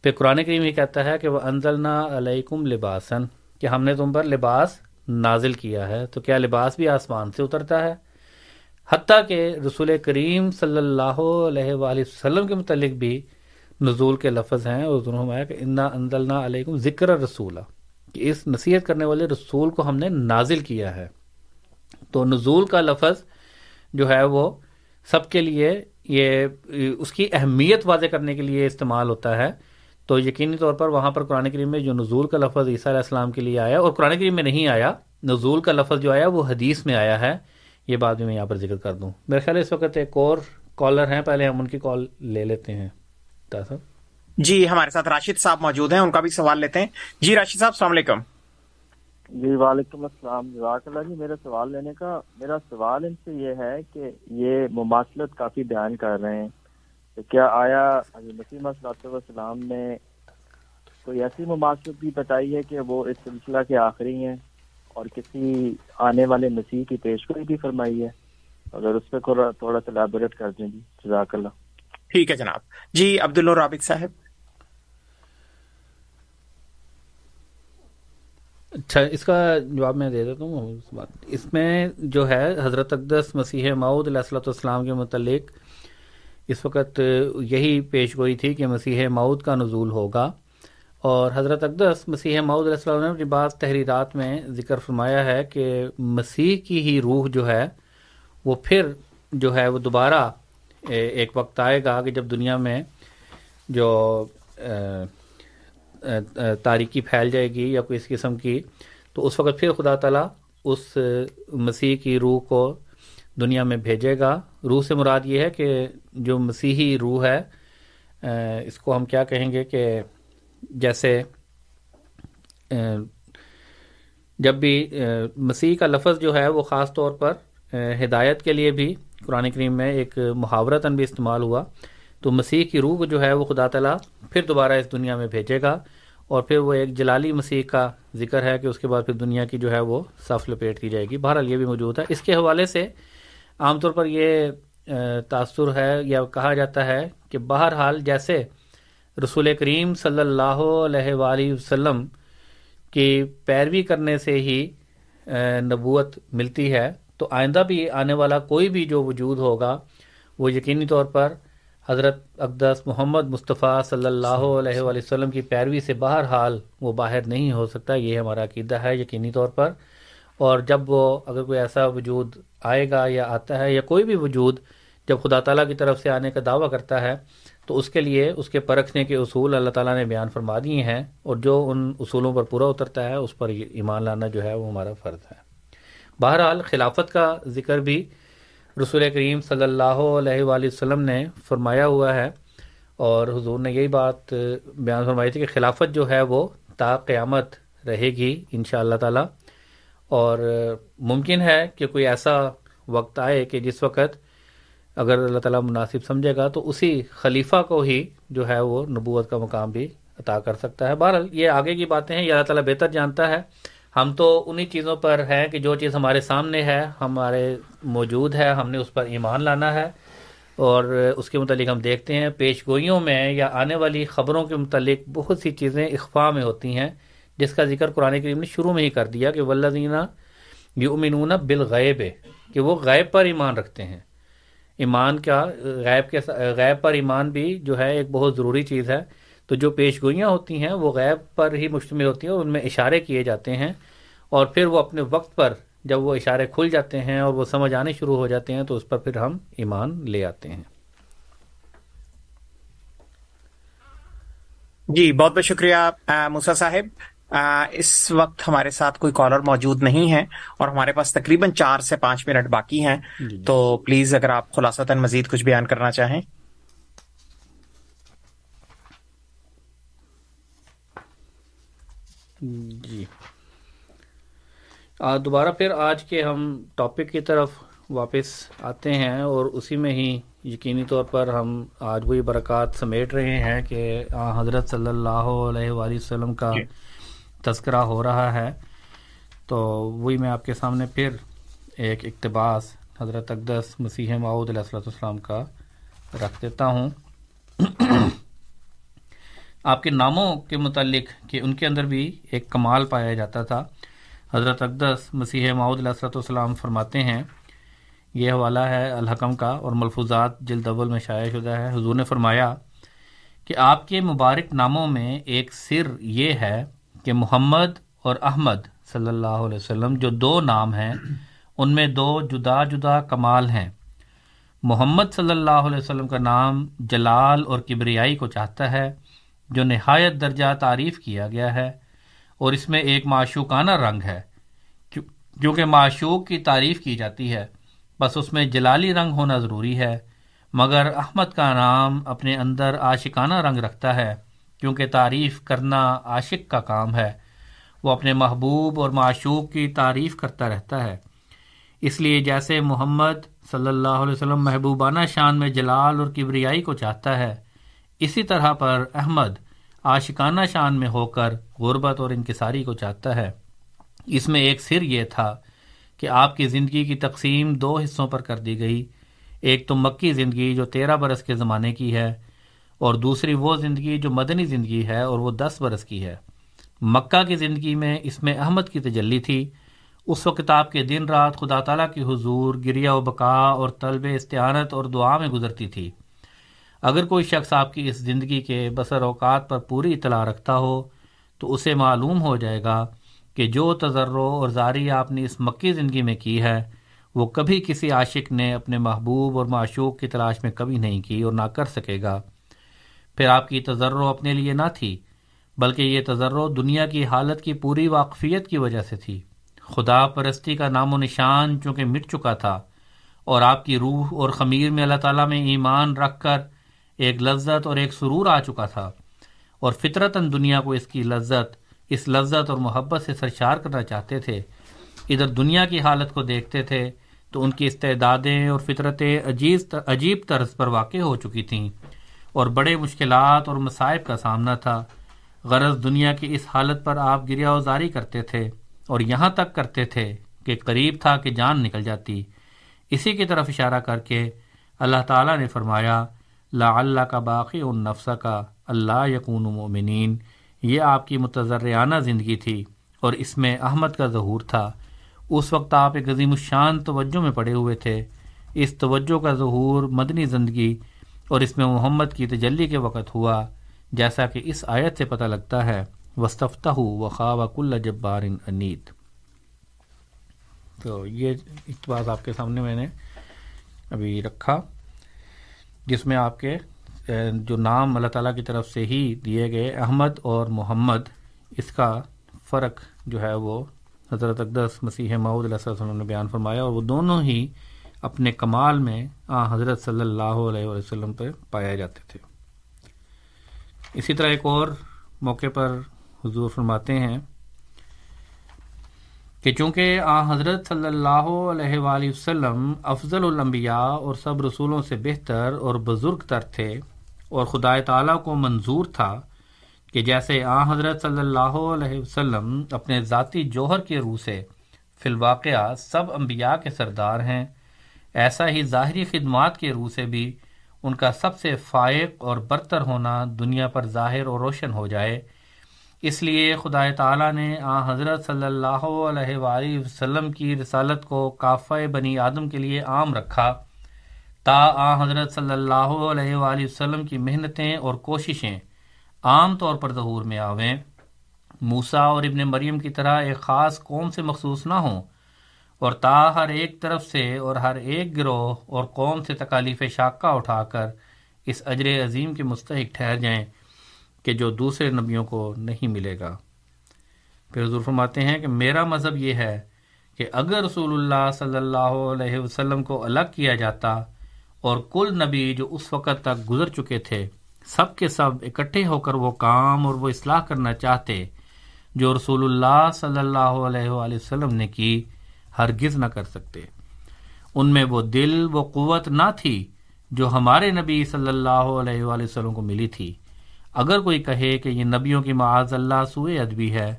پھر قرآن کریم ہی کہتا ہے کہ وہ انزل نہ علیکم لباسن کہ ہم نے تم پر لباس نازل کیا ہے۔ تو کیا لباس بھی آسمان سے اترتا ہے؟ حتیٰ کہ رسول کریم صلی اللہ علیہ وآلہ وسلم کے متعلق بھی نزول کے لفظ ہیں اور دونوں کہ انا انزلنا علیکم ذکر رسولہ کہ اس نصیحت کرنے والے رسول کو ہم نے نازل کیا ہے۔ تو نزول کا لفظ جو ہے وہ سب کے لیے یہ اس کی اہمیت واضح کرنے کے لیے استعمال ہوتا ہے۔ تو یقینی طور پر وہاں پر قرآن کریم میں جو نزول کا لفظ عیسیٰ علیہ السلام کے لیے آیا اور قرآن کریم میں نہیں آیا، نزول کا لفظ جو آیا وہ حدیث میں آیا ہے۔ یہ بات بھی میں یہاں پر ذکر کر دوں۔ میرے خیال اس وقت ایک اور کالر ہیں، پہلے ہم ان کی کال لے لیتے ہیں۔ صاحب جی ہمارے ساتھ راشد صاحب موجود ہیں ان کا بھی سوال لیتے ہیں۔ جی راشد صاحب السلام علیکم۔ جی وعلیکم السلام۔ جزاک اللہ جی میرا سوال لینے کا میرا سوال ان سے یہ ہے کہ یہ مماثلت کافی بیان کر رہے ہیں۔ کہ کیا آیا مسیمہ صلاح وسلام نے کوئی ایسی مماثلت بھی بتائی ہے کہ وہ اس سلسلہ کے آخری ہیں اور کسی آنے والے مسیح کی پیشگوئی بھی فرمائی ہے؟ اگر اس پہ تھوڑا سا لیبوریٹ کر دیں جی۔ جزاک اللہ۔ ٹھیک ہے جناب۔ جی عبد رابط صاحب۔ اچھا اس کا جواب میں دے دیتا ہوں اس بات۔ اس میں جو ہے، حضرت اقدس مسیح معود علیہ السلۃ والسلام کے متعلق اس وقت یہی پیش گوئی تھی کہ مسیح معود کا نزول ہوگا۔ اور حضرت اقدس مسیح معود علیہ السلام نے اپنی بعض تحریرات میں ذکر فرمایا ہے کہ مسیح کی ہی روح جو ہے، وہ پھر جو ہے، وہ دوبارہ ایک وقت آئے گا کہ جب دنیا میں جو تاریکی پھیل جائے گی یا کوئی اس قسم کی، تو اس وقت پھر خدا تعالیٰ اس مسیح کی روح کو دنیا میں بھیجے گا۔ روح سے مراد یہ ہے کہ جو مسیحی روح ہے اس کو ہم کیا کہیں گے کہ جیسے جب بھی مسیح کا لفظ جو ہے وہ خاص طور پر ہدایت کے لیے بھی قرآن کریم میں ایک محاورتاً بھی استعمال ہوا۔ تو مسیح کی روح جو ہے وہ خدا تعالیٰ پھر دوبارہ اس دنیا میں بھیجے گا اور پھر وہ ایک جلالی مسیح کا ذکر ہے کہ اس کے بعد پھر دنیا کی جو ہے وہ صف لپیٹ کی جائے گی۔ بہرحال یہ بھی موجود ہے۔ اس کے حوالے سے عام طور پر یہ تاثر ہے یا کہا جاتا ہے کہ بہرحال جیسے رسول کریم صلی اللہ علیہ وآلہ وسلم کی پیروی کرنے سے ہی نبوت ملتی ہے تو آئندہ بھی آنے والا کوئی بھی جو وجود ہوگا، وہ یقینی طور پر حضرت اقدس محمد مصطفیٰ صلی اللہ علیہ وآلہ وسلم کی پیروی سے باہر حال وہ باہر نہیں ہو سکتا، یہ ہمارا عقیدہ ہے یقینی طور پر۔ اور جب وہ اگر کوئی ایسا وجود آئے گا یا آتا ہے یا کوئی بھی وجود جب خدا تعالیٰ کی طرف سے آنے کا دعویٰ کرتا ہے، تو اس کے لیے اس کے پرکھنے کے اصول اللہ تعالیٰ نے بیان فرما دیے ہیں۔ اور جو ان اصولوں پر پورا اترتا ہے، اس پر ایمان لانا جو ہے وہ ہمارا فرض ہے۔ بہرحال خلافت کا ذکر بھی رسول کریم صلی اللہ علیہ وآلہ وسلم نے فرمایا ہوا ہے اور حضور نے یہی بات بیان فرمائی تھی کہ خلافت جو ہے وہ تا قیامت رہے گی ان شاء اللہ تعالیٰ اور ممکن ہے کہ کوئی ایسا وقت آئے کہ جس وقت اگر اللہ تعالیٰ مناسب سمجھے گا تو اسی خلیفہ کو ہی جو ہے وہ نبوت کا مقام بھی عطا کر سکتا ہے۔ بہرحال یہ آگے کی باتیں ہیں، یہ اللہ تعالیٰ بہتر جانتا ہے ہم تو انہی چیزوں پر ہیں کہ جو چیز ہمارے سامنے ہے، ہمارے موجود ہے، ہم نے اس پر ایمان لانا ہے۔ اور اس کے متعلق ہم دیکھتے ہیں پیش گوئیوں میں یا آنے والی خبروں کے متعلق بہت سی چیزیں اخفا میں ہوتی ہیں، جس کا ذکر قرآن کریم نے شروع میں ہی کر دیا کہ ولزینہ یؤمنون بالغیب کہ وہ غیب پر ایمان رکھتے ہیں۔ ایمان کا غیب کے غیب پر ایمان بھی جو ہے ایک بہت ضروری چیز ہے۔ تو جو پیش گوئیاں ہوتی ہیں وہ غیب پر ہی مشتمل ہوتی ہیں ان میں اشارے کیے جاتے ہیں اور پھر وہ اپنے وقت پر جب وہ اشارے کھل جاتے ہیں اور وہ سمجھ آنے شروع ہو جاتے ہیں تو اس پر پھر ہم ایمان لے آتے ہیں۔ جی بہت بہت شکریہ موسا صاحب۔ اس وقت ہمارے ساتھ کوئی کالر موجود نہیں ہے اور ہمارے پاس تقریباً چار سے پانچ منٹ باقی ہیں۔ جی۔ تو پلیز اگر آپ خلاصہ مزید کچھ بیان کرنا چاہیں۔ جی۔ دوبارہ پھر آج کے ہم ٹاپک کی طرف واپس آتے ہیں اور اسی میں ہی یقینی طور پر ہم آج وہی برکات سمیٹ رہے ہیں کہ حضرت صلی اللہ علیہ وآلہ وسلم کا جی۔ تذکرہ ہو رہا ہے۔ تو وہی میں آپ کے سامنے پھر ایک اقتباس حضرت اقدس مسیح معود علیہ السلام کا رکھ دیتا ہوں۔ آپ کے ناموں کے متعلق کہ ان کے اندر بھی ایک کمال پایا جاتا تھا۔ حضرت اقدس مسیح معود علیہ والسلام فرماتے ہیں، یہ حوالہ ہے الحکم کا اور ملفوظات جلد اول میں شائع شدہ ہے۔ حضور نے فرمایا کہ آپ کے مبارک ناموں میں ایک سر یہ ہے کہ محمد اور احمد صلی اللہ علیہ وسلم جو دو نام ہیں، ان میں دو جدا جدا کمال ہیں۔ محمد صلی اللہ علیہ وسلم کا نام جلال اور کبریائی کو چاہتا ہے جو نہایت درجہ تعریف کیا گیا ہے، اور اس میں ایک معشوقانہ رنگ ہے کیونکہ معشوق کی تعریف کی جاتی ہے۔ بس اس میں جلالی رنگ ہونا ضروری ہے، مگر احمد کا نام اپنے اندر عاشقانہ رنگ رکھتا ہے، کیونکہ تعریف کرنا عاشق کا کام ہے۔ وہ اپنے محبوب اور معشوق کی تعریف کرتا رہتا ہے۔ اس لیے جیسے محمد صلی اللہ علیہ وسلم محبوبانہ شان میں جلال اور کبریائی کو چاہتا ہے اسی طرح پر احمد عاشقانہ شان میں ہو کر غربت اور انکساری کو چاہتا ہے۔ اس میں ایک سر یہ تھا کہ آپ کی زندگی کی تقسیم دو حصوں پر کر دی گئی۔ ایک تو مکی زندگی جو تیرہ برس کے زمانے کی ہے اور دوسری وہ زندگی جو مدنی زندگی ہے اور وہ دس برس کی ہے۔ مکہ کی زندگی میں اس میں احمد کی تجلی تھی۔ اس وقت آپ کے دن رات خدا تعالیٰ کی حضور گریا و بقا اور طلب استعانت اور دعا میں گزرتی تھی۔ اگر کوئی شخص آپ کی اس زندگی کے بسر اوقات پر پوری اطلاع رکھتا ہو، تو اسے معلوم ہو جائے گا کہ جو تجرو اور زاری آپ نے اس مکی زندگی میں کی ہے، وہ کبھی کسی عاشق نے اپنے محبوب اور معشوق کی تلاش میں کبھی نہیں کی اور نہ کر سکے گا۔ پھر آپ کی تجرو اپنے لیے نہ تھی، بلکہ یہ تجرو دنیا کی حالت کی پوری واقفیت کی وجہ سے تھی۔ خدا پرستی کا نام و نشان چونکہ مٹ چکا تھا، اور آپ کی روح اور خمیر میں اللہ تعالیٰ میں ایمان رکھ کر ایک لذت اور ایک سرور آ چکا تھا اور فطرتاً دنیا کو اس کی لذت، اس لذت اور محبت سے سرشار کرنا چاہتے تھے۔ ادھر دنیا کی حالت کو دیکھتے تھے تو ان کی استعدادیں اور فطرتیں عجیب عجیب طرز پر واقع ہو چکی تھیں اور بڑے مشکلات اور مصائب کا سامنا تھا۔ غرض دنیا کی اس حالت پر آپ گریا وزاری کرتے تھے اور یہاں تک کرتے تھے کہ قریب تھا کہ جان نکل جاتی۔ اسی کی طرف اشارہ کر کے اللہ تعالیٰ نے فرمایا لا اللہ کا باقی ان نفسہ کا اللہ یقون مومنین۔ یہ آپ کی متضرانہ زندگی تھی اور اس میں احمد کا ظہور تھا۔ اس وقت آپ ایک عظیم الشان توجہ میں پڑے ہوئے تھے۔ اس توجہ کا ظہور مدنی زندگی اور اس میں محمد کی تجلی کے وقت ہوا، جیسا کہ اس آیت سے پتہ لگتا ہے۔ وصطفتہ و کل جبار انیت تو یہ اقتباس آپ کے سامنے میں نے ابھی رکھا۔ جس میں آپ کے جو نام اللہ تعالیٰ کی طرف سے ہی دیے گئے، احمد اور محمد، اس کا فرق جو ہے وہ حضرت اقدس مسیح معود علیہ وسلم نے بیان فرمایا اور وہ دونوں ہی اپنے کمال میں آ حضرت صلی اللہ علیہ وسلم پہ پائے جاتے تھے۔ اسی طرح ایک اور موقع پر حضور فرماتے ہیں کہ چونکہ آ حضرت صلی اللہ علیہ وآلہ وسلم افضل الانبیاء اور سب رسولوں سے بہتر اور بزرگ تر تھے اور خدا تعالیٰ کو منظور تھا کہ جیسے آ حضرت صلی اللہ علیہ وسلم اپنے ذاتی جوہر کے روح سے فی الواقعہ سب انبیاء کے سردار ہیں، ایسا ہی ظاہری خدمات کے روح سے بھی ان کا سب سے فائق اور برتر ہونا دنیا پر ظاہر اور روشن ہو جائے۔ اس لیے خدا تعالیٰ نے آ حضرت صلی اللہ علیہ وآلہ وسلم کی رسالت کو کافہ بنی آدم کے لیے عام رکھا۔ تا آ حضرت صلی اللہ علیہ وآلہ وسلم کی محنتیں اور کوششیں عام طور پر ظہور میں آویں۔ موسا اور ابن مریم کی طرح ایک خاص قوم سے مخصوص نہ ہوں۔ اور تا ہر ایک طرف سے اور ہر ایک گروہ اور قوم سے تکالیف شاقہ اٹھا کر اس اجر عظیم کے مستحق ٹھہر جائیں۔ کہ جو دوسرے نبیوں کو نہیں ملے گا۔ پھر حضور فرماتے ہیں کہ میرا مذہب یہ ہے کہ اگر رسول اللہ صلی اللہ علیہ وسلم کو الگ کیا جاتا اور کل نبی جو اس وقت تک گزر چکے تھے، سب کے سب اکٹھے ہو کر وہ کام اور وہ اصلاح کرنا چاہتے، جو رسول اللہ صلی اللہ علیہ وآلہ وسلم نے کی، ہرگز نہ کر سکتے۔ ان میں وہ دل، وہ قوت نہ تھی جو ہمارے نبی صلی اللہ علیہ وآلہ وسلم کو ملی تھی۔ اگر کوئی کہے کہ یہ نبیوں کی معاذ اللہ سوئے ادبی ہے،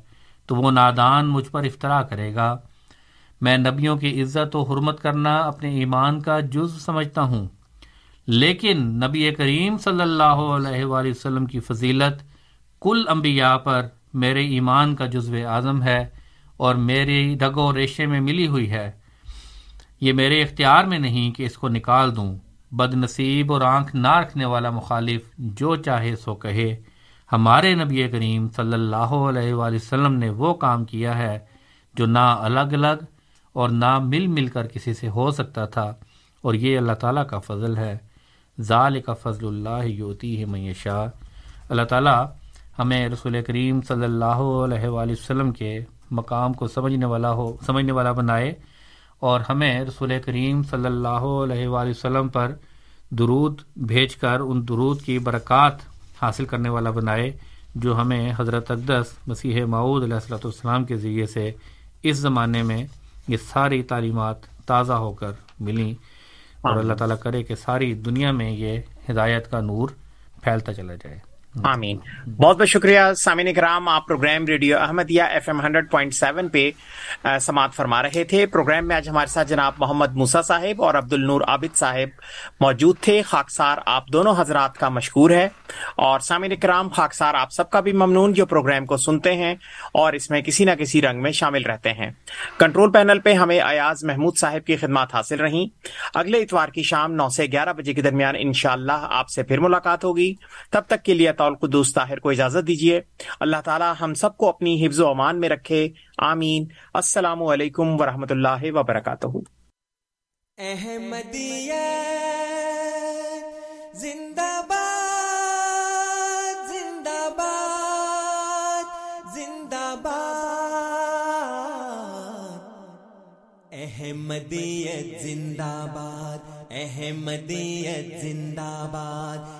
تو وہ نادان مجھ پر افطرا کرے گا۔ میں نبیوں کی عزت و حرمت کرنا اپنے ایمان کا جز سمجھتا ہوں۔ لیکن نبی کریم صلی اللہ علیہ وآلہ وسلم کی فضیلت کل انبیاء پر میرے ایمان کا جزو اعظم ہے اور میری رگ و ریشے میں ملی ہوئی ہے۔ یہ میرے اختیار میں نہیں کہ اس کو نکال دوں۔ بد نصیب اور آنکھ نہ رکھنے والا مخالف جو چاہے سو کہے۔ ہمارے نبی کریم صلی اللہ علیہ وآلہ وسلم نے وہ کام کیا ہے جو نہ الگ الگ اور نہ مل مل کر کسی سے ہو سکتا تھا، اور یہ اللہ تعالیٰ کا فضل ہے۔ ظال کا فضل اللہ یوتی ہے معیشہ اللہ تعالیٰ ہمیں رسول کریم صلی اللہ علیہ وآلہ وسلم کے مقام کو سمجھنے والا ہو، سمجھنے والا بنائے۔ اور ہمیں رسول کریم صلی اللہ علیہ وآلہ وسلم پر درود بھیج کر ان درود کی برکات حاصل کرنے والا بنائے، جو ہمیں حضرت اقدس مسیح معود علیہ السلۃ والسلام کے ذریعے سے اس زمانے میں یہ ساری تعلیمات تازہ ہو کر ملیں اور اللہ تعالیٰ کرے کہ ساری دنیا میں یہ ہدایت کا نور پھیلتا چلا جائے۔ آمین۔ بہت بہت شکریہ سامعین کرام آپ programme radio Ahmadiyya F M hundred point seven پہ سماعت فرما رہے تھے۔ پروگرام میں آج ہمارے ساتھ جناب محمد موسا صاحب اور عبد النور عابد صاحب موجود تھے۔ خاکسار آپ دونوں حضرات کا مشکور ہے۔ اور سامعین کرام خاکسار آپ سب کا بھی ممنون جو پروگرام کو سنتے ہیں اور اس میں کسی نہ کسی رنگ میں شامل رہتے ہیں۔ کنٹرول پینل پہ ہمیں ایاز محمود صاحب کی خدمات حاصل رہیں۔ اگلے اتوار کی شام نو سے گیارہ بجے کے درمیان انشاءاللہ اللہ آپ سے پھر ملاقات ہوگی۔ تب تک کے لیے قدوس طاہر کو اجازت دیجیے۔ اللہ تعالی ہم سب کو اپنی حفظ و امان میں رکھے۔ آمین۔ السلام علیکم ورحمۃ اللہ وبرکاتہ۔ احمدیہ زندہ باد زندہ باد زندہ باد احمدیت زندہ باد احمدیت زندہ باد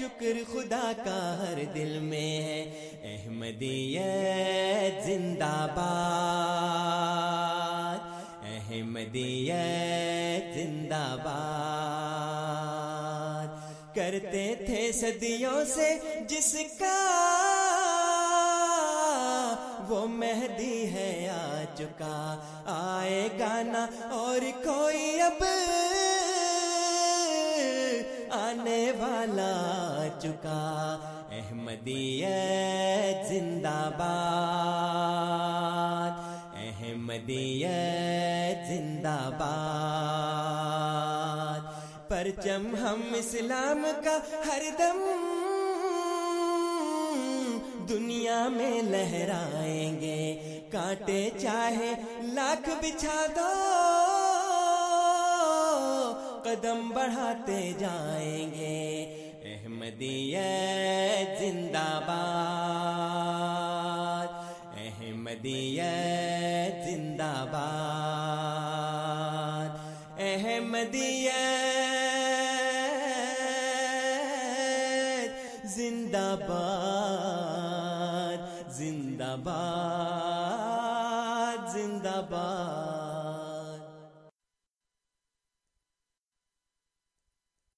شکر خدا کا ہر دل میں ہے۔ احمدیت زندہ باد۔ احمدیت زندہ باد۔ کرتے تھے صدیوں سے جس کا وہ مہدی ہے آ چکا آئے گانا اور کوئی اب چکا۔ احمدیت زندہ باد۔ احمدیت زندہ باد۔ پرچم ہم اسلام کا ہر دم۔ دنیا میں لہرائیں گے۔ کانٹے چاہے لاکھ بچھا دو۔ قدم بڑھاتے جائیں گے۔ احمدیت زندہ باد۔ احمدیت زندہ باد۔ احمدیت زندہ باد۔